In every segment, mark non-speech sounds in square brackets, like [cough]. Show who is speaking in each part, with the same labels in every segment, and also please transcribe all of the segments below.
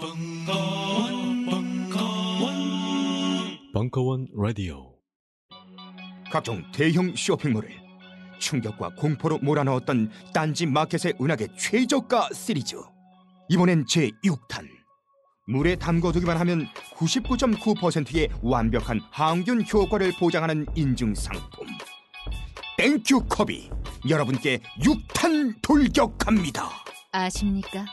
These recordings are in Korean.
Speaker 1: 벙커원, 벙커원, 벙커원 라디오.
Speaker 2: 각종 대형 쇼핑몰을 충격과 공포로 몰아넣었던 딴지 마켓의 은하계 최저가 시리즈. 이번엔 제 6탄. 물에 담궈두기만 하면 99.9%의 완벽한 항균 효과를 보장하는 인증 상품. 땡큐 컵이 여러분께 6탄 돌격합니다.
Speaker 3: 아십니까?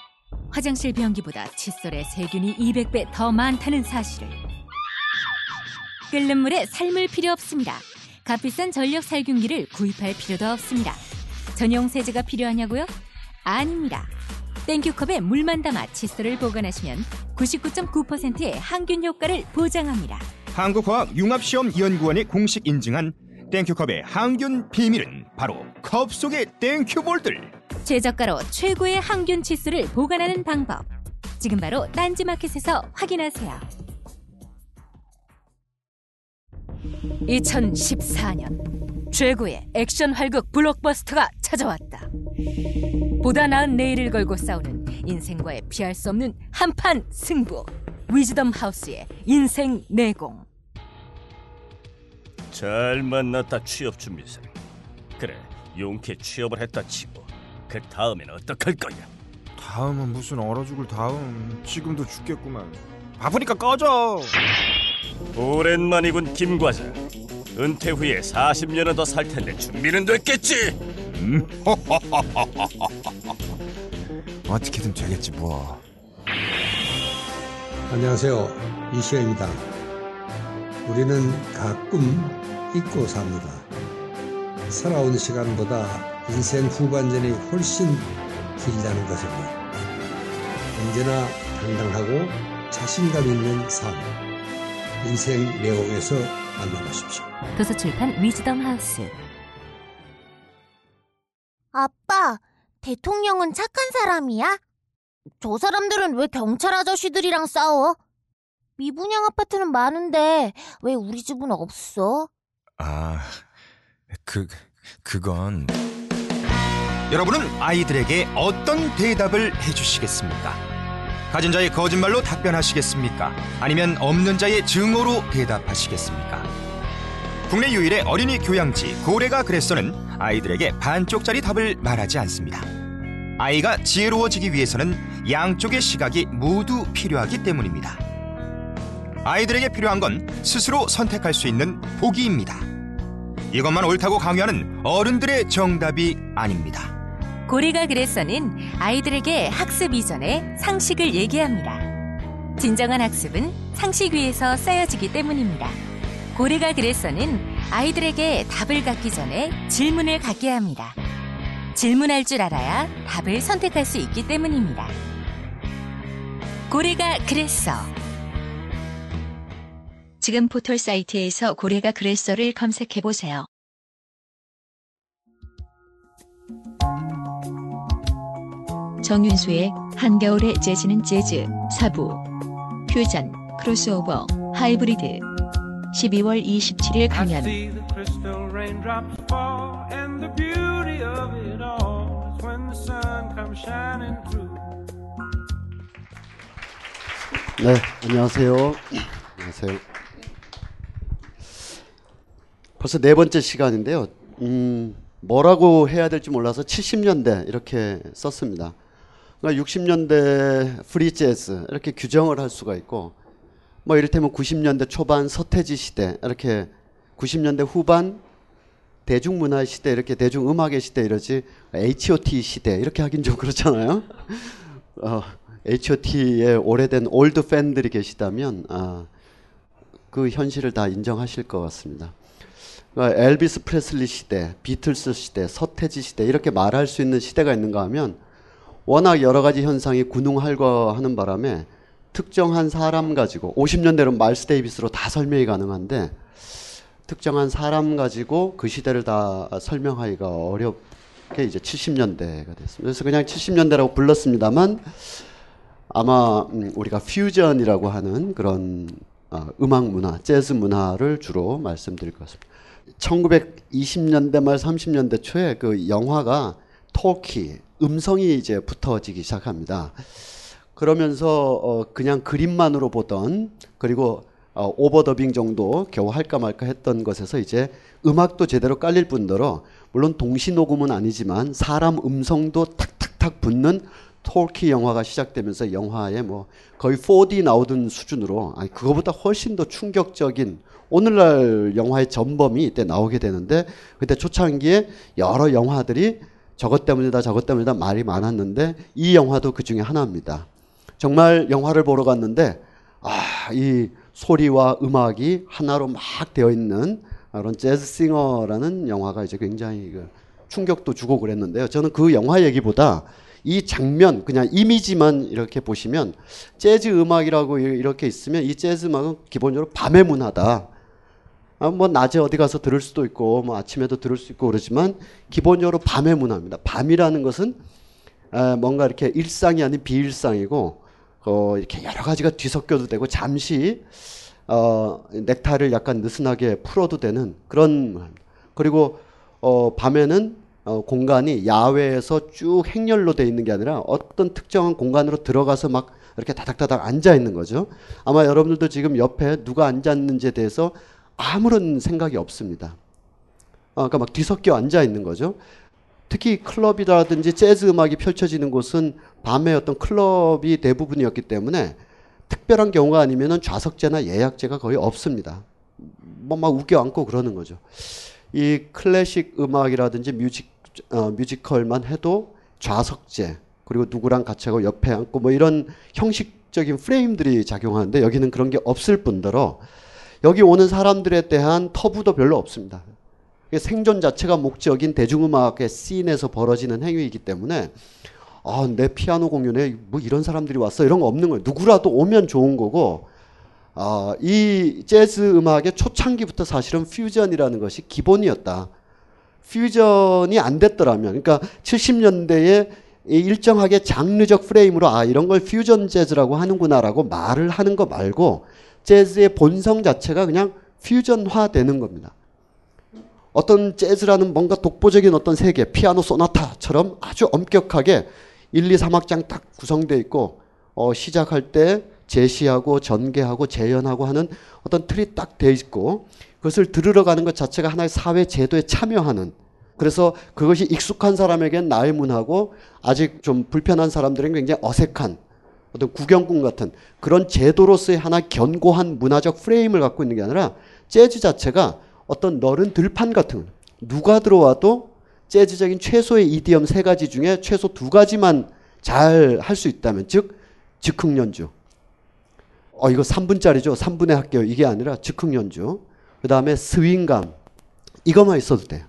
Speaker 3: 화장실 변기보다 칫솔에 세균이 200배 더 많다는 사실을. 끓는 물에 삶을 필요 없습니다. 값비싼 전력 살균기를 구입할 필요도 없습니다. 전용 세제가 필요하냐고요? 아닙니다. 땡큐컵에 물만 담아 칫솔을 보관하시면 99.9%의 항균 효과를 보장합니다.
Speaker 2: 한국화학융합시험연구원이 공식 인증한 땡큐컵의 항균 비밀은 바로 컵 속의 땡큐볼들
Speaker 3: 최저가로 최고의 항균 칫솔을 보관하는 방법. 지금 바로 딴지마켓에서 확인하세요. 2014년 최고의 액션 활극 블록버스터가 찾아왔다. 보다 나은 내일을 걸고 싸우는 인생과의 피할 수 없는 한판 승부. 위즈덤 하우스의 인생 내공.
Speaker 4: 잘 만났다 취업 준비생. 그래 용케 취업을 했다 치고 그 다음엔 어떡할 거야?
Speaker 5: 다음은 무슨 얼어 죽을 다음 지금도 죽겠구만 바쁘니까 꺼져
Speaker 4: 오랜만이군 김 과장. 은퇴 후에 40년은 더 살 텐데 준비는 됐겠지? [laughs]
Speaker 5: 어떻게든 되겠지 뭐
Speaker 6: 안녕하세요. 이시영입니다. 우리는 가끔 잊고 삽니다. 살아온 시간보다 인생 후반전이 훨씬 길다는 것을요. 언제나 당당하고 자신감 있는 삶. 인생 내용에서 만나보십시오.
Speaker 3: 도서출판 위즈덤 하우스.
Speaker 7: 아빠, 대통령은 착한 사람이야? 저 사람들은 왜 경찰 아저씨들이랑 싸워? 미분양 아파트는 많은데 왜 우리 집은 없어?
Speaker 5: 아 그 그건
Speaker 2: 여러분은 아이들에게 어떤 대답을 해주시겠습니까? 가진 자의 거짓말로 답변하시겠습니까? 아니면 없는 자의 증오로 대답하시겠습니까? 국내 유일의 어린이 교양지 고래가 그랬어는 아이들에게 반쪽짜리 답을 말하지 않습니다. 아이가 지혜로워지기 위해서는 양쪽의 시각이 모두 필요하기 때문입니다. 아이들에게 필요한 건 스스로 선택할 수 있는 보기입니다. 이것만 옳다고 강요하는 어른들의 정답이 아닙니다.
Speaker 3: 고래가 그랬어는 아이들에게 학습 이전에 상식을 얘기합니다. 진정한 학습은 상식 위에서 쌓여지기 때문입니다. 고래가 그랬어는 아이들에게 답을 갖기 전에 질문을 갖게 합니다. 질문할 줄 알아야 답을 선택할 수 있기 때문입니다. 고래가 그랬어.
Speaker 8: 지금 포털 사이트에서 고래가 그랬어를 검색해 보세요. 정윤수의 한겨울의 재즈는 재즈 4부 퓨전 크로스오버 하이브리드 12월 27일 강연.
Speaker 9: 네, 안녕하세요. 안녕하세요. 벌써 네 번째 시간인데요. 음, 뭐라고 해야 될지 몰라서 70년대 이렇게 썼습니다. 그러니까 60년대 프리 재즈 이렇게 규정을 할 수가 있고 뭐 이를테면 90년대 초반 서태지 시대 이렇게 90년대 후반 대중문화 시대 이렇게 대중음악의 시대 이러지 H.O.T 시대 이렇게 하긴 좀 그렇잖아요. 어, H.O.T의 오래된 올드 팬들이 계시다면 아, 그 현실을 다 인정하실 것 같습니다. 그러니까 엘비스 프레슬리 시대, 비틀스 시대, 서태지 시대 이렇게 말할 수 있는 시대가 있는가 하면 워낙 여러 가지 현상이 군웅할거하는 바람에 특정한 사람 가지고 50년대로 마일스 데이비스로 다 설명이 가능한데 특정한 사람 가지고 그 시대를 다 설명하기가 어렵게 이제 70년대가 됐습니다. 그래서 그냥 70년대라고 불렀습니다만 아마 음, 우리가 퓨전이라고 하는 그런 어, 음악 문화, 재즈 문화를 주로 말씀드릴 것 같습니다. 1920년대 말 30년대 초에 그 영화가 토키 음성이 이제 붙어지기 시작합니다. 그러면서 어, 그냥 그림만으로 보던 그리고 어, 오버더빙 정도 겨우 할까 말까 했던 것에서 이제 음악도 제대로 깔릴 뿐더러 물론 동시 녹음은 아니지만 사람 음성도 탁탁탁 붙는 톨키 영화가 시작되면서 영화에 뭐 거의 4D 나오던 수준으로 아니 그거보다 훨씬 더 충격적인 오늘날 영화의 전범이 이때 나오게 되는데 그때 초창기에 여러 영화들이 저것 때문이다 저것 때문이다 말이 많았는데 이 영화도 그 중에 하나입니다. 정말 영화를 보러 갔는데 아, 이 소리와 음악이 하나로 막 되어 있는 그런 재즈 싱어라는 영화가 이제 굉장히 그 충격도 주고 그랬는데요. 저는 그 영화 얘기보다 이 장면 그냥 이미지만 이렇게 보시면 재즈 음악이라고 이렇게 있으면 이 재즈 음악은 기본적으로 밤의 문화다. 아, 뭐 낮에 어디 가서 들을 수도 있고 뭐 아침에도 들을 수 있고 그러지만 기본적으로 밤의 문화입니다. 밤이라는 것은 뭔가 이렇게 일상이 아닌 비일상이고 어 이렇게 여러 가지가 뒤섞여도 되고 잠시 어 넥타이를 약간 느슨하게 풀어도 되는 그런 그리고 어 밤에는 어 공간이 야외에서 쭉 행렬로 돼 있는 게 아니라 어떤 특정한 공간으로 들어가서 막 이렇게 다닥다닥 앉아 있는 거죠. 아마 여러분들도 지금 옆에 누가 앉았는지에 대해서 아무런 생각이 없습니다. 어, 그러니까 막 뒤섞여 앉아 있는 거죠. 특히 클럽이라든지 재즈 음악이 펼쳐지는 곳은 밤에 어떤 클럽이 대부분이었기 때문에 특별한 경우가 아니면은 좌석제나 예약제가 거의 없습니다. 뭐 막 구겨 앉고 그러는 거죠. 이 클래식 음악이라든지 뮤직 어, 뮤지컬만 해도 좌석제 그리고 누구랑 같이 하고 옆에 앉고 뭐 이런 형식적인 프레임들이 작용하는데 여기는 그런 게 없을 뿐더러 여기 오는 사람들에 대한 터부도 별로 없습니다. 생존 자체가 목적인 대중음악의 씬에서 벌어지는 행위이기 때문에 아, 내 피아노 공연에 뭐 이런 사람들이 왔어 이런 거 없는 거예요. 누구라도 오면 좋은 거고 아, 이 재즈 음악의 초창기부터 사실은 퓨전이라는 것이 기본이었다. 퓨전이 안 됐더라면 그러니까 70년대에 일정하게 장르적 프레임으로 아 이런 걸 퓨전 재즈라고 하는구나라고 말을 하는 거 말고 재즈의 본성 자체가 그냥 퓨전화 되는 겁니다. 어떤 재즈라는 뭔가 독보적인 어떤 세계, 피아노 소나타처럼 아주 엄격하게 1, 2, 3악장 딱 구성되어 있고 어, 시작할 때 제시하고 전개하고 재연하고 하는 어떤 틀이 딱 돼 있고 그것을 들으러 가는 것 자체가 하나의 사회 제도에 참여하는 그래서 그것이 익숙한 사람에겐 나의 문하고 아직 좀 불편한 사람들은 굉장히 어색한 어떤 구경꾼 같은 그런 제도로서의 하나 견고한 문화적 프레임을 갖고 있는 게 아니라 재즈 자체가 어떤 너른 들판 같은 누가 들어와도 재즈적인 최소의 이디엄 세 가지 중에 최소 두 가지만 잘 할 수 있다면 즉 즉흥 연주. 어 이거 3분짜리죠. 3분에 할게요. 이게 아니라 즉흥 연주. 그다음에 스윙감. 이것만 있어도 돼요.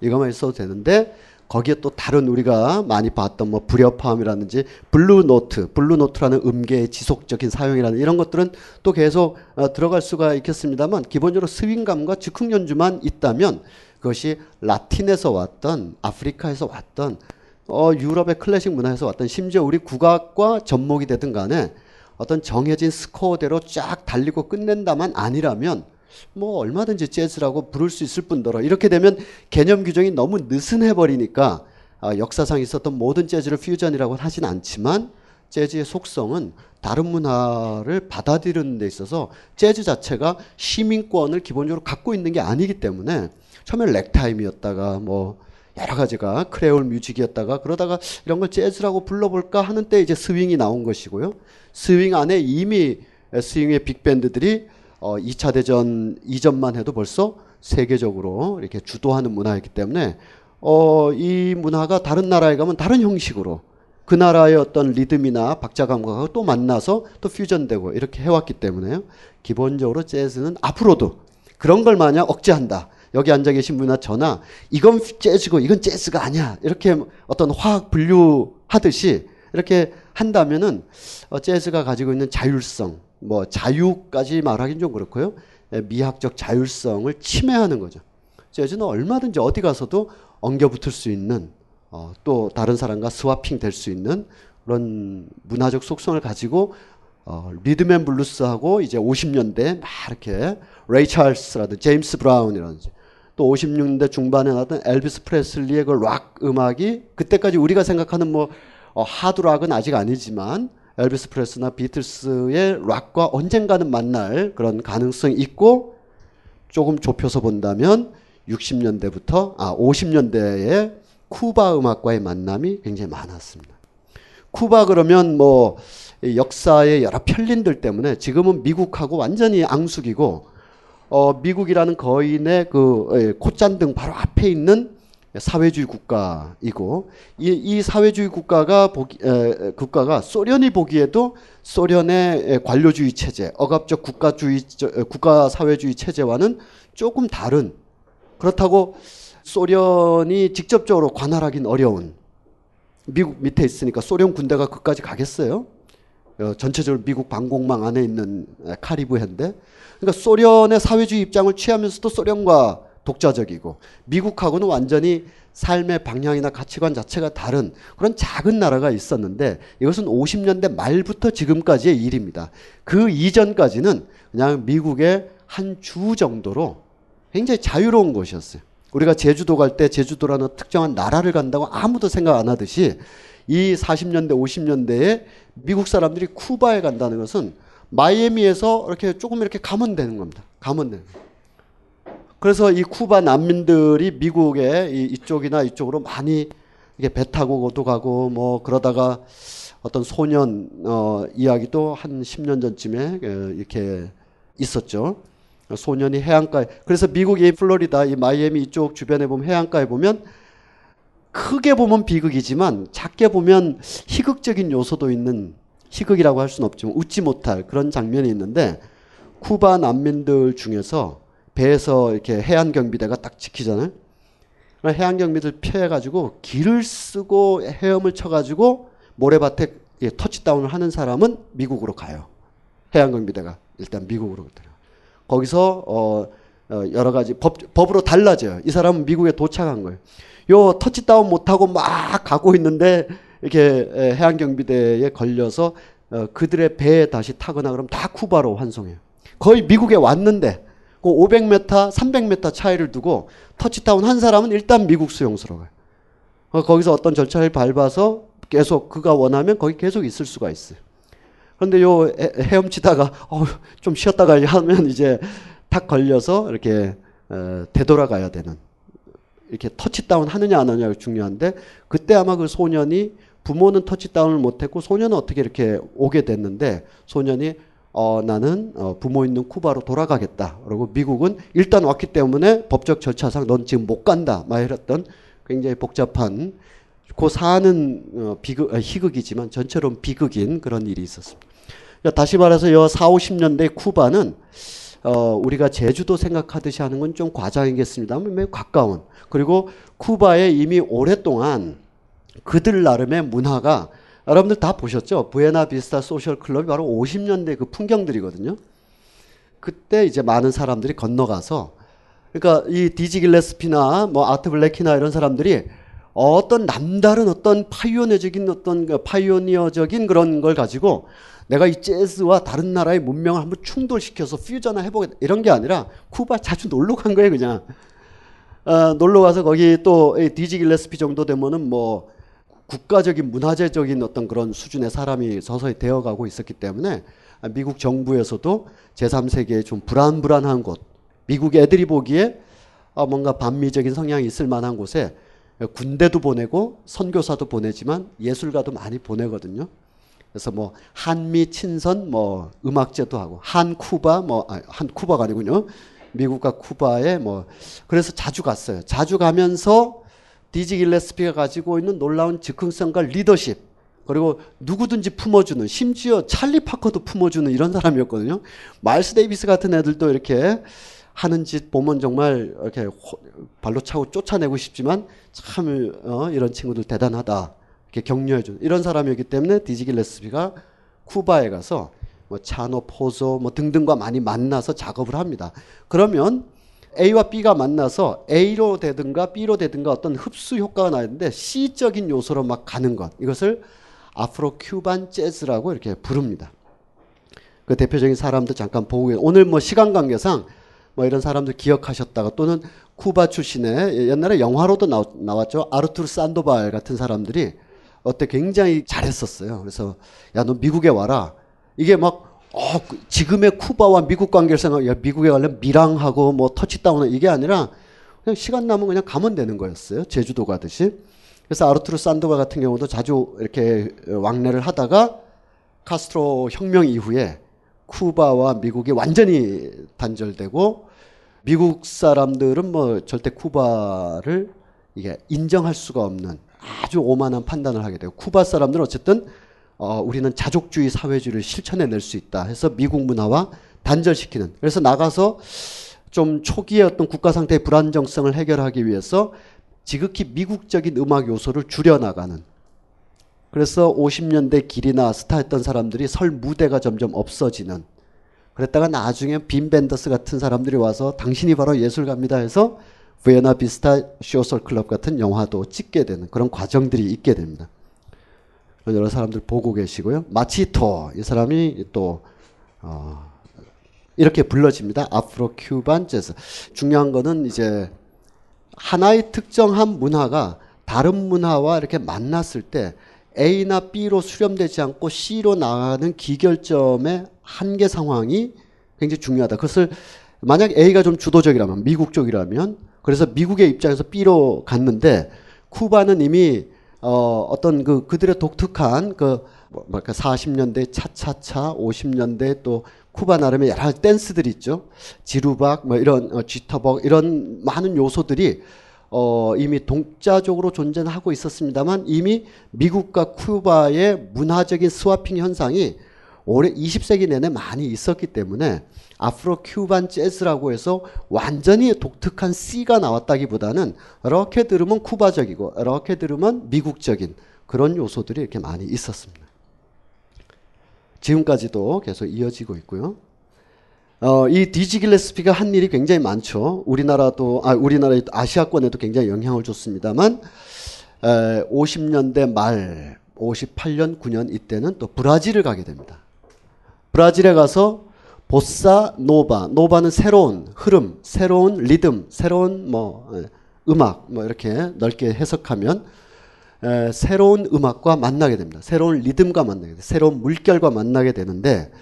Speaker 9: 이것만 있어도 되는데 거기에 또 다른 우리가 많이 봤던 뭐 불협화음이라든지 블루 노트, 블루 노트라는 음계의 지속적인 사용이라는 이런 것들은 또 계속 어, 들어갈 수가 있겠습니다만 기본적으로 스윙감과 즉흥 연주만 있다면 그것이 라틴에서 왔던 아프리카에서 왔던 어, 유럽의 클래식 문화에서 왔던 심지어 우리 국악과 접목이 되든 간에 어떤 정해진 스코어대로 쫙 달리고 끝낸다만 아니라면 뭐 얼마든지 재즈라고 부를 수 있을 뿐더러 이렇게 되면 개념 규정이 너무 느슨해 버리니까 아, 역사상 있었던 모든 재즈를 퓨전이라고 하진 않지만 재즈의 속성은 다른 문화를 받아들이는 데 있어서 재즈 자체가 시민권을 기본적으로 갖고 있는 게 아니기 때문에 처음에 렉타임이었다가 뭐 여러 가지가 크레올 뮤직이었다가 그러다가 이런 걸 재즈라고 불러볼까 하는 때 이제 스윙이 나온 것이고요. 스윙 안에 이미 스윙의 빅밴드들이 어, 2차 대전 이전만 해도 벌써 세계적으로 이렇게 주도하는 문화였기 때문에 어, 이 문화가 다른 나라에 가면 다른 형식으로 그 나라의 어떤 리듬이나 박자 감각하고 또 만나서 또 퓨전되고 이렇게 해왔기 때문에요. 기본적으로 재즈는 앞으로도 그런 걸 마냥 억제한다. 여기 앉아 계신 분이나 저나 이건 재즈고 이건 재즈가 아니야. 이렇게 어떤 화학 분류하듯이 이렇게 한다면은 어, 재즈가 가지고 있는 자율성, 뭐 자유까지 말하기는 좀 그렇고요. 예, 미학적 자율성을 침해하는 거죠. 재즈는 얼마든지 어디 가서도 엉겨붙을 수 있는 어, 또 다른 사람과 스와핑 될 수 있는 그런 문화적 속성을 가지고 어, 리듬 앤 블루스하고 이제 50년대 막 이렇게 레이 찰스라든지 제임스 브라운이라든지 또 56년대 중반에 나왔던 엘비스 프레슬리의 그 락 음악이 그때까지 우리가 생각하는 뭐 어, 하드락은 아직 아니지만 엘비스 프레슬리나 비틀스의 락과 언젠가는 만날 그런 가능성이 있고 조금 좁혀서 본다면 60년대부터 아 50년대에 쿠바 음악과의 만남이 굉장히 많았습니다. 쿠바 그러면 뭐 역사의 여러 편린들 때문에 지금은 미국하고 완전히 앙숙이고 어 미국이라는 거인의 그 예, 콧잔등 바로 앞에 있는 사회주의 국가이고 이, 이 사회주의 국가가 보기, 에, 국가가 소련이 보기에도 소련의 관료주의 체제, 억압적 국가주의 국가 사회주의 체제와는 조금 다른 그렇다고 소련이 직접적으로 관할하긴 어려운 미국 밑에 있으니까 소련 군대가 그까지 가겠어요? 어, 전체적으로 미국 방공망 안에 있는 카리브해인데 그러니까 소련의 사회주의 입장을 취하면서도 소련과 독자적이고 미국하고는 완전히 삶의 방향이나 가치관 자체가 다른 그런 작은 나라가 있었는데 이것은 50년대 말부터 지금까지의 일입니다. 그 이전까지는 그냥 미국의 한 주 정도로 굉장히 자유로운 곳이었어요. 우리가 제주도 갈 때 제주도라는 특정한 나라를 간다고 아무도 생각 안 하듯이 이 40년대, 50년대에 미국 사람들이 쿠바에 간다는 것은 마이애미에서 이렇게 조금 이렇게 가면 되는 겁니다. 가면 되는 거예요. 그래서 이 쿠바 난민들이 미국의 이, 이쪽이나 이쪽으로 많이 이게 배 타고도 가고 뭐 그러다가 어떤 소년 어, 이야기도 한 10년 전쯤에 어, 이렇게 있었죠. 소년이 해안가에 그래서 미국의 플로리다 이 마이애미 이쪽 주변에 보면 해안가에 보면 크게 보면 비극이지만 작게 보면 희극적인 요소도 있는 희극이라고 할 수는 없지만 웃지 못할 그런 장면이 있는데 쿠바 난민들 중에서 배에서 이렇게 해안 경비대가 딱 지키잖아요. 해안 경비들 피해가지고 길을 쓰고 헤엄을 쳐가지고 모래밭에 터치다운을 하는 사람은 미국으로 가요. 해안 경비대가 일단 미국으로 들어. 거기서 어, 어, 여러 가지 법, 법으로 달라져요. 이 사람은 미국에 도착한 거예요. 요 터치다운 못하고 막 가고 있는데 이렇게 해안 경비대에 걸려서 어, 그들의 배에 다시 타거나 그러면 다 쿠바로 환송해요. 거의 미국에 왔는데 그 500m, 300m 차이를 두고 터치다운 한 사람은 일단 미국 수용소로 가요. 어, 거기서 어떤 절차를 밟아서 계속 그가 원하면 거기 계속 있을 수가 있어요. 그런데 요 헤엄치다가 어, 좀 쉬었다 가 하면 이제 탁 걸려서 이렇게 어, 되돌아가야 되는 이렇게 터치다운 하느냐 안 하느냐가 중요한데 그때 아마 그 소년이 부모는 터치다운을 못했고 소년은 어떻게 이렇게 오게 됐는데 소년이 어, 나는 어, 부모 있는 쿠바로 돌아가겠다. 그리고 미국은 일단 왔기 때문에 법적 절차상 넌 지금 못 간다. 막 이랬던 굉장히 복잡한 그 사는 어, 비극, 아, 희극이지만 전체로 비극인 그런 일이 있었습니다. 다시 말해서 요 4, 50년대 쿠바는 어, 우리가 제주도 생각하듯이 하는 건 좀 과장이겠습니다만 매우 가까운 그리고 쿠바에 이미 오랫동안 그들 나름의 문화가 여러분들 다 보셨죠? 부에나비스타 소셜 클럽이 바로 50년대 그 풍경들이거든요. 그때 이제 많은 사람들이 건너가서 그러니까 이 디지 길레스피나 뭐 아트 블레이키나 이런 사람들이 어떤 남다른 어떤 파이오니어적인 어떤 그 파이오니어적인 그런 걸 가지고 내가 이 재즈와 다른 나라의 문명을 한번 충돌시켜서 퓨전을 해보겠다 이런 게 아니라 쿠바 자주 놀러 간 거예요 그냥 어, 놀러 가서 거기 또 디지 길레스피 정도 되면은 뭐 국가적인 문화재적인 어떤 그런 수준의 사람이 서서히 되어가고 있었기 때문에 미국 정부에서도 제3세계에 좀 불안불안한 곳, 미국 애들이 보기에 아, 뭔가 반미적인 성향이 있을 만한 곳에 군대도 보내고 선교사도 보내지만 예술가도 많이 보내거든요. 그래서 뭐 한미 친선 뭐 음악제도 하고 한 쿠바 뭐한 아, 쿠바가 아니군요. 미국과 쿠바에 뭐 그래서 자주 갔어요. 자주 가면서 디지 길레스피가 가지고 있는 놀라운 즉흥성과 리더십 그리고 누구든지 품어주는 심지어 찰리 파커도 품어주는 이런 사람이었거든요. 마일스 데이비스 같은 애들도 이렇게 하는 짓 보면 정말 이렇게 발로 차고 쫓아내고 싶지만 참 어, 이런 친구들 대단하다 이렇게 격려해 주는 이런 사람이었기 때문에 디지 길레스피가 쿠바에 가서 뭐 차노 포조 뭐 등등과 많이 만나서 작업을 합니다. 그러면 A와 B가 만나서 A로 되든가 B로 되든가 어떤 흡수 효과가 나는데 C적인 요소로 막 가는 것. 이것을 아프로 큐반 재즈라고 이렇게 부릅니다. 그 대표적인 사람들 잠깐 보고 오늘 뭐 시간 관계상 뭐 이런 사람들 기억하셨다가 또는 쿠바 출신의 옛날에 영화로도 나왔, 죠 아르투르 산도발 같은 사람들이 어때 굉장히 잘했었어요. 그래서 야 너 미국에 와라. 이게 막 어, 그 지금의 쿠바와 미국 관계를 생각, 야 미국에 가려면 미랑하고 뭐 터치다운 이게 아니라 그냥 시간 남으면 그냥 가면 되는 거였어요. 제주도 가듯이. 그래서 아르투르 산도바 같은 경우도 자주 이렇게 왕래를 하다가 카스트로 혁명 이후에 쿠바와 미국이 완전히 단절되고 미국 사람들은 뭐 절대 쿠바를 이게 인정할 수가 없는 아주 오만한 판단을 하게 되고 쿠바 사람들은 어쨌든 어, 우리는 자족주의 사회주의를 실천해낼 수 있다 해서 미국 문화와 단절시키는 그래서 나가서 좀 초기의 어떤 국가 상태의 불안정성을 해결하기 위해서 지극히 미국적인 음악 요소를 줄여나가는 그래서 50년대 길이나 스타 했던 사람들이 설 무대가 점점 없어지는 그랬다가 나중에 빈 벤더스 같은 사람들이 와서 당신이 바로 예술가입니다 해서 부에나 비스타 쇼설 클럽 같은 영화도 찍게 되는 그런 과정들이 있게 됩니다. 여러 사람들 보고 계시고요. 마치토 이 사람이 또 어, 이렇게 불러집니다. 아프로 큐반 재즈. 중요한 거는 이제 하나의 특정한 문화가 다른 문화와 이렇게 만났을 때 A나 B로 수렴되지 않고 C로 나가는 기결점의 한계 상황이 굉장히 중요하다. 그것을 만약 A가 좀 주도적이라면 미국 쪽이라면 그래서 미국의 입장에서 B로 갔는데 쿠바는 이미 어 어떤 그 그들의 독특한 그 뭐랄까 40년대 차차차 50년대 또 쿠바 나름의 여러 댄스들이 있죠. 지루박 뭐 이런 어, 쥐터벅 이런 많은 요소들이 어, 이미 동자적으로 존재하고 있었습니다만 이미 미국과 쿠바의 문화적인 스와핑 현상이 올해 20세기 내내 많이 있었기 때문에 아프로 큐반 재즈라고 해서 완전히 독특한 C가 나왔다기보다는 이렇게 들으면 쿠바적이고 이렇게 들으면 미국적인 그런 요소들이 이렇게 많이 있었습니다. 지금까지도 계속 이어지고 있고요. 어, 이 디지 길레스피가 한 일이 굉장히 많죠. 우리나라도 아 우리나라 아시아권에도 굉장히 영향을 줬습니다만 에, 50년대 말 58년 9년 이때는 또 브라질을 가게 됩니다. 브라질에 가서 보사 노바 노바는 새로운 흐름, 새로운 리듬, 새로운 뭐 음악 뭐 이렇게 넓게 해석하면 에, 새로운 음악과 만나게 됩니다. 새로운 리듬과 만나게 됩니다. 새로운 물결과 만나게 되는데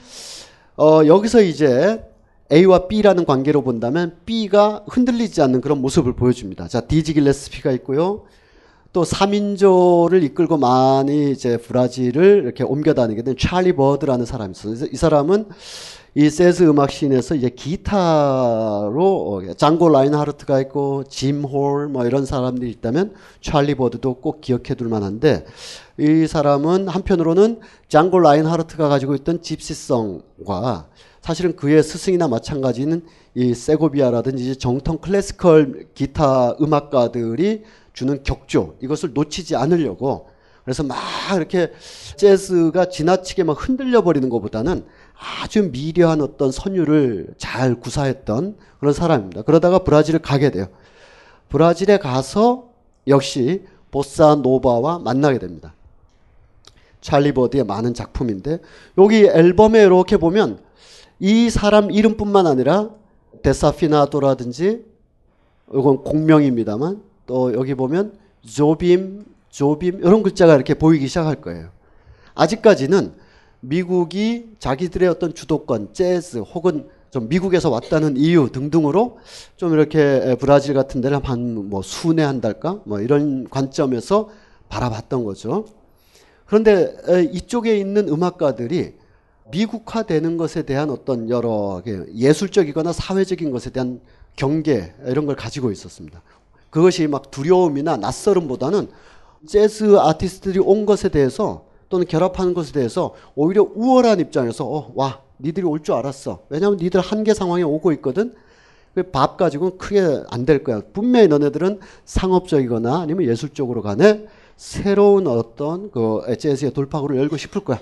Speaker 9: 어, 여기서 이제 A와 B라는 관계로 본다면 B가 흔들리지 않는 그런 모습을 보여줍니다. 자, 디지 길레스피가 있고요. 또 3인조를 이끌고 많이 이제 브라질을 이렇게 옮겨 다니게 된 찰리 버드라는 사람이 있어요. 이 사람은 이 재즈 음악 scene에서 이제 기타로 어, 장고 라인하르트가 있고 짐 홀 뭐 이런 사람들이 있다면 찰리 버드도 꼭 기억해 둘 만한데 이 사람은 한편으로는 장고 라인하르트가 가지고 있던 집시성과 사실은 그의 스승이나 마찬가지인 이 세고비아라든지 정통 classical 기타 음악가들이 주는 격조 이것을 놓치지 않으려고 그래서 막 이렇게 재즈가 지나치게 막 흔들려 버리는 것보다는 아주 미려한 어떤 선율을 잘 구사했던 그런 사람입니다. 그러다가 브라질을 가게 돼요. 브라질에 가서 역시 보사 노바와 만나게 됩니다. 찰리 버드의 많은 작품인데 여기 앨범에 이렇게 보면 이 사람 이름뿐만 아니라 데사피나도라든지 이건 공명입니다만 또 여기 보면 조빔, 조빔 이런 글자가 이렇게 보이기 시작할 거예요. 아직까지는 미국이 자기들의 어떤 주도권, 재즈 혹은 좀 미국에서 왔다는 이유 등등으로 좀 이렇게 브라질 같은 데를 한뭐 순회 한달까 뭐 이런 관점에서 바라봤던 거죠. 그런데 이쪽에 있는 음악가들이 미국화되는 것에 대한 어떤 여러 예술적이거나 사회적인 것에 대한 경계 이런 걸 가지고 있었습니다. 그것이 막 두려움이나 낯설음보다는 재즈 아티스트들이 온 것에 대해서 또는 결합하는 것에 대해서 오히려 우월한 입장에서 어, 와 니들이 올 줄 알았어. 왜냐하면 니들 한계 상황에 오고 있거든. 그밥 가지고는 크게 안 될 거야. 분명히 너네들은 상업적이거나 아니면 예술적으로 간에 새로운 어떤 그 재즈의 돌파구를 열고 싶을 거야.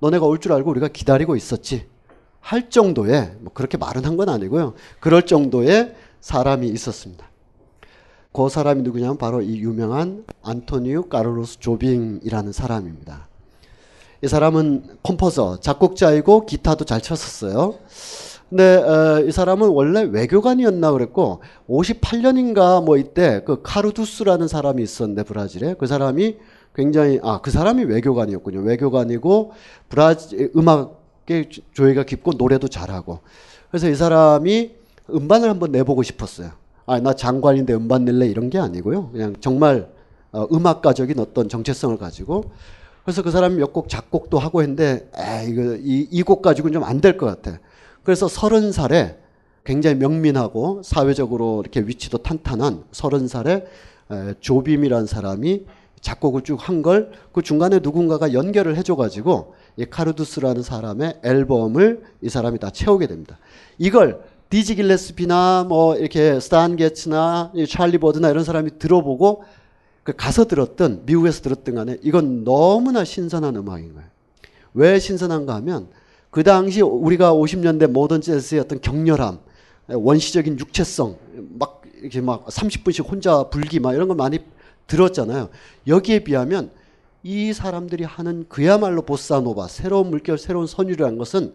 Speaker 9: 너네가 올 줄 알고 우리가 기다리고 있었지. 할 정도의 뭐 그렇게 말은 한 건 아니고요. 그럴 정도의 사람이 있었습니다. 그 사람이 누구냐면 바로 이 유명한 안토니오 까르로스 조빙이라는 사람입니다. 이 사람은 composer, 작곡자이고 기타도 잘 쳤었어요. 근데 어, 이 사람은 원래 외교관이었나 그랬고 58년인가 뭐 이때 그 카르두스라는 사람이 있었는데 브라질에 그 사람이 굉장히 아 그 사람이 외교관이었군요. 외교관이고 브라질 음악에 조예가 깊고 노래도 잘하고 그래서 이 사람이 음반을 한번 내보고 싶었어요. 아 나 장관인데 음반 낼래 이런 게 아니고요. 그냥 정말 어, 음악가적인 어떤 정체성을 가지고 그래서 그 사람이 몇 곡 작곡도 하고 했는데 에 이거 이곡 가지고는 좀 안 될 것 같아. 그래서 서른 살에 굉장히 명민하고 사회적으로 이렇게 위치도 탄탄한 서른 살에 에, 조빔이라는 사람이 작곡을 쭉 한 걸 그 중간에 누군가가 연결을 해줘가지고 이 카르두스라는 사람의 앨범을 이 사람이 다 채우게 됩니다. 이걸 디지 길레스피나 뭐 이렇게 스탄 게츠나 이 찰리 버드나 이런 사람이 들어보고 그 가서 들었던 미국에서 들었던 간에 이건 너무나 신선한 음악인 거예요. 왜 신선한가 하면 그 당시 우리가 50년대 모던 재즈의 어떤 격렬함, 원시적인 육체성, 막 이렇게 막 30분씩 혼자 불기 막 이런 거 많이 들었잖아요. 여기에 비하면 이 사람들이 하는 그야말로 보사노바, 새로운 물결, 새로운 선율이라는 것은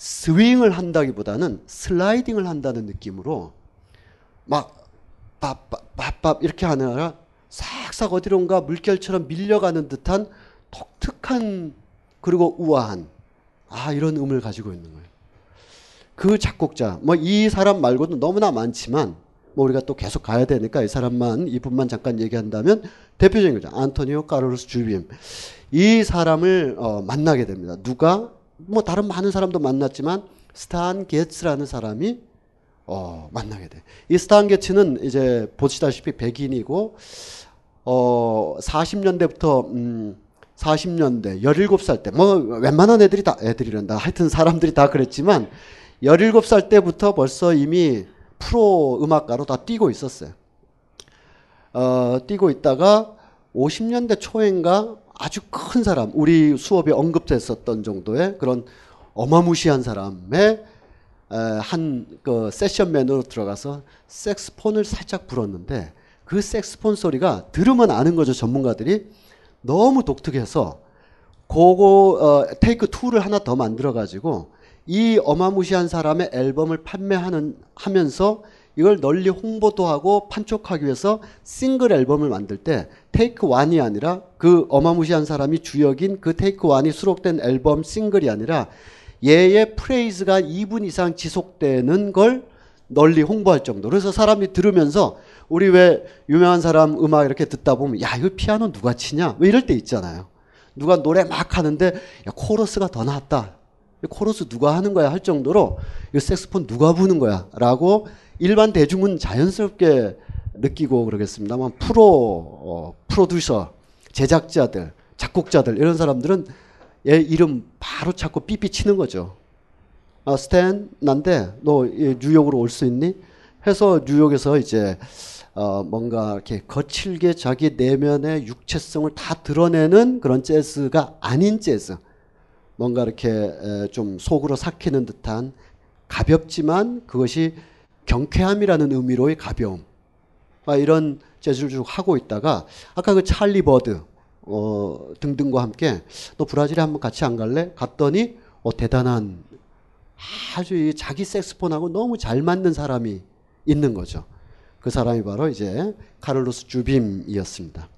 Speaker 9: 스윙을 한다기보다는 슬라이딩을 한다는 느낌으로 막 밥밥밥 이렇게 하느라 싹싹 어디론가 물결처럼 밀려가는 듯한 독특한 그리고 우아한 아 이런 음을 가지고 있는 거예요. 그 작곡자 뭐 이 사람 말고도 너무나 많지만 뭐 우리가 또 계속 가야 되니까 이 사람만 이분만 잠깐 얘기한다면 대표적인 거죠. 안토니오 카르로스 주빔. 이 사람을 어, 만나게 됩니다. 누가 뭐 다른 많은 사람도 만났지만 스탄 게츠라는 사람이 어, 만나게 돼. 이 스탄 게츠는 이제 보시다시피 백인이고 어 40년대부터 음 40년대 17살 때 뭐 웬만한 애들이 다 애들이란다. 하여튼 사람들이 다 그랬지만 17살 때부터 벌써 이미 프로 음악가로 다 뛰고 있었어요. 어, 뛰고 있다가 50년대 초인가 아주 큰 사람, 우리 수업에 언급됐었던 정도의 그런 어마무시한 사람의 한 그 세션맨으로 들어가서 색스폰을 살짝 불었는데 그 색스폰 소리가 들으면 아는 거죠 전문가들이. 너무 독특해서 그거 어, 테이크 2를 하나 더 만들어 가지고 이 어마무시한 사람의 앨범을 판매하는 하면서 이걸 널리 홍보도 하고 판촉하기 위해서 싱글 앨범을 만들 때 테이크 1이 아니라 그 어마무시한 사람이 주역인 그 테이크 1이 수록된 앨범 싱글이 아니라 얘의 프레이즈가 2분 이상 지속되는 걸 널리 홍보할 정도로 그래서 사람이 들으면서 우리 왜 유명한 사람 음악 이렇게 듣다 보면 야 이거 피아노 누가 치냐? 왜 이럴 때 있잖아요. 누가 노래 막 하는데 야 코러스가 더 낫다. 코러스 누가 하는 거야? 할 정도로 이 색스폰 누가 부는 거야? 라고 일반 대중은 자연스럽게 느끼고 그러겠습니다만 프로 어, 프로듀서 제작자들 작곡자들 이런 사람들은 얘 이름 바로 찾고 삐삐 치는 거죠. 아, 스탠 난데 너 뉴욕으로 올 수 있니? 해서 뉴욕에서 이제 어, 뭔가 이렇게 거칠게 자기 내면의 육체성을 다 드러내는 그런 재즈가 아닌 재즈. 뭔가 이렇게 좀 속으로 삭히는 듯한 가볍지만 그것이 경쾌함이라는 의미로의 가벼움. 아, 이런 재즈를 쭉 하고 있다가 아까 그 찰리 버드 어, 등등과 함께 너 브라질에 한번 같이 안 갈래? 갔더니 어, 대단한 아주 자기 색스폰하고 너무 잘 맞는 사람이 있는 거죠. 그 사람이 바로 이제 카를로스 주빔이었습니다.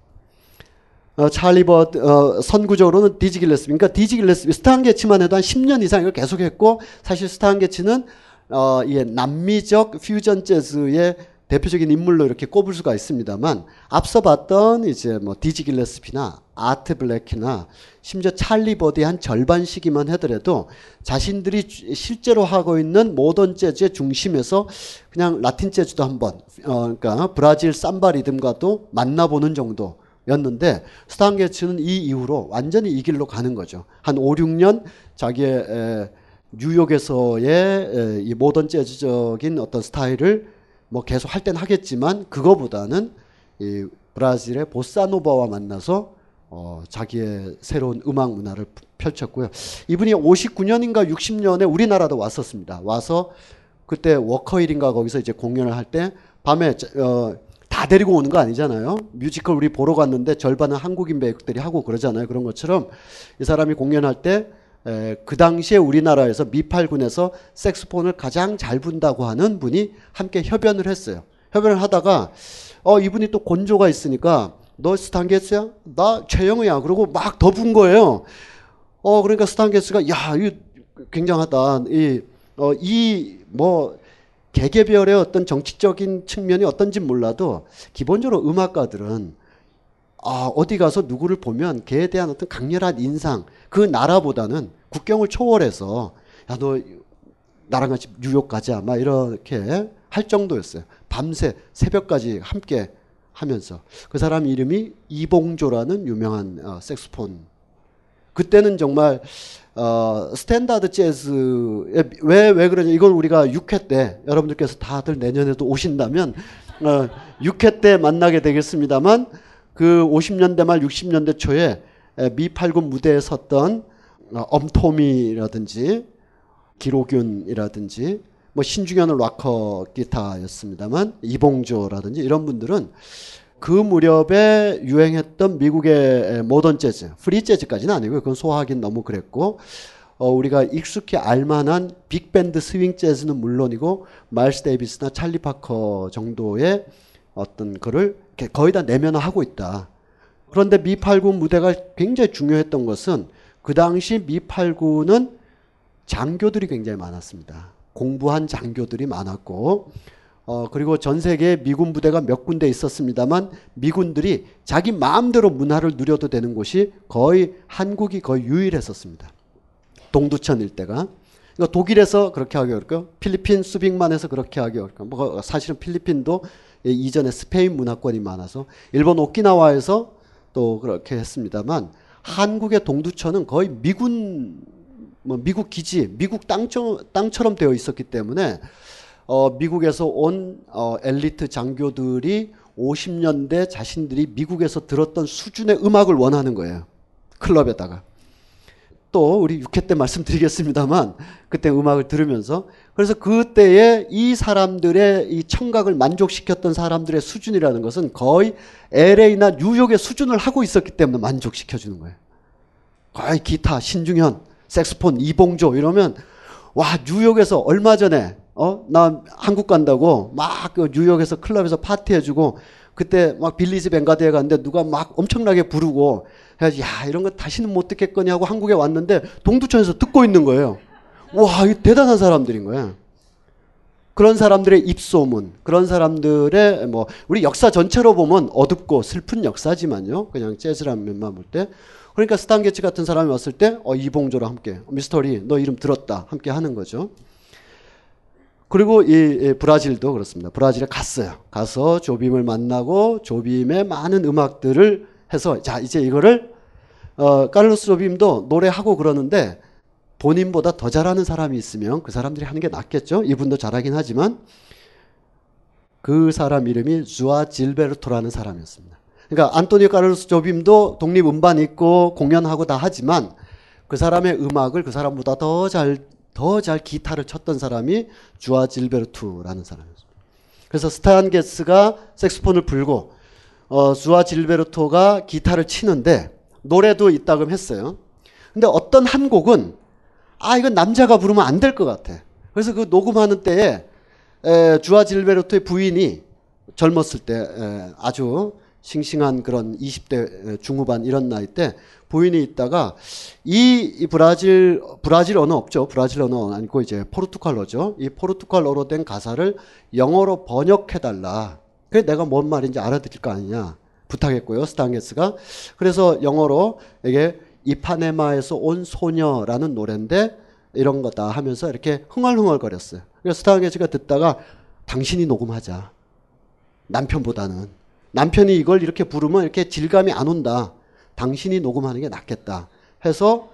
Speaker 9: 어, 찰리 버드 어, 선구적으로는 디지 길레스피 그러니까 디지 길레스피 스탄 게츠만 해도 한 10년 이상 이걸 계속했고 사실 스탄 게츠는 어, 예, 남미적 퓨전 재즈의 대표적인 인물로 이렇게 꼽을 수가 있습니다만 앞서 봤던 이제 뭐 디지 길레스피나 아트 블래키나 심지어 찰리 버드의 한 절반 시기만 하더라도 자신들이 실제로 하고 있는 모던 재즈의 중심에서 그냥 라틴 재즈도 한번 어 그러니까 브라질 삼바 리듬과도 만나보는 정도 였는데 스탄게츠는 이 이후로 완전히 이 길로 가는 거죠. 한 5, 6년 자기의 에, 뉴욕에서의 에, 이 모던 재즈적인 어떤 스타일을 뭐 계속 할 땐 하겠지만 그거보다는 이 브라질의 보사노바와 만나서 어, 자기의 새로운 음악 문화를 펼쳤고요. 이분이 59년인가 60년에 우리나라도 왔었습니다. 와서 그때 워커힐인가 거기서 이제 공연을 할 때 밤에 어, 다 데리고 오는 거 아니잖아요. 뮤지컬 우리 보러 갔는데 절반은 한국인 배우들이 하고 그러잖아요. 그런 것처럼 이 사람이 공연할 때 그 당시에 우리나라에서 미팔군에서 색스폰을 가장 잘 분다고 하는 분이 함께 협연을 했어요. 협연을 하다가 어 이분이 또 곤조가 있으니까 너 스탄 게츠야? 나 최영우야. 그러고 막 더 분 거예요. 어 그러니까 스탄 게츠가 야 이 굉장하다. 어, 이어 이 뭐 개개별의 어떤 정치적인 측면이 어떤지 몰라도 기본적으로 음악가들은 아, 어디 가서 누구를 보면 걔에 대한 어떤 강렬한 인상, 그 나라보다는 국경을 초월해서 야, 너 나랑 같이 뉴욕 가자. 막 이렇게 할 정도였어요. 밤새 새벽까지 함께 하면서 그 사람 이름이 이봉조라는 유명한 어, 색소폰. 그때는 정말 어, standard 재즈에 왜, 왜 그러냐. 이건 우리가 6회 때 여러분들께서 다들 내년에도 오신다면 어, 6회 때 만나게 되겠습니다만 그 50년대 말 60년대 초에 미 8군 무대에 섰던 어, 엄토미라든지 길옥윤이라든지 뭐 신중현은 rocker 기타였습니다만 이봉조라든지 이런 분들은 그 무렵에 유행했던 미국의 모던 재즈, 프리 재즈까지는 아니고요. 그건 소화하긴 너무 그랬고 어, 우리가 익숙히 알만한 빅밴드 스윙 재즈는 물론이고 마일스 데이비스나 찰리 파커 정도의 어떤 거를 거의 다 내면화하고 있다. 그런데 미8군 무대가 굉장히 중요했던 것은 그 당시 미8군은 장교들이 굉장히 많았습니다. 공부한 장교들이 많았고 어, 그리고 전 세계에 미군 부대가 몇 군데 있었습니다만 미군들이 자기 마음대로 문화를 누려도 되는 곳이 거의 한국이 거의 유일했었습니다. 동두천 일대가. 그러니까 독일에서 그렇게 하기 어렵고 필리핀 수빅만에서 그렇게 하기 어렵고 뭐 사실은 필리핀도 이전에 스페인 문화권이 많아서 일본 오키나와에서 또 그렇게 했습니다만 한국의 동두천은 거의 미군 뭐 미국 기지, 미국 땅처럼, 땅처럼 되어 있었기 때문에 어, 미국에서 온 어, 엘리트 장교들이 50년대 자신들이 미국에서 들었던 수준의 음악을 원하는 거예요. 클럽에다가. 또 우리 6회 때 말씀드리겠습니다만 그때 음악을 들으면서 그래서 그때에 이 사람들의 이 청각을 만족시켰던 사람들의 수준이라는 것은 거의 LA나 뉴욕의 수준을 하고 있었기 때문에 만족시켜 주는 거예요. 거의 기타 신중현 색스폰 이봉조 이러면 와 뉴욕에서 얼마 전에 어 나 한국 간다고 막 그 뉴욕에서 클럽에서 파티해주고 그때 막 빌리지 뱅가드에 갔는데 누가 막 엄청나게 부르고 해야지 야 이런 거 다시는 못 듣겠거니 하고 한국에 왔는데 동두천에서 듣고 있는 거예요. 와, 이 대단한 사람들인 거야. 그런 사람들의 입소문, 그런 사람들의 뭐 우리 역사 전체로 보면 어둡고 슬픈 역사지만요. 그냥 재즈란 면만 볼 때. 그러니까 스탄 게츠 같은 사람이 왔을 때 어, 이봉조랑 함께 미스터리 너 이름 들었다 함께 하는 거죠. 그리고 이, 이 브라질도 그렇습니다. 브라질에 갔어요. 가서 조빔을 만나고 조빔의 많은 음악들을 해서 자 이제 이거를 어, 카를로스 조빔도 노래하고 그러는데 본인보다 더 잘하는 사람이 있으면 그 사람들이 하는 게 낫겠죠. 이분도 잘하긴 하지만 그 사람 이름이 주앙 질베르토라는 사람이었습니다. 그러니까 안토니오 카를로스 조빔도 독립 음반 있고 공연하고 다 하지만 그 사람의 음악을 그 사람보다 더 잘 더 잘 기타를 쳤던 사람이 주아 질베르투라는 사람이었습니다. 그래서 스탄 게스가 색소폰을 불고 어, 주아 질베르토가 기타를 치는데 노래도 있다금 했어요. 근데 어떤 한 곡은 아 이건 남자가 부르면 안 될 것 같아. 그래서 그 녹음하는 때에 에, 주아 질베르토의 부인이 젊었을 때 에, 아주 싱싱한 그런 20대 중후반 이런 나이 때 부인이 있다가 이, 이 브라질 브라질 언어 없죠. 브라질 언어 아니고 이제 포르투갈어죠. 이 포르투갈어로 된 가사를 영어로 번역해 달라. 그래 내가 뭔 말인지 알아들을 거 아니냐 부탁했고요. 스탄 게츠가 그래서 영어로 이게 이파네마에서 온 소녀라는 노래인데 이런 거다 하면서 이렇게 흥얼흥얼거렸어요. 그래서 스탄 게츠가 듣다가 당신이 녹음하자. 남편보다는. 남편이 이걸 이렇게 부르면 이렇게 질감이 안 온다. 당신이 녹음하는 게 낫겠다. 해서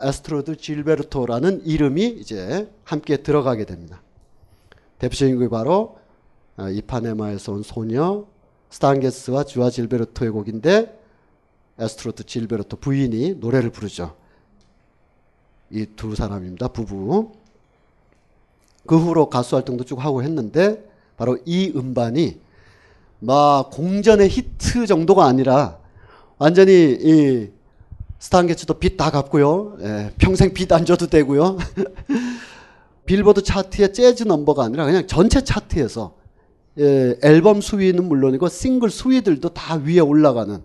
Speaker 9: 아스트루드 질베르토라는 이름이 이제 함께 들어가게 됩니다. 대표적인 게 바로 어, 이파네마에서 온 소녀 스탄 게츠와 주앙 질베르토의 곡인데 아스트루드 질베르토 부인이 노래를 부르죠. 이 두 사람입니다. 부부. 그 후로 가수 활동도 쭉 하고 했는데 바로 이 음반이 막 공전의 히트 정도가 아니라 완전히 이 스탄 게츠도 빚 다 갚고요. 예, 평생 빚 안 져도 되고요. [laughs] 빌보드 차트의 재즈 넘버가 아니라 그냥 전체 차트에서 예, 앨범 수위는 물론이고 싱글 수위들도 다 위에 올라가는.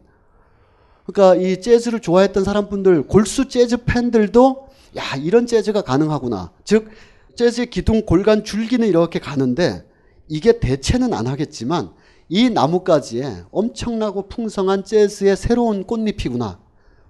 Speaker 9: 그러니까 이 재즈를 좋아했던 사람분들 골수 재즈 팬들도 야 이런 재즈가 가능하구나. 즉 재즈의 기둥 골간 줄기는 이렇게 가는데 이게 대체는 안 하겠지만 이 나뭇가지에 엄청나고 풍성한 재즈의 새로운 꽃잎이구나.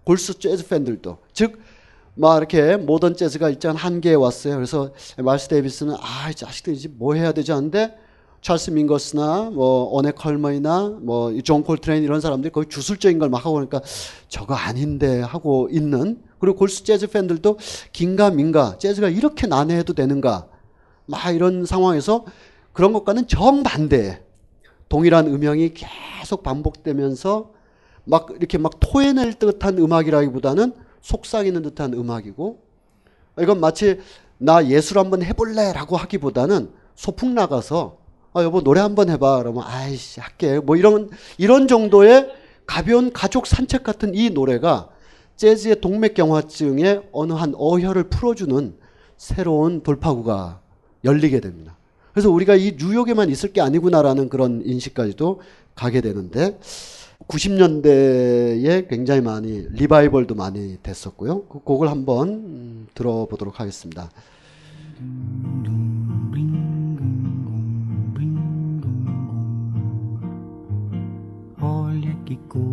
Speaker 9: 골수 재즈 팬들도. 즉 막 이렇게 모던 재즈가 일단 한계에 왔어요. 그래서 마일스 데이비스는 아, 이 자식들 이제 뭐 해야 되지 않는데 찰스 민거스나 뭐 오넷 콜먼이나 뭐 존 콜트레인 이런 사람들이 거의 주술적인 걸 막 하고 그러니까 저거 아닌데 하고 있는 그리고 골수 재즈 팬들도 긴가 민가 재즈가 이렇게 난해해도 되는가 막 이런 상황에서 그런 것과는 정반대. 동일한 음향이 계속 반복되면서 막 이렇게 막 토해낼 듯한 음악이라기보다는 속삭이는 듯한 음악이고 이건 마치 나 예술 한번 해볼래라고 하기보다는 소풍 나가서 아 여보 노래 한번 해봐 그러면 아이씨 할게 뭐 이런 이런 정도의 가벼운 가족 산책 같은 이 노래가 재즈의 동맥경화증에 어느 한 어혈을 풀어주는 새로운 돌파구가 열리게 됩니다. 그래서 우리가 이 뉴욕에만 있을 게 아니구나라는 그런 인식까지도 가게 되는데 90년대에 굉장히 많이 리바이벌도 많이 됐었고요. 그 곡을 한번 음, 들어보도록 하겠습니다.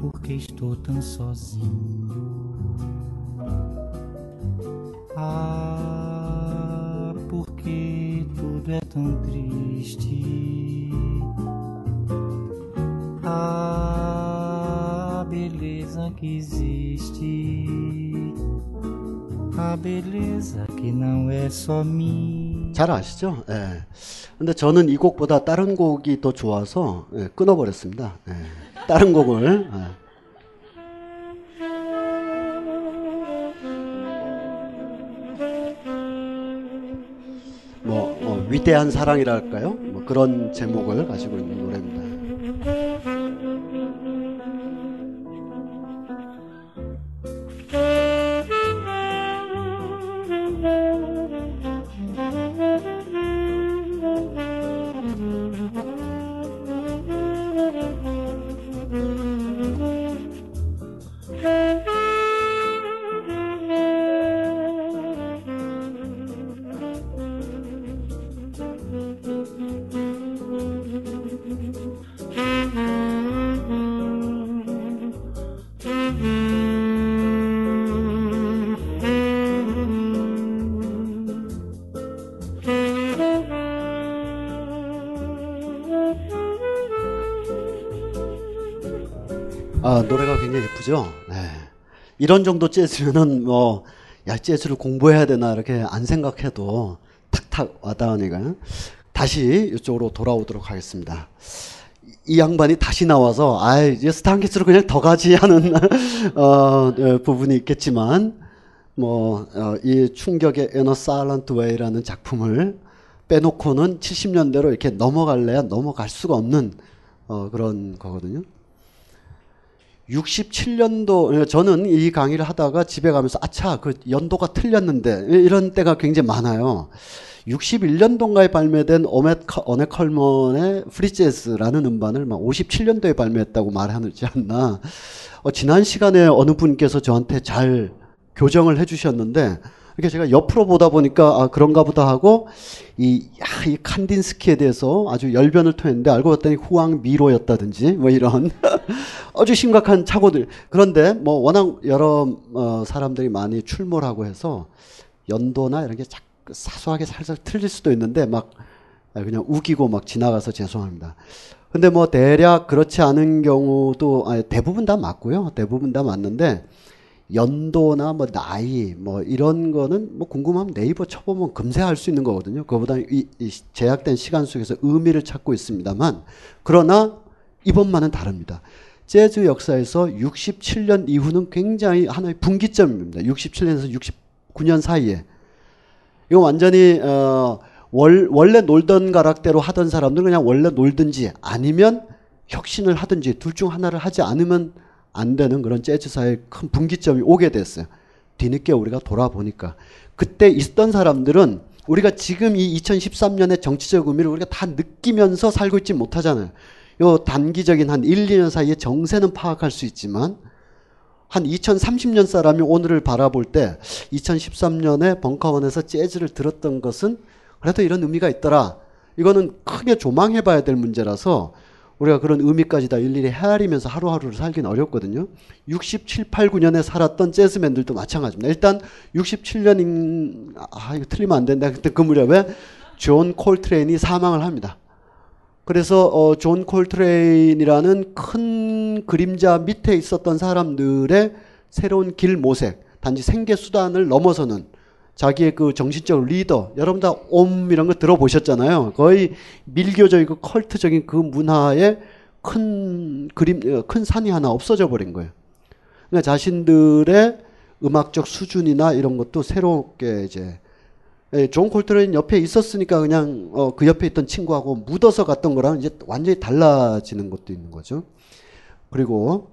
Speaker 10: porque estou tão sozinho. Ah, porque tudo é tão triste. A beleza que existe, a beleza que não é só minha.
Speaker 9: 잘 아시죠? 예. 근데 저는 이 곡보다 다른 곡이 더 좋아서 예, 끊어버렸습니다. 예. 다른 곡을. 예. 뭐, 뭐 위대한 사랑이랄까요? 뭐 그런 제목을 가지고 있는 노래입니다. 노래가 굉장히 예쁘죠? 네. 이런 정도 재즈면은 뭐, 야, 재즈를 공부해야 되나, 이렇게 안 생각해도 탁탁 와닿으니까. 다시 이쪽으로 돌아오도록 하겠습니다. 이 양반이 다시 나와서, 아 이제 스탄게스로 그냥 더 가지 하는, [laughs] 어, 어, 부분이 있겠지만, 뭐, 어, 이 충격의 a Silent Way라는 작품을 빼놓고는 70년대로 이렇게 넘어갈래야 넘어갈 수가 없는, 어, 그런 거거든요. 67년도 그러니까 저는 이 강의를 하다가 집에 가면서 아차 그 연도가 틀렸는데 이런 때가 굉장히 많아요. 61년도인가에 발매된 오메 어네 컬먼의 프리재즈라는 음반을 막 57년도에 발매했다고 말하지 않나. 어, 지난 시간에 어느 분께서 저한테 잘 교정을 해주셨는데 이렇게 제가 옆으로 보다 보니까 아 그런가 보다 하고 이, 야, 이 칸딘스키에 대해서 아주 열변을 토했는데 알고 봤더니 후왕 미로였다든지 뭐 이런 [laughs] 아주 심각한 착오들 그런데 뭐 워낙 여러 어, 사람들이 많이 출몰하고 해서 연도나 이런 게 자꾸 사소하게 살살 틀릴 수도 있는데 막 그냥 우기고 막 지나가서 죄송합니다. 근데 뭐 대략 그렇지 않은 경우도 아니, 대부분 다 맞고요. 대부분 다 맞는데 연도나 뭐 나이 뭐 이런 거는 뭐 궁금하면 네이버 쳐보면 금세 알수 있는 거거든요. 그거보다 이, 이 제약된 시간 속에서 의미를 찾고 있습니다만 그러나 이번만은 다릅니다. 재즈 역사에서 67년 이후는 굉장히 하나의 분기점입니다. 67년에서 69년 사이에 이거 완전히 어, 월, 원래 놀던 가락대로 하던 사람들은 그냥 원래 놀든지 아니면 혁신을 하든지 둘 중 하나를 하지 않으면 안 되는 그런 재즈사의 큰 분기점이 오게 됐어요. 뒤늦게 우리가 돌아보니까 그때 있던 사람들은 우리가 지금 이 2013년의 정치적 의미를 우리가 다 느끼면서 살고 있지 못하잖아요. 요 단기적인 한 1, 2년 사이에 정세는 파악할 수 있지만 한 2030년 사람이 오늘을 바라볼 때 2013년에 벙커원에서 재즈를 들었던 것은 그래도 이런 의미가 있더라. 이거는 크게 조망해 봐야 될 문제라서 우리가 그런 의미까지 다 일일이 헤아리면서 하루하루를 살기는 어렵거든요. 67, 8, 9년에 살았던 재즈맨들도 마찬가지입니다. 일단 67년인 아 이거 틀리면 안 된다. 그때 그 무렵에 존 콜트레인이 사망을 합니다. 그래서 어, 존 콜트레인이라는 큰 그림자 밑에 있었던 사람들의 새로운 길 모색, 단지 생계 수단을 넘어서는 자기의 그 정신적 리더, 여러분 다 옴 이런 거 들어보셨잖아요. 거의 밀교적이고 컬트적인 그 문화의 큰 그림, 어, 큰 산이 하나 없어져 버린 거예요. 그러니까 자신들의 음악적 수준이나 이런 것도 새롭게 이제 예, 존 콜트레인 옆에 있었으니까 그냥 어, 그 옆에 있던 친구하고 묻어서 갔던 거랑 이제 완전히 달라지는 것도 있는 거죠. 그리고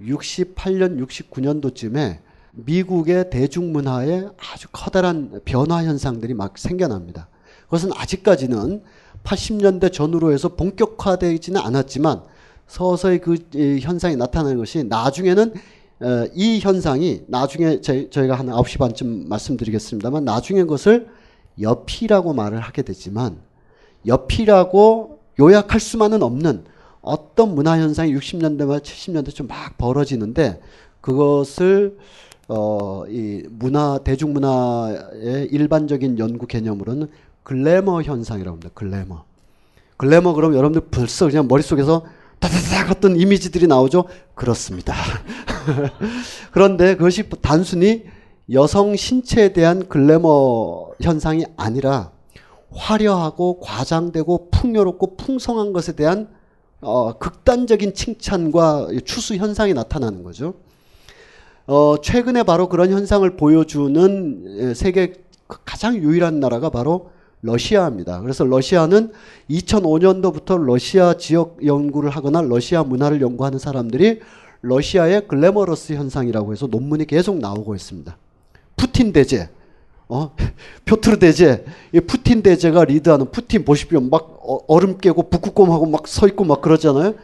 Speaker 9: 68년, 69년도쯤에 미국의 대중문화에 아주 커다란 변화 현상들이 막 생겨납니다. 그것은 아직까지는 80년대 전후로 해서 본격화되지는 않았지만 서서히 그 현상이 나타나는 것이 나중에는 어, 이 현상이 나중에 저희, 저희가 한 9시 반쯤 말씀드리겠습니다만 나중에 그것을 옆이라고 말을 하게 되지만 옆이라고 요약할 수만은 없는 어떤 문화 현상이 60년대 말 70년대 좀 막 벌어지는데 그것을 어, 이 문화 대중문화의 일반적인 연구 개념으로는 글래머 현상이라고 합니다. 글래머. 글래머 그럼 여러분들 벌써 그냥 머릿속에서 다다닥 어떤 이미지들이 나오죠? 그렇습니다. [laughs] 그런데 그것이 단순히 여성 신체에 대한 글래머 현상이 아니라 화려하고 과장되고 풍요롭고 풍성한 것에 대한 어, 극단적인 칭찬과 추수 현상이 나타나는 거죠. 어, 최근에 바로 그런 현상을 보여주는 세계 가장 유일한 나라가 바로 러시아입니다. 그래서 러시아는 2005년도부터 러시아 지역 연구를 하거나 러시아 문화를 연구하는 사람들이 러시아의 글래머러스 현상이라고 해서 논문이 계속 나오고 있습니다. 푸틴 대제, 어? [laughs] 표트르 대제, 이 푸틴 대제가 리드하는 푸틴 보십시오. 막 어, 얼음 깨고 북극곰하고 막 서 있고 막 그러잖아요.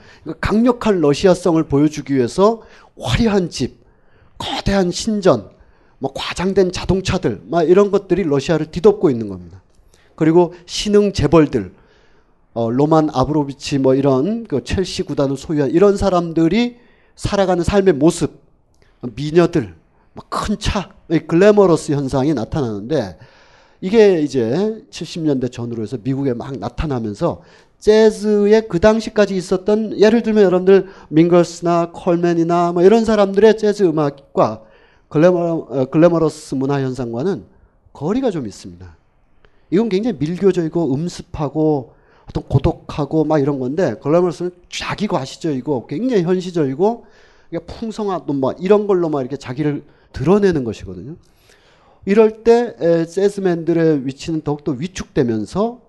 Speaker 9: 강력한 러시아성을 보여주기 위해서 화려한 집, 거대한 신전, 뭐 과장된 자동차들, 막 이런 것들이 러시아를 뒤덮고 있는 겁니다. 그리고 신흥 재벌들, 어, 로만 아브로비치 뭐 이런 그 첼시 구단을 소유한 이런 사람들이 살아가는 삶의 모습, 미녀들, 뭐큰 차, 글래머러스 현상이 나타나는데 이게 이제 70년대 전후로 해서 미국에 막 나타나면서 재즈의 그 당시까지 있었던 예를 들면 여러분들 밍걸스나 콜맨이나 뭐 이런 사람들의 재즈 음악과 글래머, 어, 글래머러스 문화 현상과는 거리가 좀 있습니다. 이건 굉장히 밀교적이고 음습하고 어떤 고독하고 막 이런 건데 글래머러스는 자기 과시적이고 굉장히 현시적이고 풍성하고 뭐 이런 걸로 막 이렇게 자기를 드러내는 것이거든요. 이럴 때 재즈맨들의 위치는 더욱더 위축되면서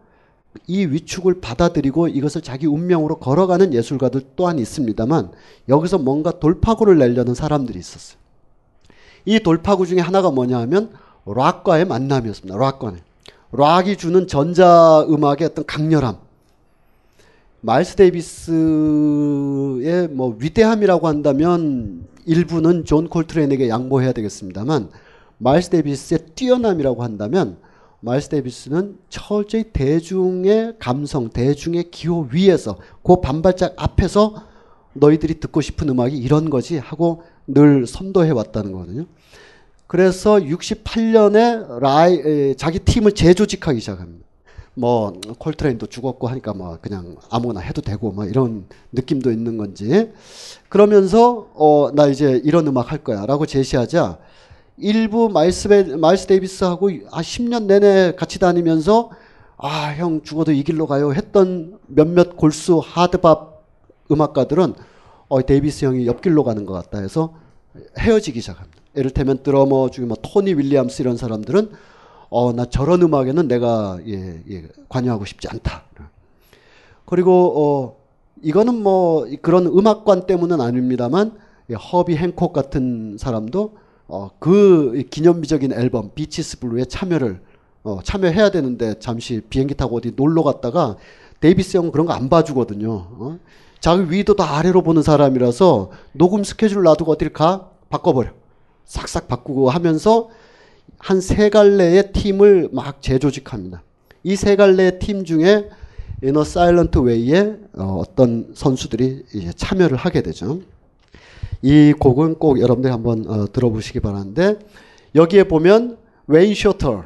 Speaker 9: 이 위축을 받아들이고 이것을 자기 운명으로 걸어가는 예술가들 또한 있습니다만 여기서 뭔가 돌파구를 내려는 사람들이 있었어요. 이 돌파구 중에 하나가 뭐냐 하면 락과의 만남이었습니다. 락과는. 락이 주는 전자 음악의 어떤 강렬함. 마일스 데이비스의 뭐 위대함이라고 한다면 일부는 존 콜트레인에게 양보해야 되겠습니다만 마일스 데이비스의 뛰어남이라고 한다면 마일스 데이비스는 철저히 대중의 감성, 대중의 기호 위에서 그 반발짝 앞에서 너희들이 듣고 싶은 음악이 이런 거지 하고 늘 선도해 왔다는 거거든요. 그래서 68년에 라이, 에, 자기 팀을 재조직하기 시작합니다. 뭐 콜트레인도 죽었고 하니까 뭐 그냥 아무거나 해도 되고 뭐 이런 느낌도 있는 건지 그러면서 어 나 이제 이런 음악 할 거야라고 제시하자 일부 마일스, 베, 마일스 데이비스하고 아 10년 내내 같이 다니면서 아 형 죽어도 이 길로 가요 했던 몇몇 골수 hard bop 음악가들은 어 데이비스 형이 옆길로 가는 것 같다 해서 헤어지기 시작합니다. 이를테면 드러머 중에 뭐 토니 윌리엄스 이런 사람들은 어 나 저런 음악에는 내가 예, 예, 관여하고 싶지 않다. 그리고 어 이거는 뭐 그런 음악관 때문은 아닙니다만 예, 허비 행콕 같은 사람도 어, 그 기념비적인 앨범 Bitches Brew에 참여를 어, 참여해야 되는데 잠시 비행기 타고 어디 놀러 갔다가 데이비스 형은 그런 거 안 봐주거든요. 어? 자기 위도 다 아래로 보는 사람이라서 녹음 스케줄 놔두고 어딜 가 바꿔버려. 싹싹 바꾸고 하면서 한 세 갈래의 팀을 막 재조직합니다. 이 세 갈래의 팀 중에 In a Silent Way에 어, 어떤 선수들이 이제 참여를 하게 되죠. 이 곡은 꼭 여러분들이 한번 어, 들어보시기 바라는데 여기에 보면 웨인 쇼터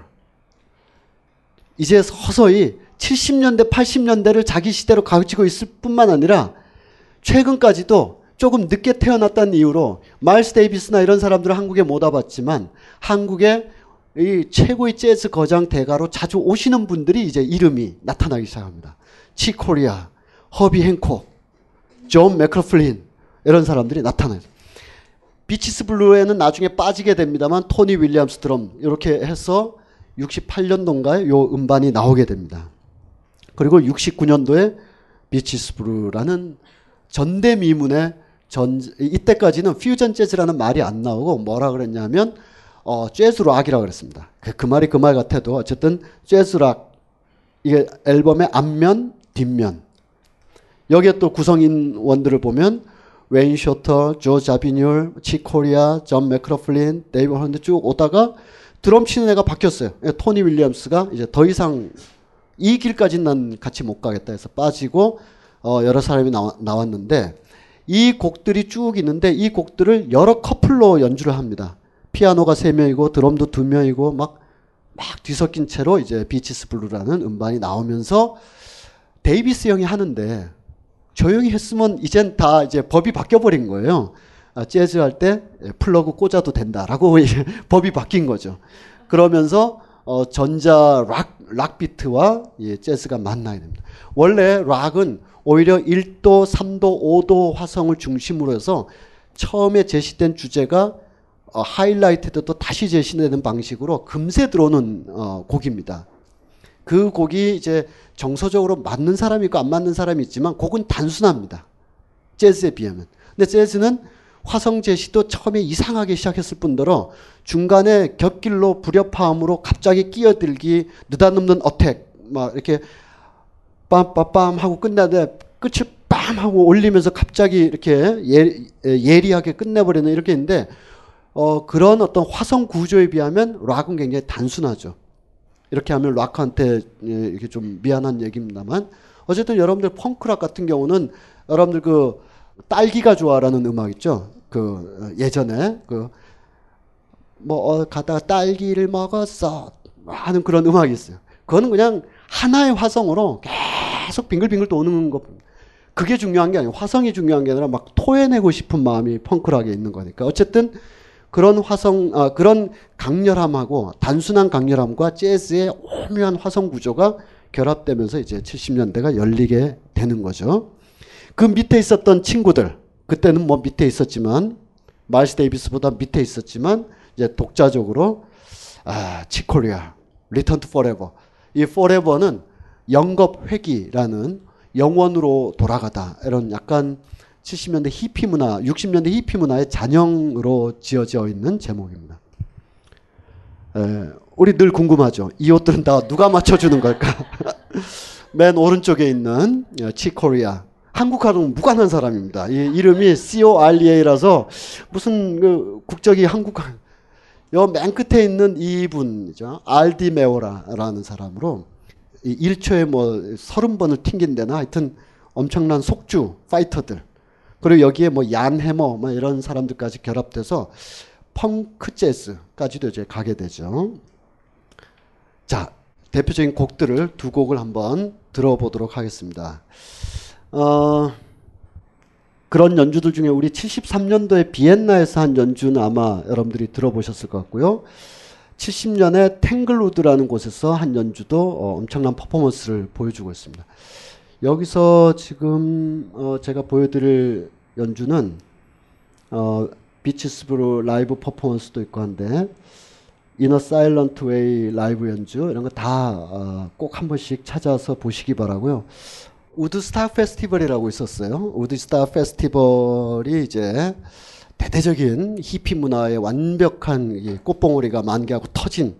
Speaker 9: 이제 서서히 70년대 80년대를 자기 시대로 가르치고 있을 뿐만 아니라 최근까지도 조금 늦게 태어났다는 이유로 마일스 데이비스나 이런 사람들은 한국에 못 와봤지만 한국에 이 최고의 재즈 거장 대가로 자주 오시는 분들이 이제 이름이 나타나기 시작합니다. 칙 코리아, 허비 행콕, 존 맥러플린 이런 사람들이 나타나요. Bitches Brew에는 나중에 빠지게 됩니다만 토니 윌리엄스 드럼 이렇게 해서 68년도인가에 요 음반이 나오게 됩니다. 그리고 69년도에 Bitches Brew라는 전대미문의 전 이때까지는 퓨전 재즈라는 말이 안 나오고 뭐라 그랬냐면 어, 재즈 락이라 그랬습니다. 그, 그 말이 그 말 같아도 어쨌든 재즈 락 이게 앨범의 앞면 뒷면 여기에 또 구성인원들을 보면 웨인 쇼터, 조 자비눌, 칙 코리아, 존 맥러플린, 데이브 홀랜드 쭉 오다가 드럼 치는 애가 바뀌었어요. 예, 토니 윌리엄스가 이제 더 이상 이 길까지는 난 같이 못 가겠다 해서 빠지고 어, 여러 사람이 나와, 나왔는데 이 곡들이 쭉 있는데 이 곡들을 여러 커플로 연주를 합니다. 피아노가 세 명이고 드럼도 두 명이고 막, 막 뒤섞인 채로 이제 Bitches Brew라는 음반이 나오면서 데이비스 형이 하는데 조용히 했으면 이젠 다 이제 법이 바뀌어 버린 거예요. 아, 재즈 할 때 플러그 꽂아도 된다라고 [laughs] 법이 바뀐 거죠. 그러면서 어, 전자 락, 락 비트와 예, 재즈가 만나야 됩니다. 원래 락은 오히려 1도, 3도, 5도 화성을 중심으로 해서 처음에 제시된 주제가 어, 하이라이트도 또 다시 제시되는 방식으로 금세 들어오는 어, 곡입니다. 그 곡이 이제 정서적으로 맞는 사람이 있고 안 맞는 사람이 있지만 곡은 단순합니다. 재즈에 비하면. 근데 재즈는 화성 제시도 처음에 이상하게 시작했을 뿐더러 중간에 곁길로 불협화음으로 갑자기 끼어들기 느닷없는 어택 막 이렇게 빰빰빰 하고 끝나는데 끝을 빰 하고 올리면서 갑자기 이렇게 예, 예리하게 끝내버리는 이렇게 있는데 어, 그런 어떤 화성 구조에 비하면 락은 굉장히 단순하죠. 이렇게 하면 락한테 예, 이렇게 좀 미안한 얘기입니다만 어쨌든 여러분들 펑크락 같은 경우는 여러분들 그 딸기가 좋아라는 음악 있죠. 그 어, 예전에 그뭐 어, 가다가 딸기를 먹었어 하는 그런 음악이 있어요. 그거는 그냥 하나의 화성으로 계속 빙글빙글 도는 것. 그게 중요한 게 아니고 화성이 중요한 게 아니라 막 토해내고 싶은 마음이 펑크락에 있는 거니까. 어쨌든 그런 화성, 아, 그런 강렬함하고 단순한 강렬함과 재즈의 오묘한 화성 구조가 결합되면서 이제 70년대가 열리게 되는 거죠. 그 밑에 있었던 친구들, 그때는 뭐 밑에 있었지만, 마일스 데이비스보다 밑에 있었지만, 이제 독자적으로, 아, 칙 코리아, Return to Forever. 이 Forever는 영겁 회귀라는 영원으로 돌아가다. 이런 약간 70년대 히피 문화, 60년대 히피 문화의 잔영으로 지어져 있는 제목입니다. 에, 우리 늘 궁금하죠. 이 옷들은 다 누가 맞춰주는 걸까? [laughs] 맨 오른쪽에 있는 치코리아. 한국하고는 무관한 사람입니다. 이 이름이 C-O-R-E-A라서 무슨 그 국적이 한국, 요맨 끝에 있는 이분이죠. 알디 메오라라는 사람으로 1초에 뭐 30번을 튕긴다나 하여튼 엄청난 속주 파이터들 그리고 여기에 뭐 얀 해머 뭐 이런 사람들까지 결합돼서 펑크 재즈까지도 이제 가게 되죠. 자, 대표적인 곡들을 두 곡을 한번 들어보도록 하겠습니다. 어, 그런 연주들 중에 우리 73년도에 비엔나에서 한 연주는 아마 여러분들이 들어보셨을 것 같고요. 70년에 탱글우드라는 곳에서 한 연주도 어, 엄청난 퍼포먼스를 보여주고 있습니다. 여기서 지금 어, 제가 보여드릴 연주는 어, Bitches Brew 라이브 퍼포먼스도 있고 한데 In a Silent Way 라이브 연주 이런 거 다 꼭한 번씩 찾아서 보시기 바라고요. 우드스탁 페스티벌이라고 있었어요. 우드스탁 페스티벌이 이제 대대적인 히피 문화의 완벽한 이 꽃봉오리가 만개하고 터진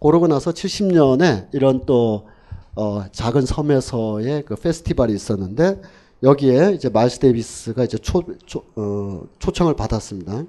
Speaker 9: 그러고 나서 70년에 이런 또 어, 작은 섬에서의 그 페스티벌이 있었는데 여기에 이제 마일스 데이비스가 이제 초, 초, 어, 초청을 받았습니다.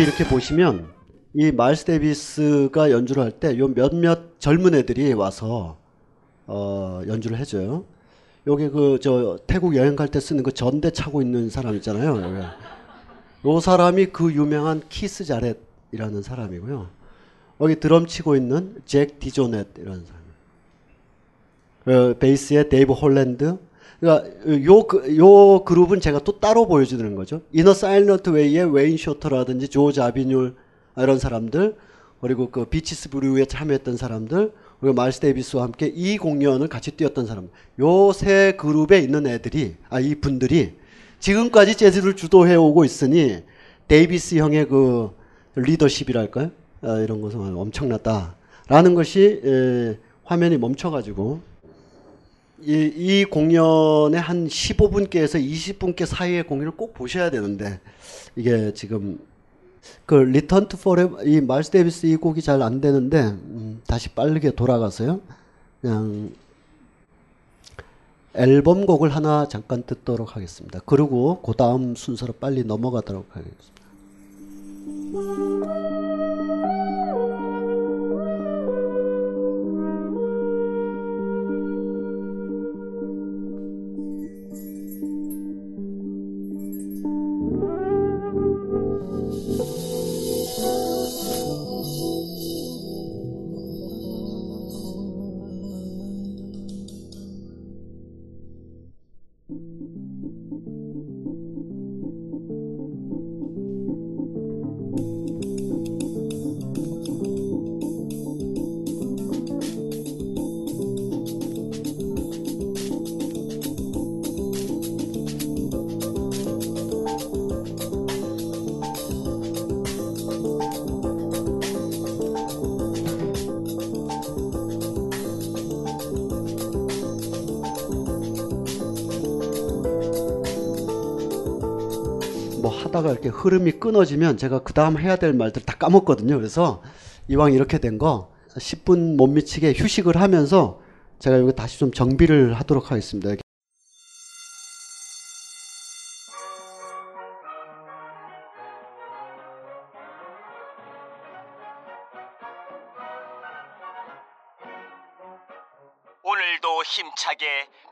Speaker 9: 여기 이렇게 보시면 이 마일스 데이비스가 연주를 할 때 요 몇몇 젊은 애들이 와서 어, 연주를 해줘요. 여기 그 저 태국 여행 갈 때 쓰는 그 전대 차고 있는 사람 있잖아요. 여기. 요 사람이 그 유명한 키스 자렛이라는 사람이고요. 여기 드럼 치고 있는 잭 디조넷이라는 사람. 그 베이스의 데이브 홀랜드. 그러니까 요, 그- 요 그룹은 제가 또 따로 보여주는 거죠. In a Silent Way의 웨인 쇼터라든지 조 자비눌 이런 사람들 그리고 그 Bitches Brew에 참여했던 사람들 그리고 마일스 데이비스와 함께 이 공연을 같이 뛰었던 사람 요 세 그룹에 있는 애들이 아 이 분들이 지금까지 재즈를 주도해 오고 있으니 데이비스 형의 그 리더십이랄까요 아, 이런 것은 엄청났다라는 것이 에, 화면이 멈춰가지고 이, 이 공연의 한 15분께에서 20분께 사이의 공연을 꼭 보셔야 되는데 이게 지금 그 Return to Forever 이 마일스 데이비스 이 곡이 잘 안 되는데 음, 다시 빠르게 돌아가서요. 그냥 앨범 곡을 하나 잠깐 듣도록 하겠습니다. 그리고 그 다음 순서로 빨리 넘어가도록 하겠습니다. 흐름이 끊어지면 제가 그 다음 해야 될 말들 다 까먹거든요. 그래서 이왕 이렇게 된 거 10분 못 미치게 휴식을 하면서 제가 여기 다시 좀 정비를 하도록 하겠습니다.
Speaker 11: 오늘도 힘차게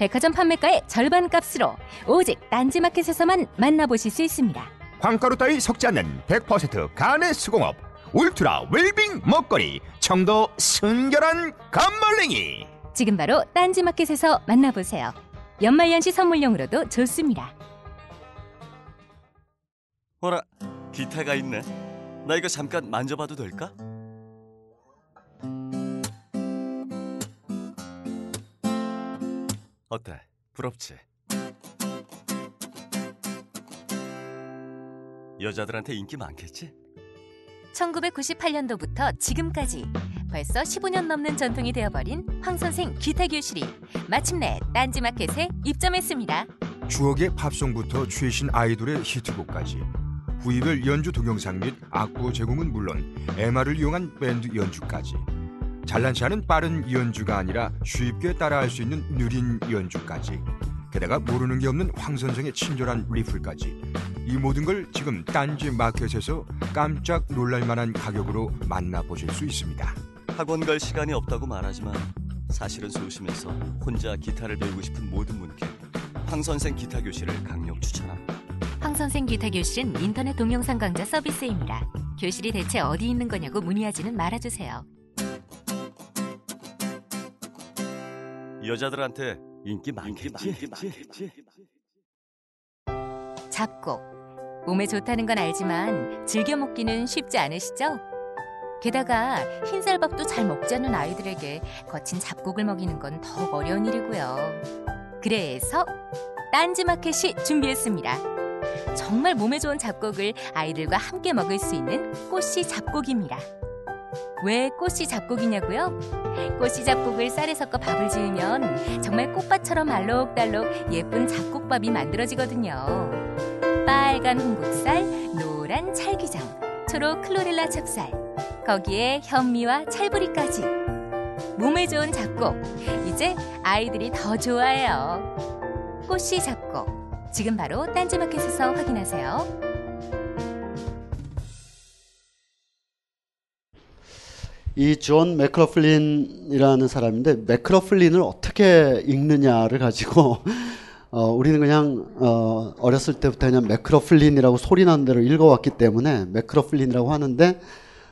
Speaker 3: 백화점 판매가의 절반 값으로 오직 딴지마켓에서만 만나보실 수 있습니다.
Speaker 2: 황가루 따위 섞지 않는 100% 간의 수공업 울트라 웰빙 먹거리 청도 순결한 감말랭이
Speaker 3: 지금 바로 딴지마켓에서 만나보세요. 연말연시 선물용으로도 좋습니다.
Speaker 4: 어라, 기타가 있네. 나 이거 잠깐 만져봐도 될까? 어때? 부럽지? 여자들한테 인기 많겠지?
Speaker 3: 1998년도부터 지금까지 벌써 15년 넘는 전통이 되어버린 황선생 기타 교실이 마침내 딴지마켓에 입점했습니다.
Speaker 2: 추억의 팝송부터 최신 아이돌의 히트곡까지 부위별 연주 동영상 및 악보 제공은 물론 MR을 이용한 밴드 연주까지 잘난치 않은 빠른 연주가 아니라 쉽게 따라할 수 있는 느린 연주까지 게다가 모르는 게 없는 황 선생의 친절한 리플까지 이 모든 걸 지금 딴지 마켓에서 깜짝 놀랄 만한 가격으로 만나보실 수 있습니다.
Speaker 4: 학원 갈 시간이 없다고 말하지만 사실은 소심해서 혼자 기타를 배우고 싶은 모든 분께 황 선생 기타 교실을 강력 추천합니다.
Speaker 3: 황 선생 기타 교실은 인터넷 동영상 강좌 서비스입니다. 교실이 대체 어디 있는 거냐고 문의하지는 말아주세요.
Speaker 4: 여자들한테 인기 많겠지?
Speaker 3: 잡곡. 몸에 좋다는 건 알지만 즐겨 먹기는 쉽지 않으시죠? 게다가 흰쌀밥도 잘 먹지 않는 아이들에게 거친 잡곡을 먹이는 건 더욱 어려운 일이고요. 그래서 딴지마켓이 준비했습니다. 정말 몸에 좋은 잡곡을 아이들과 함께 먹을 수 있는 꽃씨 잡곡입니다. 왜 꽃씨 잡곡이냐고요? 꽃씨 잡곡을 쌀에 섞어 밥을 지으면 정말 꽃밭처럼 알록달록 예쁜 잡곡밥이 만들어지거든요. 빨간 홍국쌀, 노란 찰기장, 초록 클로렐라 찹쌀, 거기에 현미와 찰보리까지. 몸에 좋은 잡곡, 이제 아이들이 더 좋아해요. 꽃씨 잡곡, 지금 바로 딴지마켓에서 확인하세요.
Speaker 9: 이 존 맥크로플린이라는 사람인데 맥크로플린을 어떻게 읽느냐를 가지고 [laughs] 어, 우리는 그냥 어, 어렸을 때부터 그냥 맥크로플린이라고 소리 나는 대로 읽어왔기 때문에 맥크로플린이라고 하는데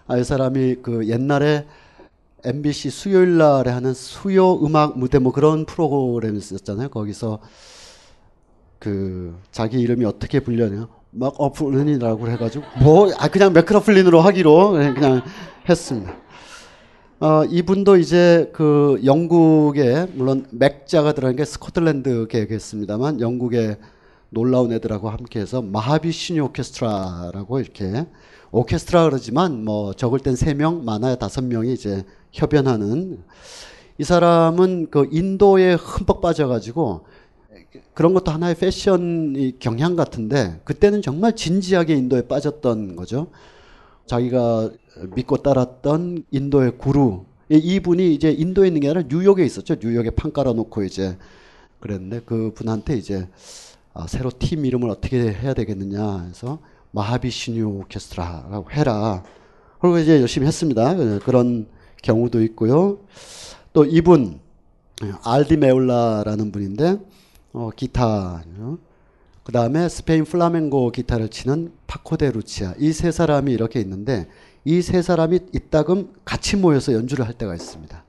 Speaker 9: 아, 이 사람이 그 옛날에 MBC 수요일 날에 하는 수요 음악 무대 뭐 그런 프로그램이 있었잖아요. 거기서 그 자기 이름이 어떻게 불리냐 맥어플린이라고 해가지고 뭐 아 그냥 맥크로플린으로 하기로 그냥 했습니다. 어, 이분도 이제 그 영국에 물론 맥자가 들어간 게 스코틀랜드 계이겠습니다만 영국의 놀라운 애들하고 함께해서 마하비시누 오케스트라라고 이렇게 오케스트라 그러지만 뭐 적을 땐 세 명, 많아야 다섯 명이 이제 협연하는 이 사람은 그 인도에 흠뻑 빠져가지고 그런 것도 하나의 패션 경향 같은데 그때는 정말 진지하게 인도에 빠졌던 거죠. 자기가 믿고 따랐던 인도의 구루 이분이 이제 인도에 있는 게 아니라 뉴욕에 있었죠. 뉴욕에 판 깔아놓고 이제 그랬는데 그 분한테 이제 아, 새로 팀 이름을 어떻게 해야 되겠느냐 해서 마하비 시뉴 오케스트라라고 해라. 그리고 이제 열심히 했습니다. 그런 경우도 있고요. 또 이분 알디 메올라라는 분인데 어, 기타 그 다음에 스페인 플라멩고 기타를 치는 파코데 루치아 이 세 사람이 이렇게 있는데 이 세 사람이 이따금 같이 모여서 연주를 할 때가 있습니다.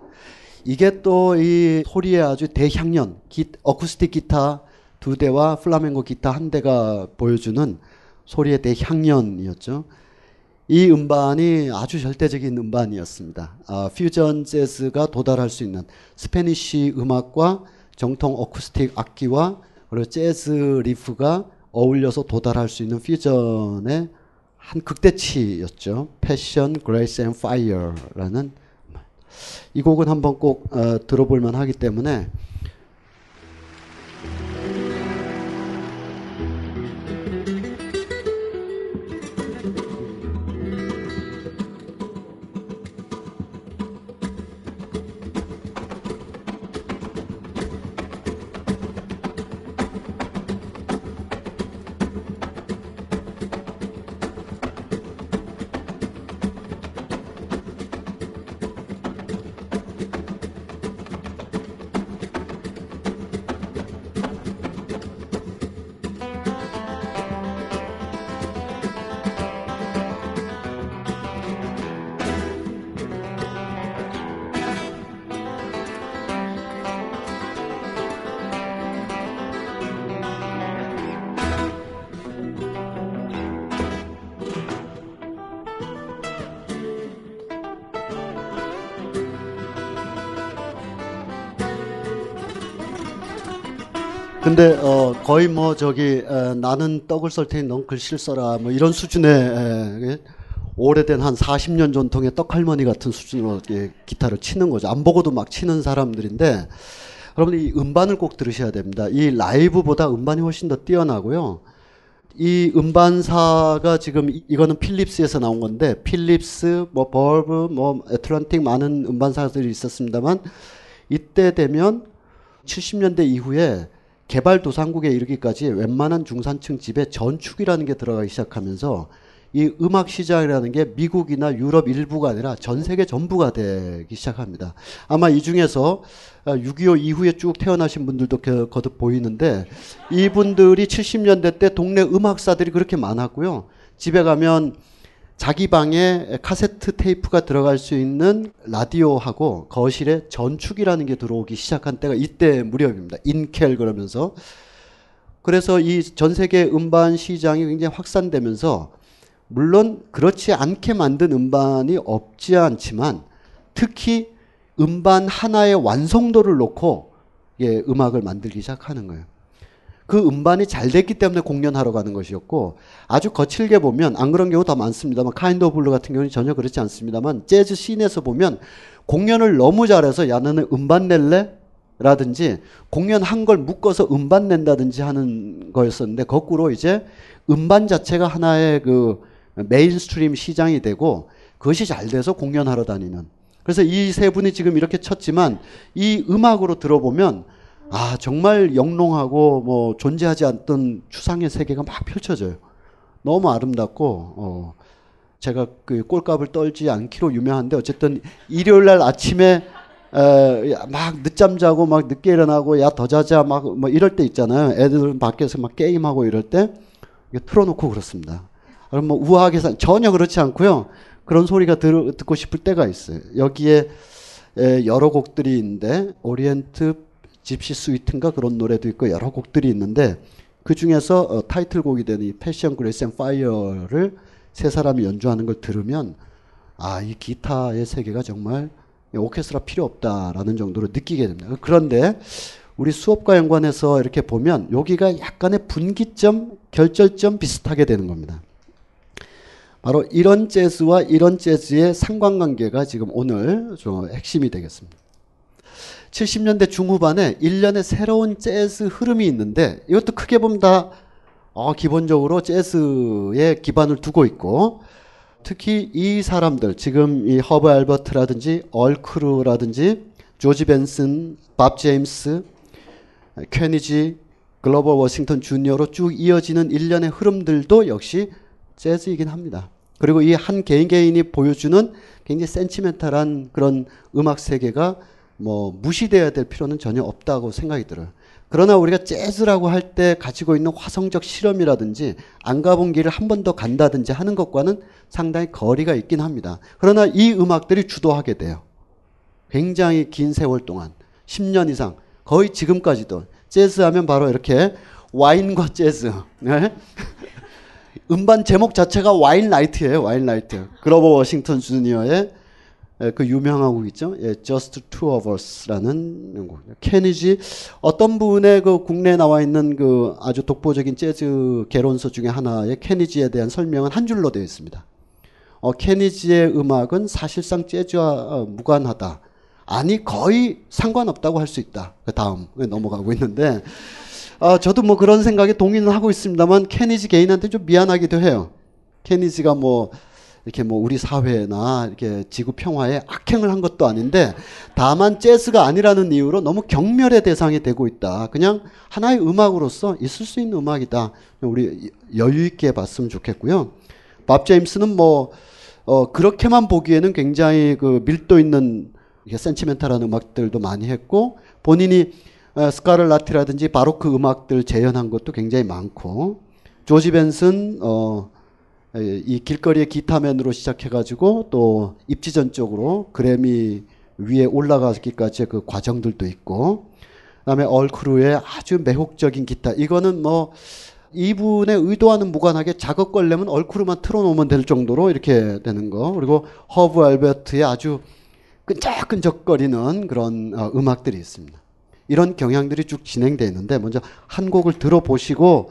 Speaker 9: 이게 또 이 소리의 아주 대향연 기, 어쿠스틱 기타 두 대와 플라멩고 기타 한 대가 보여주는 소리의 대향연이었죠. 이 음반이 아주 절대적인 음반이었습니다. 아, 퓨전 재즈가 도달할 수 있는 Spanish 음악과 정통 어쿠스틱 악기와 그리고 재즈 riff가 어울려서 도달할 수 있는 퓨전의 한 극대치였죠. Passion, Grace and Fire라는 이 곡은 한번 꼭 어, 들어볼 만하기 때문에 거의 뭐 저기 에, 나는 떡을 썰 테니 넌 글씨를 써라 뭐 이런 수준의 에, 오래된 한 40년 전통의 떡할머니 같은 수준으로 예, 기타를 치는 거죠. 안 보고도 막 치는 사람들인데 여러분 이 음반을 꼭 들으셔야 됩니다. 이 라이브보다 음반이 훨씬 더 뛰어나고요. 이 음반사가 지금 이- 이거는 필립스에서 나온 건데 필립스, 뭐 버브, 뭐 애틀란틱 많은 음반사들이 있었습니다만 이때 되면 70년대 이후에 개발도상국에 이르기까지 웬만한 중산층 집에 전축이라는 게 들어가기 시작하면서 이 음악 시장이라는 게 미국이나 유럽 일부가 아니라 전 세계 전부가 되기 시작합니다. 아마 이 중에서 6.25 이후에 쭉 태어나신 분들도 그- 거듭 보이는데 이분들이 70년대 때 동네 음악사들이 그렇게 많았고요. 집에 가면 자기 방에 카세트 테이프가 들어갈 수 있는 라디오하고 거실에 전축이라는 게 들어오기 시작한 때가 이때 무렵입니다. 인켈 그러면서 그래서 이 전 세계 음반 시장이 굉장히 확산되면서 물론 그렇지 않게 만든 음반이 없지 않지만 특히 음반 하나의 완성도를 놓고 예, 음악을 만들기 시작하는 거예요. 그 음반이 잘 됐기 때문에 공연하러 가는 것이었고 아주 거칠게 보면 안 그런 경우 더 많습니다만 Kind of Blue 같은 경우는 전혀 그렇지 않습니다만 재즈 scene에서 보면 공연을 너무 잘해서 야 너는 음반 낼래? 라든지 공연한 걸 묶어서 음반 낸다든지 하는 거였었는데 거꾸로 이제 음반 자체가 하나의 그 mainstream 시장이 되고 그것이 잘 돼서 공연하러 다니는 그래서 이 세 분이 지금 이렇게 쳤지만 이 음악으로 들어보면 아 정말 영롱하고 뭐 존재하지 않던 추상의 세계가 막 펼쳐져요. 너무 아름답고 어 제가 그 꼴값을 떨지 않기로 유명한데 어쨌든 일요일 날 아침에 에, 막 늦잠 자고 막 늦게 일어나고 야 더 자자 막 뭐 이럴 때 있잖아요. 애들은 밖에서 막 게임하고 이럴 때 틀어놓고 그렇습니다. 그럼 뭐 우아하게 사, 전혀 그렇지 않고요. 그런 소리가 들, 듣고 싶을 때가 있어요. 여기에 에, 여러 곡들이 있는데 Orient Gypsy Suite인가 그런 노래도 있고 여러 곡들이 있는데 그 중에서 어, 타이틀곡이 되는 이 Passion Grace and Fire를 세 사람이 연주하는 걸 들으면 아 이 기타의 세계가 정말 오케스트라 필요 없다라는 정도로 느끼게 됩니다. 그런데 우리 수업과 연관해서 이렇게 보면 여기가 약간의 분기점, 결절점 비슷하게 되는 겁니다. 바로 이런 재즈와 이런 재즈의 상관관계가 지금 오늘 좀 핵심이 되겠습니다. 70년대 중후반에 일련의 새로운 재즈 흐름이 있는데 이것도 크게 보면 다 어, 기본적으로 재즈에 기반을 두고 있고 특히 이 사람들 지금 이 허브 알버트라든지 얼 클루라든지 조지 벤슨, 밥 제임스, 케니지, 그로버 워싱턴 주니어로 쭉 이어지는 일련의 흐름들도 역시 재즈이긴 합니다. 그리고 이 한 개인 개인이 보여주는 굉장히 센치멘탈한 그런 음악 세계가 뭐 무시되어야 될 필요는 전혀 없다고 생각이 들어요. 그러나 우리가 재즈라고 할 때 가지고 있는 화성적 실험이라든지 안 가본 길을 한 번 더 간다든지 하는 것과는 상당히 거리가 있긴 합니다. 그러나 이 음악들이 주도하게 돼요. 굉장히 긴 세월 동안 10년 이상 거의 지금까지도 재즈 하면 바로 이렇게 와인과 재즈. 네? [laughs] 음반 제목 자체가 Winelight예요. Winelight. 그로버 워싱턴 주니어의 예, 그 유명한 곡 있죠. 예, Just Two of Us라는 곡. 케니지 어떤 분의 그 국내에 나와 있는 그 아주 독보적인 재즈 개론서 중에 하나의 케니지에 대한 설명은 한 줄로 되어 있습니다. 어, 케니지의 음악은 사실상 재즈와 어, 무관하다. 아니 거의 상관없다고 할 수 있다. 그 다음 넘어가고 있는데 어, 저도 뭐 그런 생각에 동의는 하고 있습니다만 케니지 개인한테 좀 미안하기도 해요. 케니지가 뭐 이렇게 뭐 우리 사회나 이렇게 지구 평화에 악행을 한 것도 아닌데 다만 재즈가 아니라는 이유로 너무 경멸의 대상이 되고 있다. 그냥 하나의 음악으로서 있을 수 있는 음악이다. 우리 여유 있게 봤으면 좋겠고요. 밥 제임스는 뭐 어, 그렇게만 보기에는 굉장히 그 밀도 있는 센치멘탈한 음악들도 많이 했고 본인이 어, 스카를라티라든지 바로크 음악들 재현한 것도 굉장히 많고 조지 벤슨 어, 이 길거리의 기타맨으로 시작해가지고 또 입지전 쪽으로 그래미 위에 올라가기까지의 그 과정들도 있고 그다음에 얼 클루의 아주 매혹적인 기타 이거는 뭐 이분의 의도와는 무관하게 작업 걸려면 얼 클루만 틀어놓으면 될 정도로 이렇게 되는 거 그리고 허브 알퍼트의 아주 끈적끈적거리는 그런 어, 음악들이 있습니다. 이런 경향들이 쭉 진행되어 있는데 먼저 한 곡을 들어보시고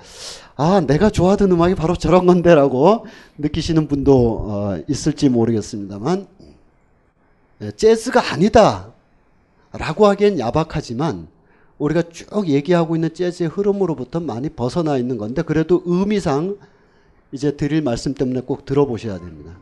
Speaker 9: 아 내가 좋아하던 음악이 바로 저런 건데라고 느끼시는 분도 어, 있을지 모르겠습니다만 네, 재즈가 아니다 라고 하기엔 야박하지만 우리가 쭉 얘기하고 있는 재즈의 흐름으로부터 많이 벗어나 있는 건데 그래도 의미상 이제 드릴 말씀 때문에 꼭 들어보셔야 됩니다.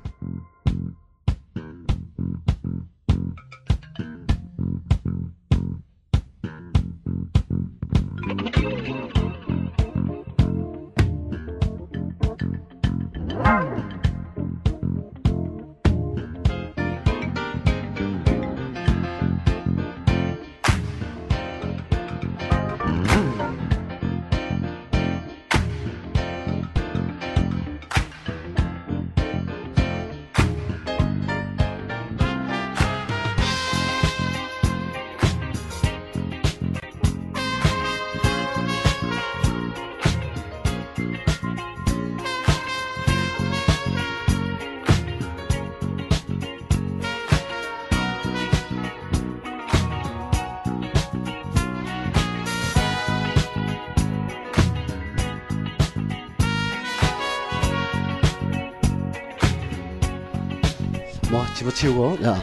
Speaker 9: 치우고 야.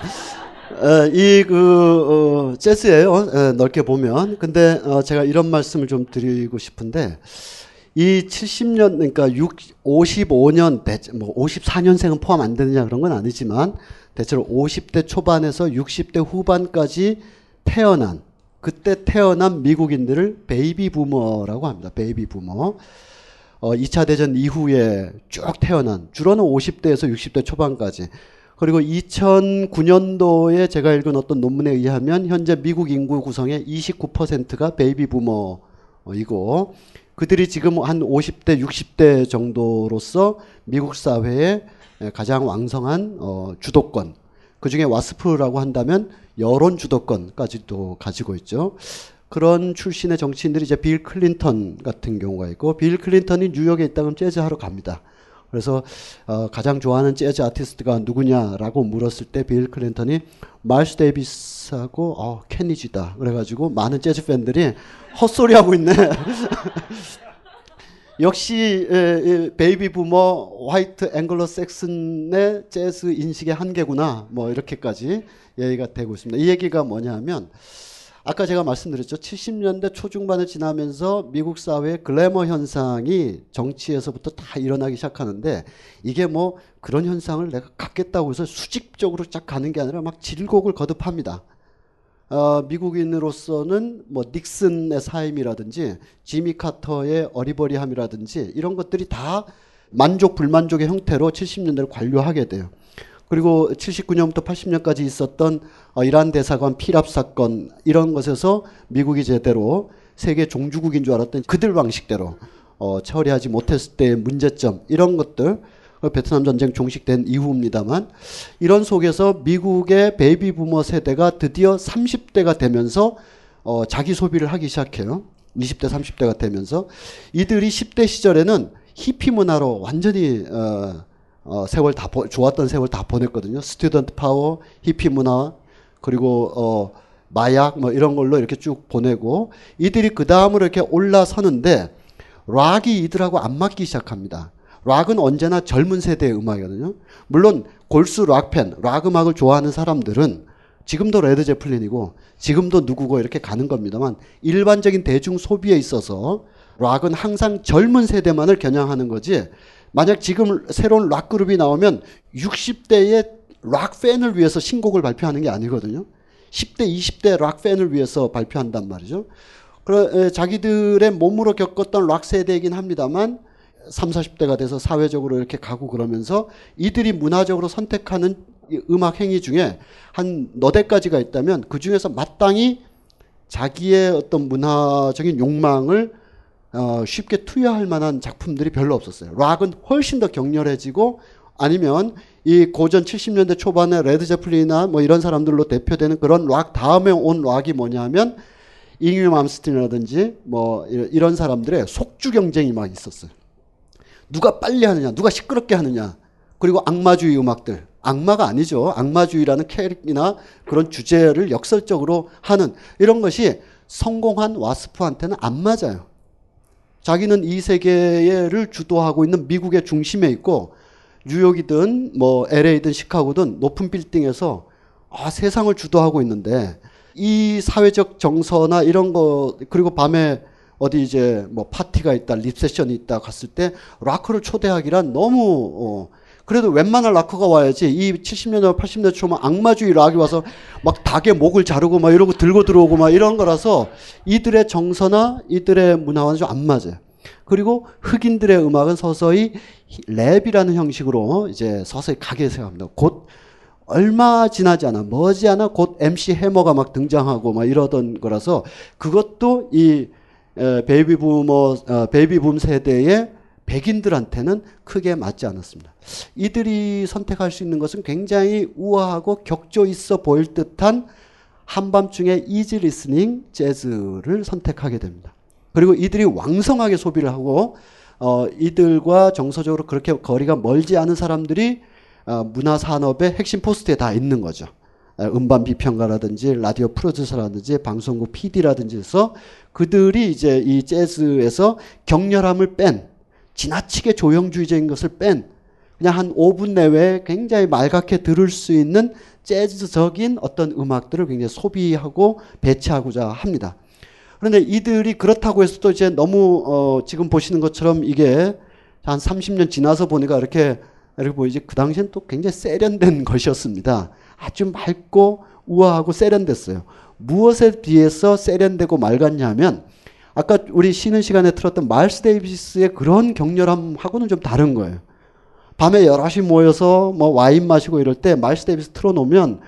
Speaker 9: 어, 이그 어, 재즈예요. 어, 넓게 보면. 근데 어, 제가 이런 말씀을 좀 드리고 싶은데 이 70년 그러니까 6, 55년 대, 뭐 54년생은 포함 안 되느냐 그런 건 아니지만 대체로 50대 초반에서 60대 후반까지 태어난 그때 태어난 미국인들을 베이비 부머라고 합니다. 베이비 부머. 어, 2차 대전 이후에 쭉 태어난 주로는 50대에서 60대 초반까지 그리고 2009년도에 제가 읽은 어떤 논문에 의하면 현재 미국 인구 구성의 29%가 베이비 부머이고 그들이 지금 한 50대, 60대 정도로서 미국 사회의 가장 왕성한 어, 주도권. 그 중에 와스프라고 한다면 여론 주도권까지도 가지고 있죠. 그런 출신의 정치인들이 이제 빌 클린턴 같은 경우가 있고 빌 클린턴이 뉴욕에 있다 면 재즈 하러 갑니다. 그래서 어, 가장 좋아하는 재즈 아티스트가 누구냐라고 물었을 때 빌 클린턴이 마일스 데이비스하고 어, 케니지다. 그래가지고 많은 재즈 팬들이 헛소리 하고 있네. [laughs] 역시 에, 에, 베이비 부머 White Anglo-Saxon의 재즈 인식의 한계구나. 뭐 이렇게까지 얘기가 되고 있습니다. 이 얘기가 뭐냐면 아까 제가 말씀드렸죠. 70년대 초중반을 지나면서 미국 사회의 글래머 현상이 정치에서부터 다 일어나기 시작하는데 이게 뭐 그런 현상을 내가 갖겠다고 해서 수직적으로 쫙 가는 게 아니라 막 질곡을 거듭합니다. 어, 미국인으로서는 뭐 닉슨의 사임이라든지 지미 카터의 어리버리함이라든지 이런 것들이 다 만족 불만족의 형태로 70년대를 관료하게 돼요. 그리고 79년부터 80년까지 있었던 어, 이란 대사관 피랍 사건 이런 것에서 미국이 제대로 세계 종주국인 줄 알았더니 그들 방식대로 어, 처리하지 못했을 때의 문제점 이런 것들 어, 베트남 전쟁 종식된 이후입니다만 이런 속에서 미국의 베이비 부머 세대가 드디어 30대가 되면서 어, 자기 소비를 하기 시작해요. 20대 30대가 되면서 이들이 10대 시절에는 히피 문화로 완전히 어, 어, 세월 다 보, 좋았던 세월 다 보냈거든요. student power, 히피 문화 그리고 어, 마약 뭐 이런 걸로 이렇게 쭉 보내고 이들이 그 다음으로 이렇게 올라서는데 락이 이들하고 안 맞기 시작합니다. 락은 언제나 젊은 세대의 음악이거든요. 물론 골수 락팬, 락 음악을 좋아하는 사람들은 지금도 레드 제플린이고 지금도 누구고 이렇게 가는 겁니다만 일반적인 대중 소비에 있어서 락은 항상 젊은 세대만을 겨냥하는 거지 만약 지금 새로운 락 그룹이 나오면 60대의 락 팬을 위해서 신곡을 발표하는 게 아니거든요. 10대, 20대 락 팬을 위해서 발표한단 말이죠. 그래, 자기들의 몸으로 겪었던 락 세대이긴 합니다만 3, 40대가 돼서 사회적으로 이렇게 가고 그러면서 이들이 문화적으로 선택하는 음악 행위 중에 한 너댓 가지가 있다면 그 중에서 마땅히 자기의 어떤 문화적인 욕망을 어, 쉽게 투여할 만한 작품들이 별로 없었어요. 락은 훨씬 더 격렬해지고 아니면 이 고전 70년대 초반에 레드 제플린이나 뭐 이런 사람들로 대표되는 그런 락 다음에 온 락이 뭐냐면 잉베이 맘스틴이라든지 뭐 이런 사람들의 속주 경쟁이 막 있었어요. 누가 빨리 하느냐, 누가 시끄럽게 하느냐, 그리고 악마주의 음악들. 악마가 아니죠. 악마주의라는 캐릭이나 그런 주제를 역설적으로 하는 이런 것이 성공한 와스프한테는 안 맞아요. 자기는 이 세계를 주도하고 있는 미국의 중심에 있고 뉴욕이든 뭐 LA든 시카고든 높은 빌딩에서 아, 세상을 주도하고 있는데 이 사회적 정서나 이런 거 그리고 밤에 어디 이제 뭐 파티가 있다, 립세션이 있다 갔을 때 락커를 초대하기란 너무 어 그래도 웬만한 락커가 와야지 이 70년대 80년대 초만 악마주의 락이 와서 막 닭의 목을 자르고 막 이러고 들고 들어오고 막 이런 거라서 이들의 정서나 이들의 문화와는 좀 안 맞아요. 그리고 흑인들의 음악은 서서히 랩이라는 형식으로 이제 서서히 가기 시작합니다. 곧 얼마 지나지 않아 머지 않아 곧 MC 해머가 막 등장하고 막 이러던 거라서 그것도 이 베이비 부머 어, 베이비 붐 세대의 백인들한테는 크게 맞지 않았습니다. 이들이 선택할 수 있는 것은 굉장히 우아하고 격조 있어 보일 듯한 한밤중에 easy listening 재즈를 선택하게 됩니다. 그리고 이들이 왕성하게 소비를 하고 어, 이들과 정서적으로 그렇게 거리가 멀지 않은 사람들이 어, 문화 산업의 핵심 포스트에 다 있는 거죠. 음반 비평가라든지 라디오 프로듀서라든지 방송국 PD라든지 해서 그들이 이제 이 재즈에서 격렬함을 뺀 지나치게 조형주의적인 것을 뺀 그냥 한 5분 내외에 굉장히 말갛게 들을 수 있는 재즈적인 어떤 음악들을 굉장히 소비하고 배치하고자 합니다. 그런데 이들이 그렇다고 해서 또 이제 너무 어 지금 보시는 것처럼 이게 한 30년 지나서 보니까 이렇게 이렇게 보이지 그 당시엔 또 굉장히 세련된 [laughs] 것이었습니다. 아주 맑고 우아하고 세련됐어요. 무엇에 비해서 세련되고 맑았냐면 아까 우리 쉬는 시간에 틀었던 마일스 데이비스의 그런 격렬함하고는 좀 다른 거예요. 밤에 여럿이 모여서 뭐 와인 마시고 이럴 때 마일스 데이비스 틀어놓으면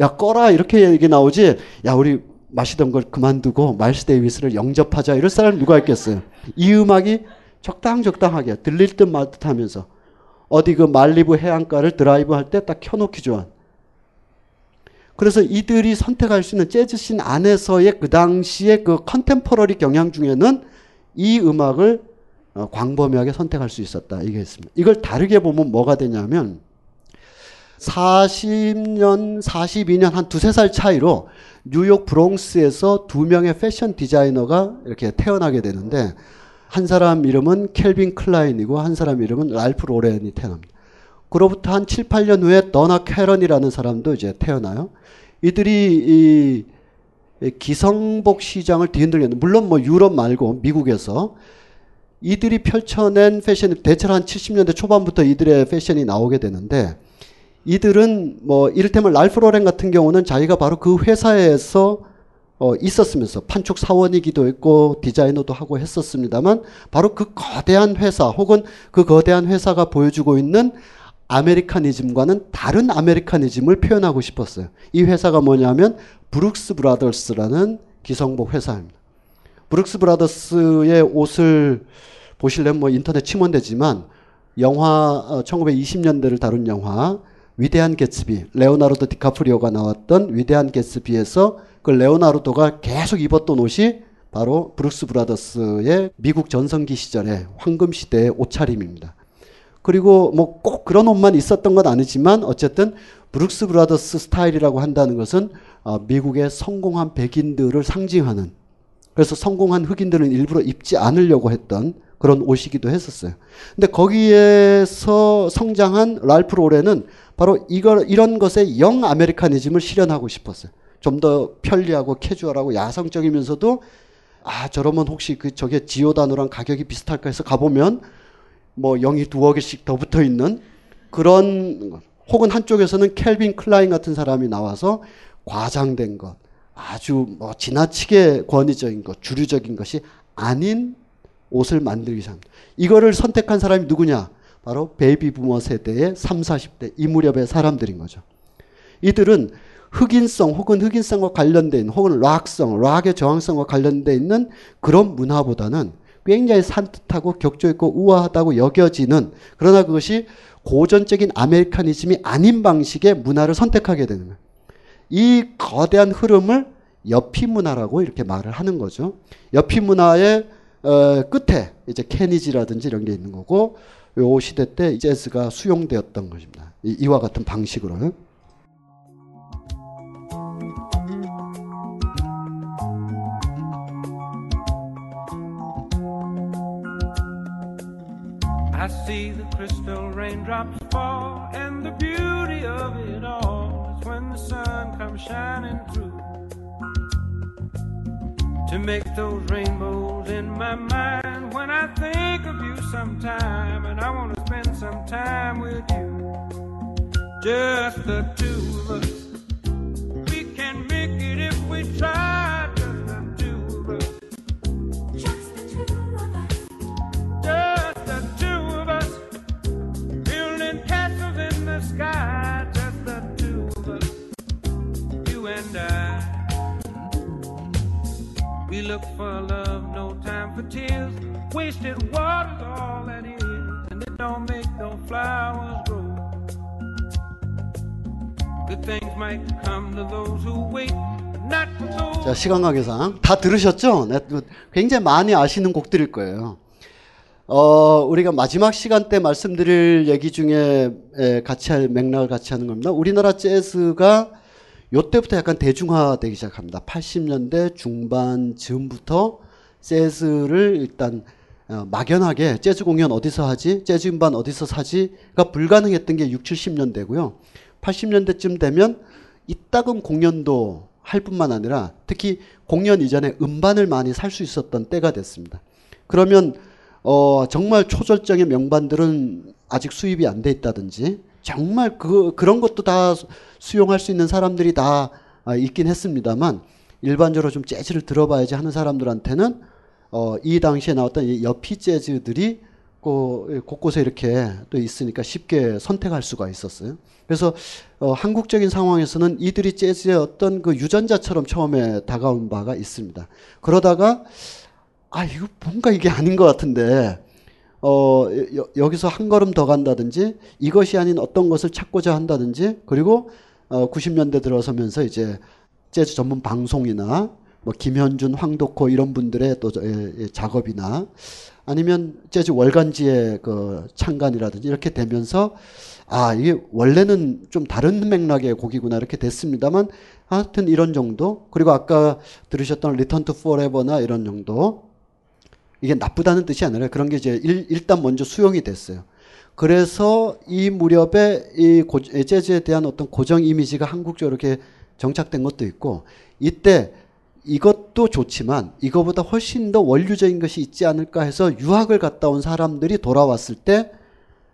Speaker 9: 야 꺼라 이렇게 얘기 나오지 야 우리 마시던 걸 그만두고 마일스 데이비스를 영접하자 이럴 사람 누가 있겠어요. 이 음악이 적당 적당하게 들릴 듯 말 듯 하면서 어디 그 말리부 해안가를 드라이브 할 때 딱 켜놓기 좋아. 그래서 이들이 선택할 수 있는 재즈씬 안에서의 그 당시의 그 contemporary 경향 중에는 이 음악을 어, 광범위하게 선택할 수 있었다. 이게 있습니다. 이걸 다르게 보면 뭐가 되냐면 40년, 42년 한 두세 살 차이로 뉴욕 브롱스에서 두 명의 패션 디자이너가 이렇게 태어나게 되는데 한 사람 이름은 켈빈 클라인이고 한 사람 이름은 랄프 로렌이 태어납니다. 그로부터 한 7, 8년 후에 더나 캐런이라는 사람도 이제 태어나요. 이들이 이 기성복 시장을 뒤흔들겠는 물론 뭐 유럽 말고 미국에서 이들이 펼쳐낸 패션이 대체로 한 70년대 초반부터 이들의 패션이 나오게 되는데 이들은 뭐 이를테면 랄프 로렌 같은 경우는 자기가 바로 그 회사에서 어 있었으면서 판촉 사원이기도 했고 디자이너도 하고 했었습니다만 바로 그 거대한 회사 혹은 그 거대한 회사가 보여주고 있는 아메리카니즘과는 다른 아메리카니즘을 표현하고 싶었어요. 이 회사가 뭐냐면 브룩스 브라더스라는 기성복 회사입니다. 브룩스 브라더스의 옷을 보시려면 뭐 인터넷 치면 되지만 영화 어, 1920년대를 다룬 영화 위대한 개츠비 레오나르도 디카프리오가 나왔던 위대한 개츠비에서 그 레오나르도가 계속 입었던 옷이 바로 브룩스 브라더스의 미국 전성기 시절의 황금 시대의 옷차림입니다. 그리고 뭐 꼭 그런 옷만 있었던 건 아니지만 어쨌든 브룩스 브라더스 스타일이라고 한다는 것은 어, 미국의 성공한 백인들을 상징하는 그래서 성공한 흑인들은 일부러 입지 않으려고 했던 그런 옷이기도 했었어요. 근데 거기에서 성장한 랄프 로렌은 바로 이걸 이런 것에 young Americanism을 실현하고 싶었어요. 좀 더 편리하고 캐주얼하고 야성적이면서도 아 저러면 혹시 그 저게 지오다노랑 가격이 비슷할까 해서 가보면 뭐 0이 두어 개씩 더 붙어 있는 그런 것. 혹은 한쪽에서는 켈빈 클라인 같은 사람이 나와서 과장된 것, 아주 뭐 지나치게 권위적인 것, 주류적인 것이 아닌 옷을 만들기 시작합니다. 이거를 선택한 사람이 누구냐? 바로 베이비 부머 세대의 3, 40대 이 무렵의 사람들인 거죠. 이들은 흑인성 혹은 흑인성과 관련된 혹은 락성, 락의 저항성과 관련돼 있는 그런 문화보다는 굉장히 산뜻하고 격조 있고 우아하다고 여겨지는 그러나 그것이 고전적인 아메리카니즘이 아닌 방식의 문화를 선택하게 되는 거예요. 이 거대한 흐름을 여피 문화라고 이렇게 말을 하는 거죠. 여피 문화의 어, 끝에 이제 케니지라든지 이런 게 있는 거고 요 시대 때 재즈가 수용되었던 것입니다. 이, 이와 같은 방식으로.
Speaker 12: I see the crystal raindrops fall, and the beauty of it all is when the sun comes shining through. To make those rainbows in my mind when I think of you sometime, and I want to spend some time with you. Just the two of us. We can make it if we try. Just the two of us. Just the two of us. Just the two of us. Building castles in the sky. I. We look for love, no time for tears. Wasted water's all that is, and it don't make no flowers grow. Good things might come to those who wait, not for those.
Speaker 9: 자, 시간 관계상 다 들으셨죠? 네, 그 굉장히 많이 아시는 곡들일 거예요. 어, 우리가 마지막 시간 때 말씀드릴 얘기 중에 에, 같이 할 맥락을 같이 하는 겁니다. 우리나라 재즈가 요때부터 약간 대중화되기 시작합니다. 80년대 중반 즈음부터 재즈를 일단 어, 막연하게 재즈 공연 어디서 하지? 재즈 음반 어디서 사지?가 불가능했던 게 6, 70년대고요. 80년대쯤 되면 이따금 공연도 할 뿐만 아니라 특히 공연 이전에 음반을 많이 살 수 있었던 때가 됐습니다. 그러면 어, 정말 초절정의 명반들은 아직 수입이 안 돼 있다든지 정말 그, 그런 것도 다 수용할 수 있는 사람들이 다 아, 있긴 했습니다만 일반적으로 좀 재즈를 들어봐야지 하는 사람들한테는 어, 이 당시에 나왔던 이 여피 재즈들이 그 곳곳에 이렇게 또 있으니까 쉽게 선택할 수가 있었어요. 그래서 어, 한국적인 상황에서는 이들이 재즈의 어떤 그 유전자처럼 처음에 다가온 바가 있습니다. 그러다가 아 이거 뭔가 이게 아닌 것 같은데 어, 여, 여기서 한 걸음 더 간다든지 이것이 아닌 어떤 것을 찾고자 한다든지 그리고 어, 90년대 들어서면서 이제 재즈 전문 방송이나 뭐 김현준, 황덕호 이런 분들의 또 예, 예, 작업이나 아니면 재즈 월간지의 그 창간이라든지 이렇게 되면서 아 이게 원래는 좀 다른 맥락의 곡이구나 이렇게 됐습니다만 하여튼 이런 정도. 그리고 아까 들으셨던 Return to Forever나 이런 정도 이게 나쁘다는 뜻이 아니라 그런 게 이제 일, 일단 먼저 수용이 됐어요. 그래서 이 무렵에 이 고, 재즈에 대한 어떤 고정 이미지가 한국적으로 이렇게 정착된 것도 있고 이때 이것도 좋지만 이거보다 훨씬 더 원류적인 것이 있지 않을까 해서 유학을 갔다 온 사람들이 돌아왔을 때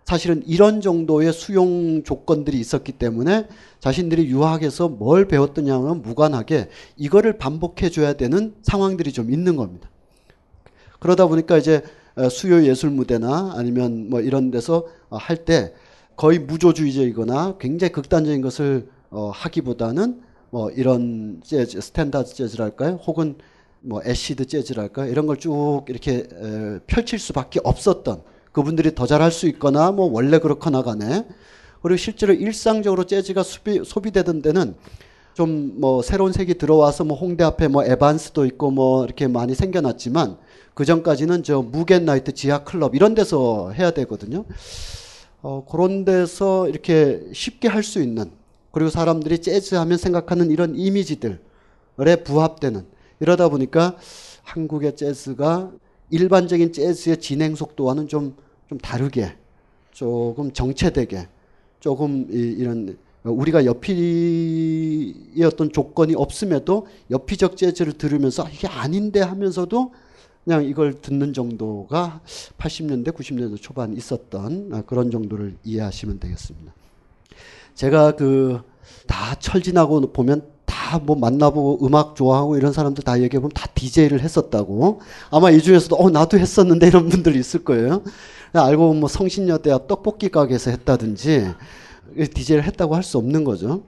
Speaker 9: 사실은 이런 정도의 수용 조건들이 있었기 때문에 자신들이 유학에서 뭘 배웠더냐는 무관하게 이거를 반복해 줘야 되는 상황들이 좀 있는 겁니다. 그러다 보니까 이제 어, 수요 예술 무대나 아니면 뭐 이런 데서 어, 할때 거의 무조주의적이거나 굉장히 극단적인 것을 어, 하기보다는 뭐 이런 재즈, 스탠다드 재즈랄까요? 혹은 뭐 acid 재즈랄까 이런 걸 쭉 이렇게 에, 펼칠 수밖에 없었던 그분들이 더 잘할 수 있거나 뭐 원래 그렇거나 간에 그리고 실제로 일상적으로 재즈가 소비, 소비되던 데는 좀 뭐 새로운 색이 들어와서 뭐 홍대 앞에 뭐 에반스도 있고 뭐 이렇게 많이 생겨났지만 그 전까지는 저 무겐 나이트 지하 클럽 이런 데서 해야 되거든요. 어, 그런 데서 이렇게 쉽게 할 수 있는 그리고 사람들이 재즈 하면 생각하는 이런 이미지들에 부합되는 이러다 보니까 한국의 재즈가 일반적인 재즈의 진행 속도와는 좀, 좀 다르게 조금 정체되게 조금 이, 이런 우리가 여피의 어떤 조건이 없음에도 여피적 재즈를 들으면서 아, 이게 아닌데 하면서도 그냥 이걸 듣는 정도가 80년대, 90년대 초반 있었던 아, 그런 정도를 이해하시면 되겠습니다. 제가 그 다 철진하고 보면 다 뭐 만나보고 음악 좋아하고 이런 사람들 다 얘기해 보면 다 DJ를 했었다고. 아마 이 중에서도 어 나도 했었는데 이런 분들이 있을 거예요. 알고 보면 뭐 성신여대학 떡볶이 가게에서 했다든지 DJ를 했다고 할 수 없는 거죠.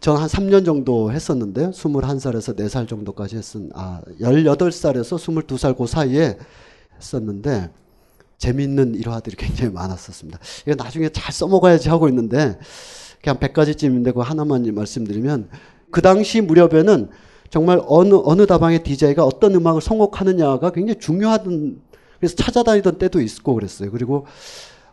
Speaker 9: 전 한 3년 정도 했었는데 21살에서 4살 정도까지 했은 아 18살에서 22살 그 사이에 했었는데 재미있는 일화들이 굉장히 많았었습니다. 이거 나중에 잘 써먹어야지 하고 있는데 그냥 100가지쯤인데 그 하나만 말씀드리면 그 당시 무렵에는 정말 어느 어느 다방의 DJ가 어떤 음악을 선곡하느냐가 굉장히 중요하던 그래서 찾아다니던 때도 있고 그랬어요. 그리고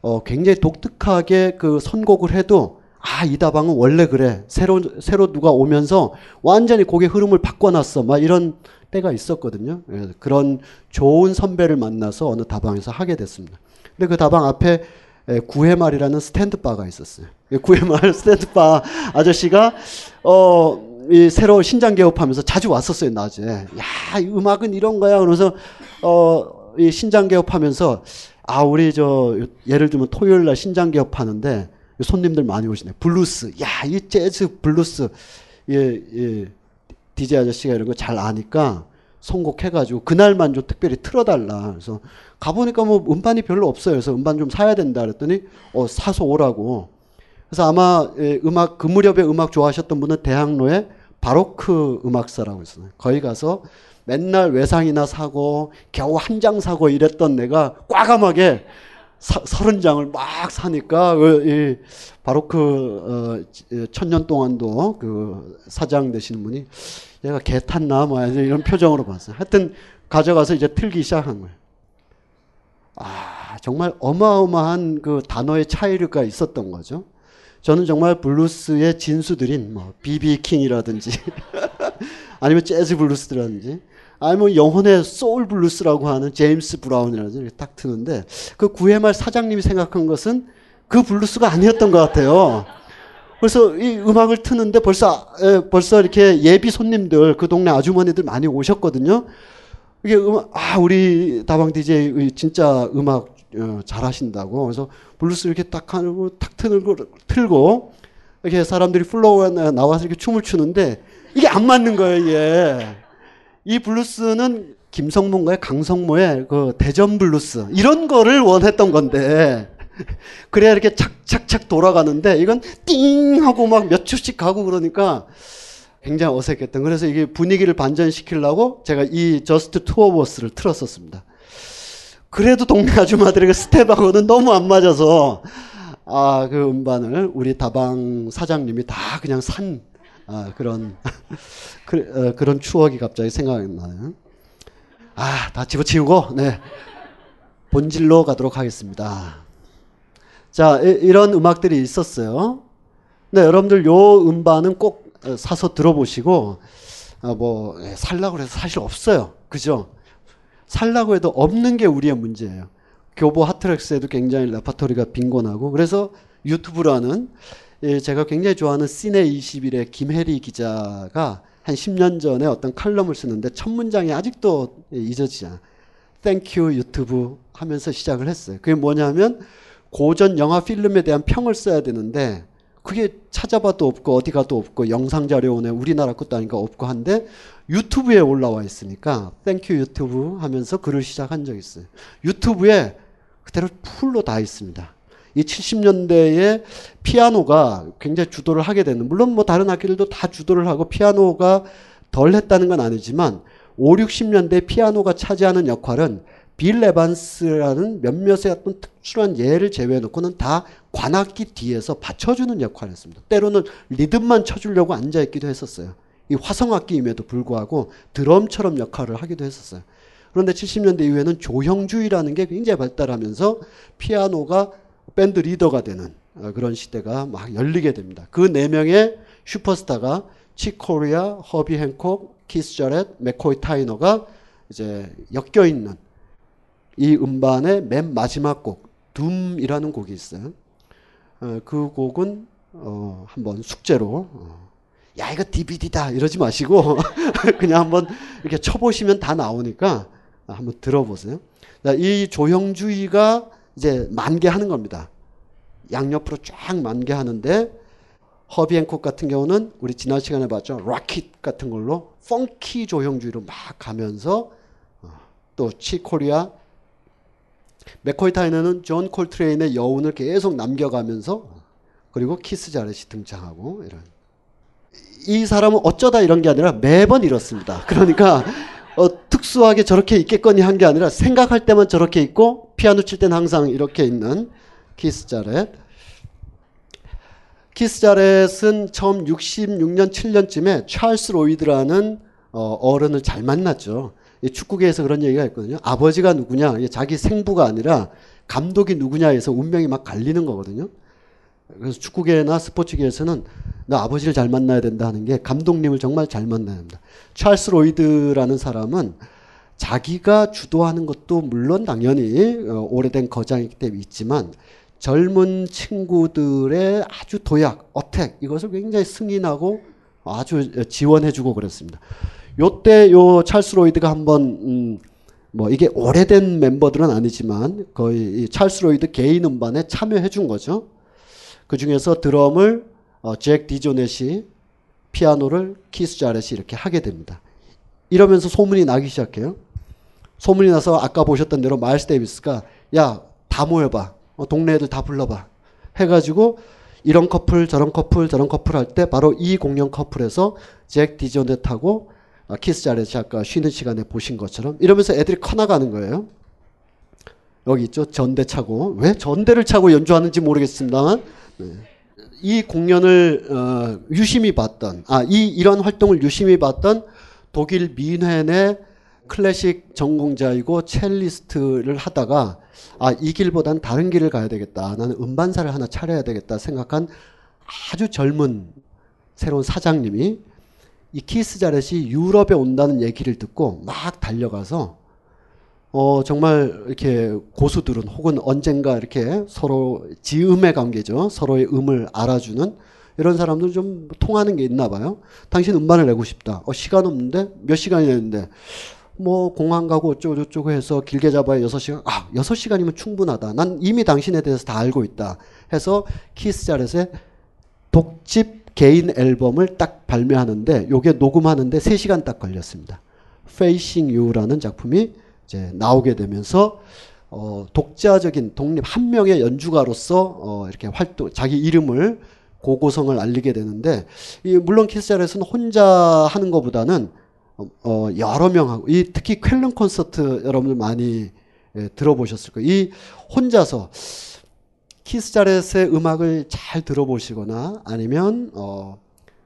Speaker 9: 어 굉장히 독특하게 그 선곡을 해도 아, 이 다방은 원래 그래. 새로, 새로 누가 오면서 완전히 곡의 흐름을 바꿔놨어. 막 이런 때가 있었거든요. 예, 그런 좋은 선배를 만나서 어느 다방에서 하게 됐습니다. 근데 그 다방 앞에 예, 구해말이라는 스탠드바가 있었어요. 예, 구해말 [laughs] 스탠드바 아저씨가, 어, 이 새로 신장 개업하면서 자주 왔었어요, 낮에. 야, 이 음악은 이런 거야. 그러면서, 어, 이 신장 개업하면서, 아, 우리 저, 예를 들면 토요일 날 신장 개업하는데, 손님들 많이 오시네. 블루스. 야, 이 재즈 블루스. 예, 예. DJ 아저씨가 이런 거 잘 아니까 선곡해가지고 그날만 좀 특별히 틀어달라. 그래서 가보니까 뭐 음반이 별로 없어요. 그래서 음반 좀 사야 된다 그랬더니 어, 사서 오라고. 그래서 아마 예, 음악, 그 무렵에 음악 좋아하셨던 분은 대학로에 바로크 음악사라고 있어요. 거기 가서 맨날 외상이나 사고 겨우 한 장 사고 이랬던 내가 과감하게 서른 장을 막 사니까 이 바로 그 어, 천년 동안도 그 사장 되시는 분이 얘가 개 탔나 뭐 이런 표정으로 봤어요. 하여튼 가져가서 이제 틀기 시작한 거예요. 아 정말 어마어마한 그 단어의 차이가 있었던 거죠. 저는 정말 블루스의 진수들인 뭐 비비 킹이라든지 [laughs] 아니면 재즈 블루스라든지 아니면 뭐 영혼의 소울 블루스라고 하는 제임스 브라운이라든지 딱 트는데 그 구해말 사장님이 생각한 것은 그 블루스가 아니었던 것 같아요. 그래서 이 음악을 트는데 벌써 에, 벌써 이렇게 예비 손님들 그 동네 아주머니들 많이 오셨거든요. 이게 음악 아 우리 다방 DJ 진짜 음악 어, 잘하신다고 그래서 블루스 이렇게 딱 하고 탁 틀고 틀고 이렇게 사람들이 플로어에 나와서 이렇게 춤을 추는데 이게 안 맞는 거예요. 이게. 이 블루스는 김성문과의 강성모의 그 대전 블루스. 이런 거를 원했던 건데. [laughs] 그래야 이렇게 착착착 돌아가는데 이건 띵 하고 막 몇 초씩 가고 그러니까 굉장히 어색했던. 그래서 이게 분위기를 반전시키려고 제가 이 Just the Two of Us를 틀었었습니다. 그래도 동네 아줌마들의 스텝하고는 너무 안 맞아서 아 그 음반을 우리 다방 사장님이 다 그냥 산 아, 그런 [laughs] 그, 어, 그런 추억이 갑자기 생각이 나요. 아, 다 집어치우고 네 본질로 가도록 하겠습니다. 자, 이, 런 음악들이 있었어요. 네, 여러분들 요 음반은 꼭 어, 사서 들어보시고 어, 뭐 예, 살라고 해서 사실 없어요. 그죠? 살라고 해도 없는 게 우리의 문제예요. 교보 하트렉스에도 굉장히 레파토리가 빈곤하고 그래서 유튜브라는 예, 제가 굉장히 좋아하는 씨네 21의 김혜리 기자가 한 10년 전에 어떤 칼럼을 쓰는데 첫 문장이 아직도 잊어지지 않아. Thank you 유튜브 하면서 시작을 했어요. 그게 뭐냐면 고전 영화 필름에 대한 평을 써야 되는데 그게 찾아봐도 없고 어디 가도 없고 영상 자료원에 우리나라 것도 아니니까 없고 한데 유튜브에 올라와 있으니까 Thank you 유튜브 하면서 글을 시작한 적이 있어요. 유튜브에 그대로 풀로 다 있습니다. 이 70년대에 피아노가 굉장히 주도를 하게 되는 물론 뭐 다른 악기들도 다 주도를 하고 피아노가 덜 했다는 건 아니지만 5, 60년대 피아노가 차지하는 역할은 빌 에반스라는 몇몇의 어떤 특출한 예를 제외해놓고는 다 관악기 뒤에서 받쳐주는 역할을 했습니다. 때로는 리듬만 쳐주려고 앉아있기도 했었어요. 이 화성악기임에도 불구하고 드럼처럼 역할을 하기도 했었어요. 그런데 70년대 이후에는 조형주의라는 게 굉장히 발달하면서 피아노가 밴드 리더가 되는 어, 그런 시대가 막 열리게 됩니다. 그 네 명의 슈퍼스타가 칙 코리아, 허비 행콕, 키스 저렛, 맥코이 타이너가 이제 엮여 있는 이 음반의 맨 마지막 곡 둠이라는 곡이 있어요. 어, 그 곡은 어, 한번 숙제로 어, 야 이거 DVD다 이러지 마시고 [laughs] 그냥 한번 이렇게 쳐보시면 다 나오니까 한번 들어보세요. 이 조형주의가 이제 만개하는 겁니다. 양옆으로 쫙 만개하는데 허비 행콕 같은 경우는 우리 지난 시간에 봤죠. Rockit 같은 걸로 펑키 조형주의로 막 가면서 어, 또 칙 코리아 맥코이 타이너는 존 콜트레인의 여운을 계속 남겨가면서 그리고 키스 자렛이 등장하고 이런 이 사람은 어쩌다 이런 게 아니라 매번 이렇습니다. 그러니까 어, 특수하게 저렇게 있겠거니 한 게 아니라 생각할 때만 저렇게 있고 피아노 칠 때는 항상 이렇게 있는 키스 자렛. 키스 자렛은 처음 66년 7년쯤에 찰스 로이드라는 어, 어른을 잘 만났죠. 축구계에서 그런 얘기가 있거든요. 아버지가 누구냐, 자기 생부가 아니라 감독이 누구냐에서 운명이 막 갈리는 거거든요. 그래서 축구계나 스포츠계에서는 나 아버지를 잘 만나야 된다 하는 게 감독님을 정말 잘 만나야 합니다. 찰스 로이드라는 사람은 자기가 주도하는 것도 물론 당연히 어, 오래된 거장이기 때문에 있지만 젊은 친구들의 아주 도약, attack 이것을 굉장히 승인하고 아주 지원해주고 그랬습니다. 요때 요 찰스 로이드가 한번 음, 뭐 이게 오래된 멤버들은 아니지만 거의 찰스 로이드 개인 음반에 참여해 준 거죠. 그 중에서 드럼을 어, 잭 디조넷이 피아노를 키스 자렛이 이렇게 하게 됩니다. 이러면서 소문이 나기 시작해요. 소문이 나서 아까 보셨던 대로 마일스 데이비스가 야 다 모여봐. 어, 동네 애들 다 불러봐. 해가지고 이런 커플 저런 커플 저런 커플 할 때 바로 이 공연 커플에서 잭 디조넷하고 어, 키스 자렛이 아까 쉬는 시간에 보신 것처럼 이러면서 애들이 커나가는 거예요. 여기 있죠. 전대 차고. 왜 전대를 차고 연주하는지 모르겠습니다만 네. 이 공연을 어, 유심히 봤던 아이 이런 활동을 유심히 봤던 독일 민헨의 클래식 전공자이고 첼리스트를 하다가 아 이 길보단 다른 길을 가야 되겠다. 나는 음반사를 하나 차려야 되겠다 생각한 아주 젊은 새로운 사장님이 이 키스 자렛이 유럽에 온다는 얘기를 듣고 막 달려가서 어, 정말 이렇게 고수들은 혹은 언젠가 이렇게 서로 지음의 관계죠. 서로의 음을 알아주는 이런 사람들 좀 통하는 게 있나 봐요. 당신 음반을 내고 싶다. 어, 시간 없는데? 몇 시간이 됐는데? 뭐 공항 가고 어쩌고저쩌고 해서 길게 잡아야 6시간. 아, 6시간이면 충분하다. 난 이미 당신에 대해서 다 알고 있다. 해서 키스 자렛의 독집 개인 앨범을 딱 발매하는데 요게 녹음하는데 3시간 딱 걸렸습니다. Facing You라는 작품이 이제 나오게 되면서 어, 독자적인 독립 한 명의 연주가로서 어, 이렇게 활동 자기 이름을 고고성을 알리게 되는데 이 물론 키스자렛은 혼자 하는 것보다는 어, 여러 명하고 이 특히 쾰른 콘서트 여러분들 많이 예, 들어보셨을 거예요. 이 혼자서 키스자렛의 음악을 잘 들어보시거나 아니면 어,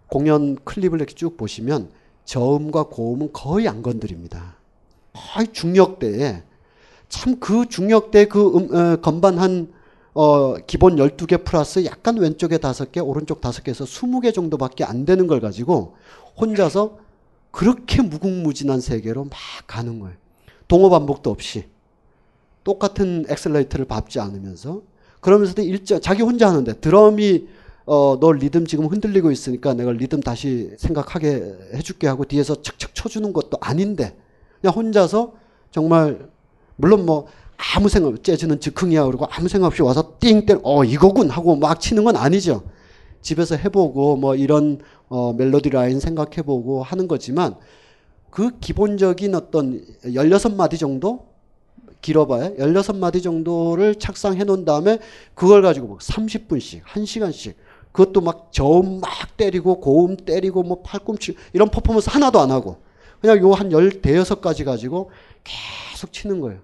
Speaker 9: 공연 클립을 이렇게 쭉 보시면 저음과 고음은 거의 안 건드립니다. 거의 중역대에 참 그 중역대 그 음, 어, 건반 한 어, 기본 12개 플러스 약간 왼쪽에 5개, 오른쪽 5개에서 20개 정도밖에 안 되는 걸 가지고 혼자서 그렇게 무궁무진한 세계로 막 가는 거예요. 동어 반복도 없이. 똑같은 엑셀레이터를 밟지 않으면서 그러면서도 일정 자기 혼자 하는데 드럼이 어, 너 리듬 지금 흔들리고 있으니까 내가 리듬 다시 생각하게 해줄게 하고 뒤에서 척척 쳐주는 것도 아닌데 그냥 혼자서 정말 물론 뭐 아무 생각 없이 재즈는 즉흥이야 그러고 아무 생각 없이 와서 띵 때려 어 이거군 하고 막 치는 건 아니죠. 집에서 해보고 뭐 이런 어, 멜로디 라인 생각해보고 하는 거지만 그 기본적인 어떤 16마디 정도 길어봐야 16마디 정도를 착상해 놓은 다음에 그걸 가지고 막 30분씩 1시간씩 그것도 막 저음 막 때리고 고음 때리고 뭐 팔꿈치 이런 퍼포먼스 하나도 안 하고 그냥 요 한 열 대여섯 가지 가지고 계속 치는 거예요.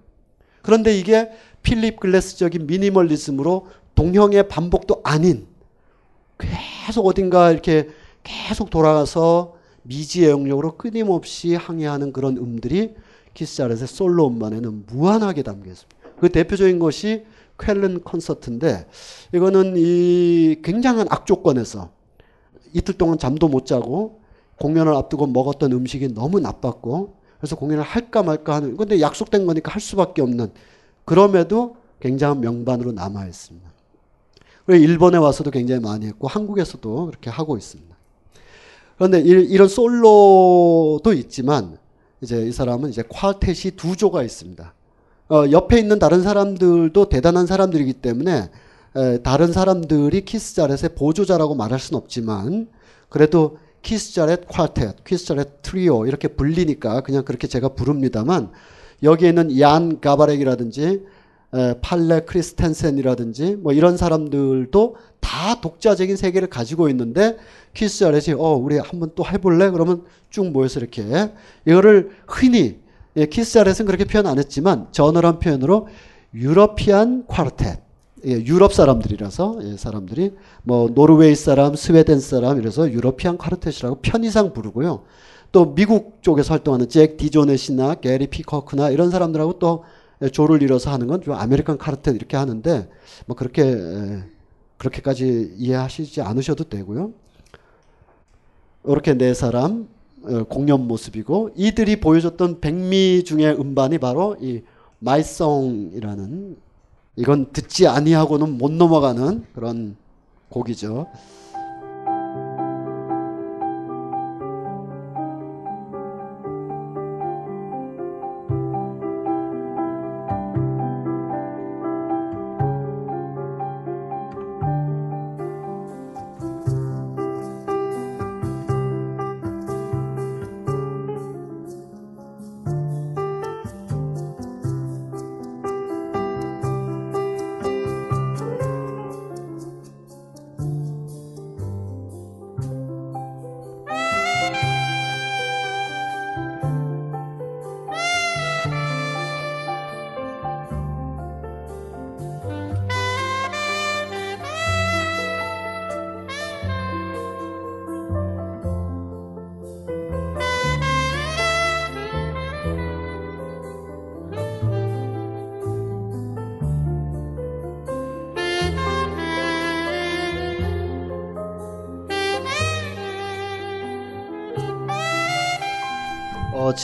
Speaker 9: 그런데 이게 필립 글래스적인 미니멀리즘으로 동형의 반복도 아닌 계속 어딘가 이렇게 계속 돌아가서 미지의 영역으로 끊임없이 항해하는 그런 음들이 키스자렛의 솔로 음반에는 무한하게 담겨 있습니다. 그 대표적인 것이 쾰른 콘서트인데 이거는 이 굉장한 악조건에서 이틀 동안 잠도 못 자고 공연을 앞두고 먹었던 음식이 너무 나빴고 그래서 공연을 할까 말까 하는 근데 약속된 거니까 할 수밖에 없는 그럼에도 굉장한 명반으로 남아 있습니다. 그리고 일본에 와서도 굉장히 많이 했고 한국에서도 그렇게 하고 있습니다. 그런데 이런 솔로도 있지만 이제 이 사람은 이제 콰르텟이 두 조가 있습니다. 어, 옆에 있는 다른 사람들도 대단한 사람들이기 때문에 에, 다른 사람들이 키스자렛의 보조자라고 말할 수는 없지만 그래도 키스자렛 콰르텟, 키스자렛 트리오 이렇게 불리니까 그냥 그렇게 제가 부릅니다만 여기에 있는 얀 가바렉이라든지 에, 팔레 크리스텐센이라든지 뭐 이런 사람들도 다 독자적인 세계를 가지고 있는데 키스자렛이 어 우리 한번 또 해볼래? 그러면 쭉 모여서 이렇게 이거를 흔히 예, 키스자렛은 그렇게 표현 안 했지만 저널한 표현으로 European Quartet 예, 유럽 사람들이라서 예, 사람들이 뭐 노르웨이 사람, 스웨덴 사람 이래서 European Quartet이라고 편의상 부르고요. 또 미국 쪽에서 활동하는 잭 디조넷이나 게리 피커크나 이런 사람들하고 또 조를 이뤄서 하는 건 좀 American Quartet 이렇게 하는데 뭐 그렇게 에, 그렇게까지 이해하시지 않으셔도 되고요. 이렇게 네 사람 어, 공연 모습이고 이들이 보여줬던 백미 중의 음반이 바로 이 마이송이라는 이건 듣지 아니하고는 못 넘어가는 그런 곡이죠.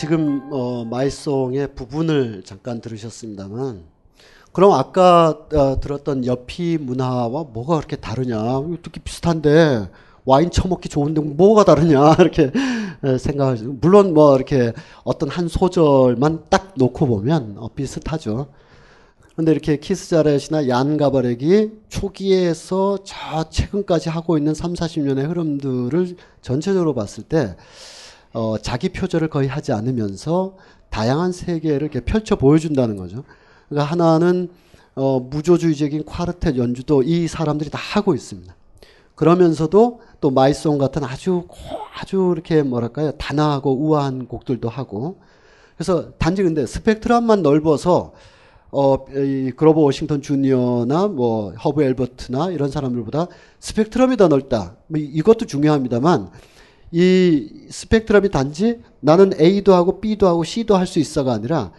Speaker 9: 지금 어, 마이송의 부분을 잠깐 들으셨습니다만 그럼 아까 어, 들었던 여피 문화와 뭐가 그렇게 다르냐? 어떻게 비슷한데 와인 처먹기 좋은데 뭐가 다르냐 [laughs] 이렇게 생각하시고 물론 뭐 이렇게 어떤 한 소절만 딱 놓고 보면 어, 비슷하죠. 근데 이렇게 키스자렛이나 얀 가바렉이 초기에서 저 최근까지 하고 있는 3, 40년의 흐름들을 전체적으로 봤을 때 어, 자기 표절을 거의 하지 않으면서 다양한 세계를 이렇게 펼쳐 보여준다는 거죠. 그러니까 하나는 어, 무조주의적인 콰르텟 연주도 이 사람들이 다 하고 있습니다. 그러면서도 또 My Song 같은 아주 아주 이렇게 뭐랄까요 단아하고 우아한 곡들도 하고 그래서 단지 근데 스펙트럼만 넓어서 어, 이 그로버 워싱턴 주니어나 뭐 허브 앨퍼트나 이런 사람들보다 스펙트럼이 더 넓다. 뭐 이것도 중요합니다만 이 스펙트럼이 단지 나는 A도 하고 B도 하고 C도 할 수 있어가 아니라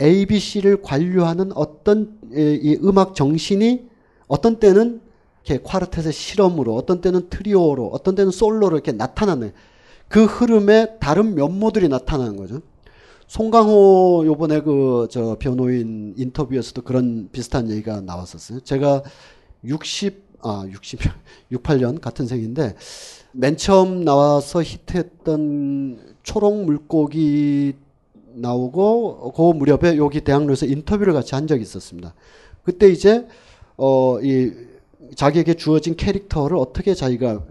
Speaker 9: A, B, C를 관류하는 어떤 이 음악 정신이 어떤 때는 이렇게 콰르텟의 실험으로 어떤 때는 트리오로 어떤 때는 솔로로 이렇게 나타나는 그 흐름에 다른 면모들이 나타나는 거죠. 송강호 요번에 그 저 변호인 인터뷰에서도 그런 비슷한 얘기가 나왔었어요. 제가 60, 아, 60, 68년 [laughs] 같은 생인데 맨 처음 나와서 히트했던 초록 물고기 나오고 그 무렵에 여기 대학로에서 인터뷰를 같이 한 적이 있었습니다. 그때 이제 어 이 자기에게 주어진 캐릭터를 어떻게 자기가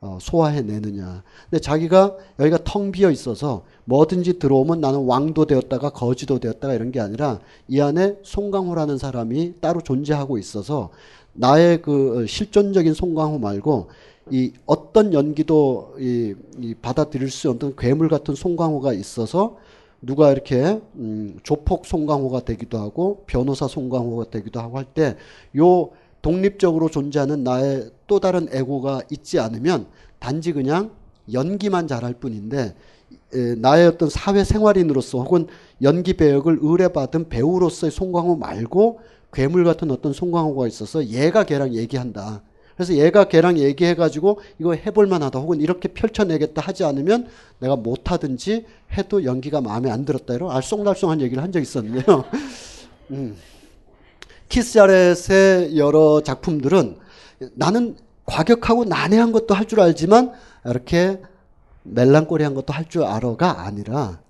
Speaker 9: 어, 소화해내느냐. 근데 자기가 여기가 텅 비어 있어서 뭐든지 들어오면 나는 왕도 되었다가 거지도 되었다가 이런 게 아니라 이 안에 송강호라는 사람이 따로 존재하고 있어서 나의 그 실존적인 송강호 말고 이 어떤 연기도 이, 이 받아들일 수 없는 괴물 같은 송강호가 있어서 누가 이렇게 음, 조폭 송강호가 되기도 하고 변호사 송강호가 되기도 하고 할 때 요 독립적으로 존재하는 나의 또 다른 에고가 있지 않으면 단지 그냥 연기만 잘할 뿐인데 에, 나의 어떤 사회 생활인으로서 혹은 연기 배역을 의뢰받은 배우로서의 송강호 말고 괴물 같은 어떤 송강호가 있어서 얘가 걔랑 얘기한다. 그래서 얘가 걔랑 얘기해가지고 이거 해볼만하다 혹은 이렇게 펼쳐내겠다 하지 않으면 내가 못하든지 해도 연기가 마음에 안 들었다 이런 알쏭달쏭한 얘기를 한 적이 있었는데요. [laughs] 음. 키스 자렛의 여러 작품들은 나는 과격하고 난해한 것도 할 줄 알지만 이렇게 멜랑콜리한 것도 할 줄 알아가 아니라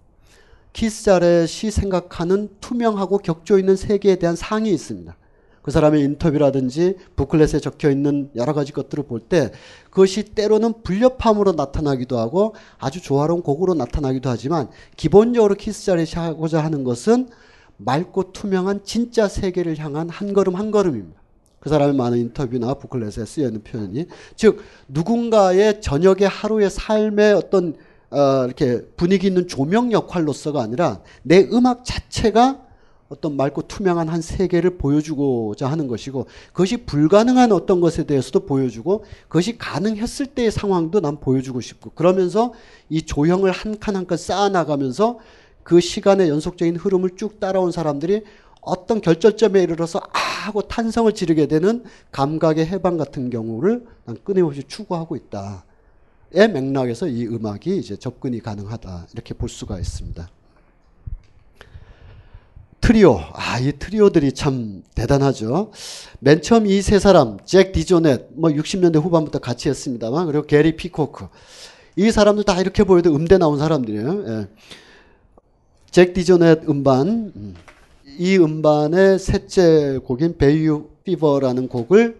Speaker 9: 키스 자렛이 생각하는 투명하고 격조 있는 세계에 대한 상이 있습니다. 그 사람의 인터뷰라든지 booklet에 적혀 있는 여러 가지 것들을 볼 때 그것이 때로는 불협화음으로 나타나기도 하고 아주 조화로운 곡으로 나타나기도 하지만 기본적으로 키스 자렛이 하고자 하는 것은 맑고 투명한 진짜 세계를 향한 한 걸음 한 걸음입니다. 그 사람의 많은 인터뷰나 부클렛에 쓰여 있는 표현이 즉 누군가의 저녁의 하루의 삶의 어떤 어, 이렇게 분위기 있는 조명 역할로서가 아니라 내 음악 자체가 어떤 맑고 투명한 한 세계를 보여주고자 하는 것이고 그것이 불가능한 어떤 것에 대해서도 보여주고 그것이 가능했을 때의 상황도 난 보여주고 싶고 그러면서 이 조형을 한 칸 한 칸 쌓아나가면서 그 시간의 연속적인 흐름을 쭉 따라온 사람들이 어떤 결절점에 이르러서 아 하고 탄성을 지르게 되는 감각의 해방 같은 경우를 난 끊임없이 추구하고 있다. 의 맥락에서 이 음악이 이제 접근이 가능하다. 이렇게 볼 수가 있습니다. 트리오. 아, 이 트리오들이 참 대단하죠. 맨 처음 이 세 사람, 잭 디조넷, 뭐 60년대 후반부터 같이 했습니다만, 그리고 게리 피코크. 이 사람들 다 이렇게 보여도 음대 나온 사람들이에요. 예. 잭 디조넷 음반, 음. 이 음반의 셋째 곡인 Bayou Fever라는 곡을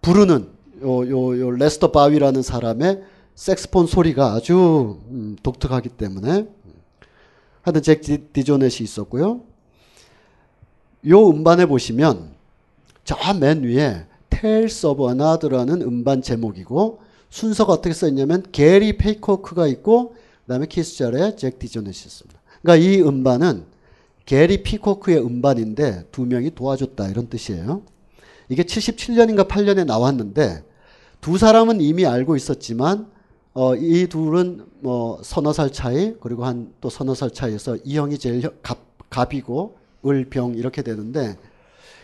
Speaker 9: 부르는 요, 요, 요 레스터 보위라는 사람의 색소폰 소리가 아주 음, 독특하기 때문에 하여튼 잭 디조넷이 있었고요. 요 음반에 보시면 저 맨 위에 Tales of Another라는 음반 제목이고 순서가 어떻게 써있냐면 게리 피코크가 있고 그 다음에 키스잘의 잭 디조넷이 있습니다. 그러니까 이 음반은 게리 피코크의 음반인데 두 명이 도와줬다 이런 뜻이에요. 이게 77년인가 8년에 나왔는데 두 사람은 이미 알고 있었지만 어, 이 둘은 뭐 서너 살 차이 그리고 한 또 서너 살 차이에서 이 형이 제일 갑, 갑이고 을 병 이렇게 되는데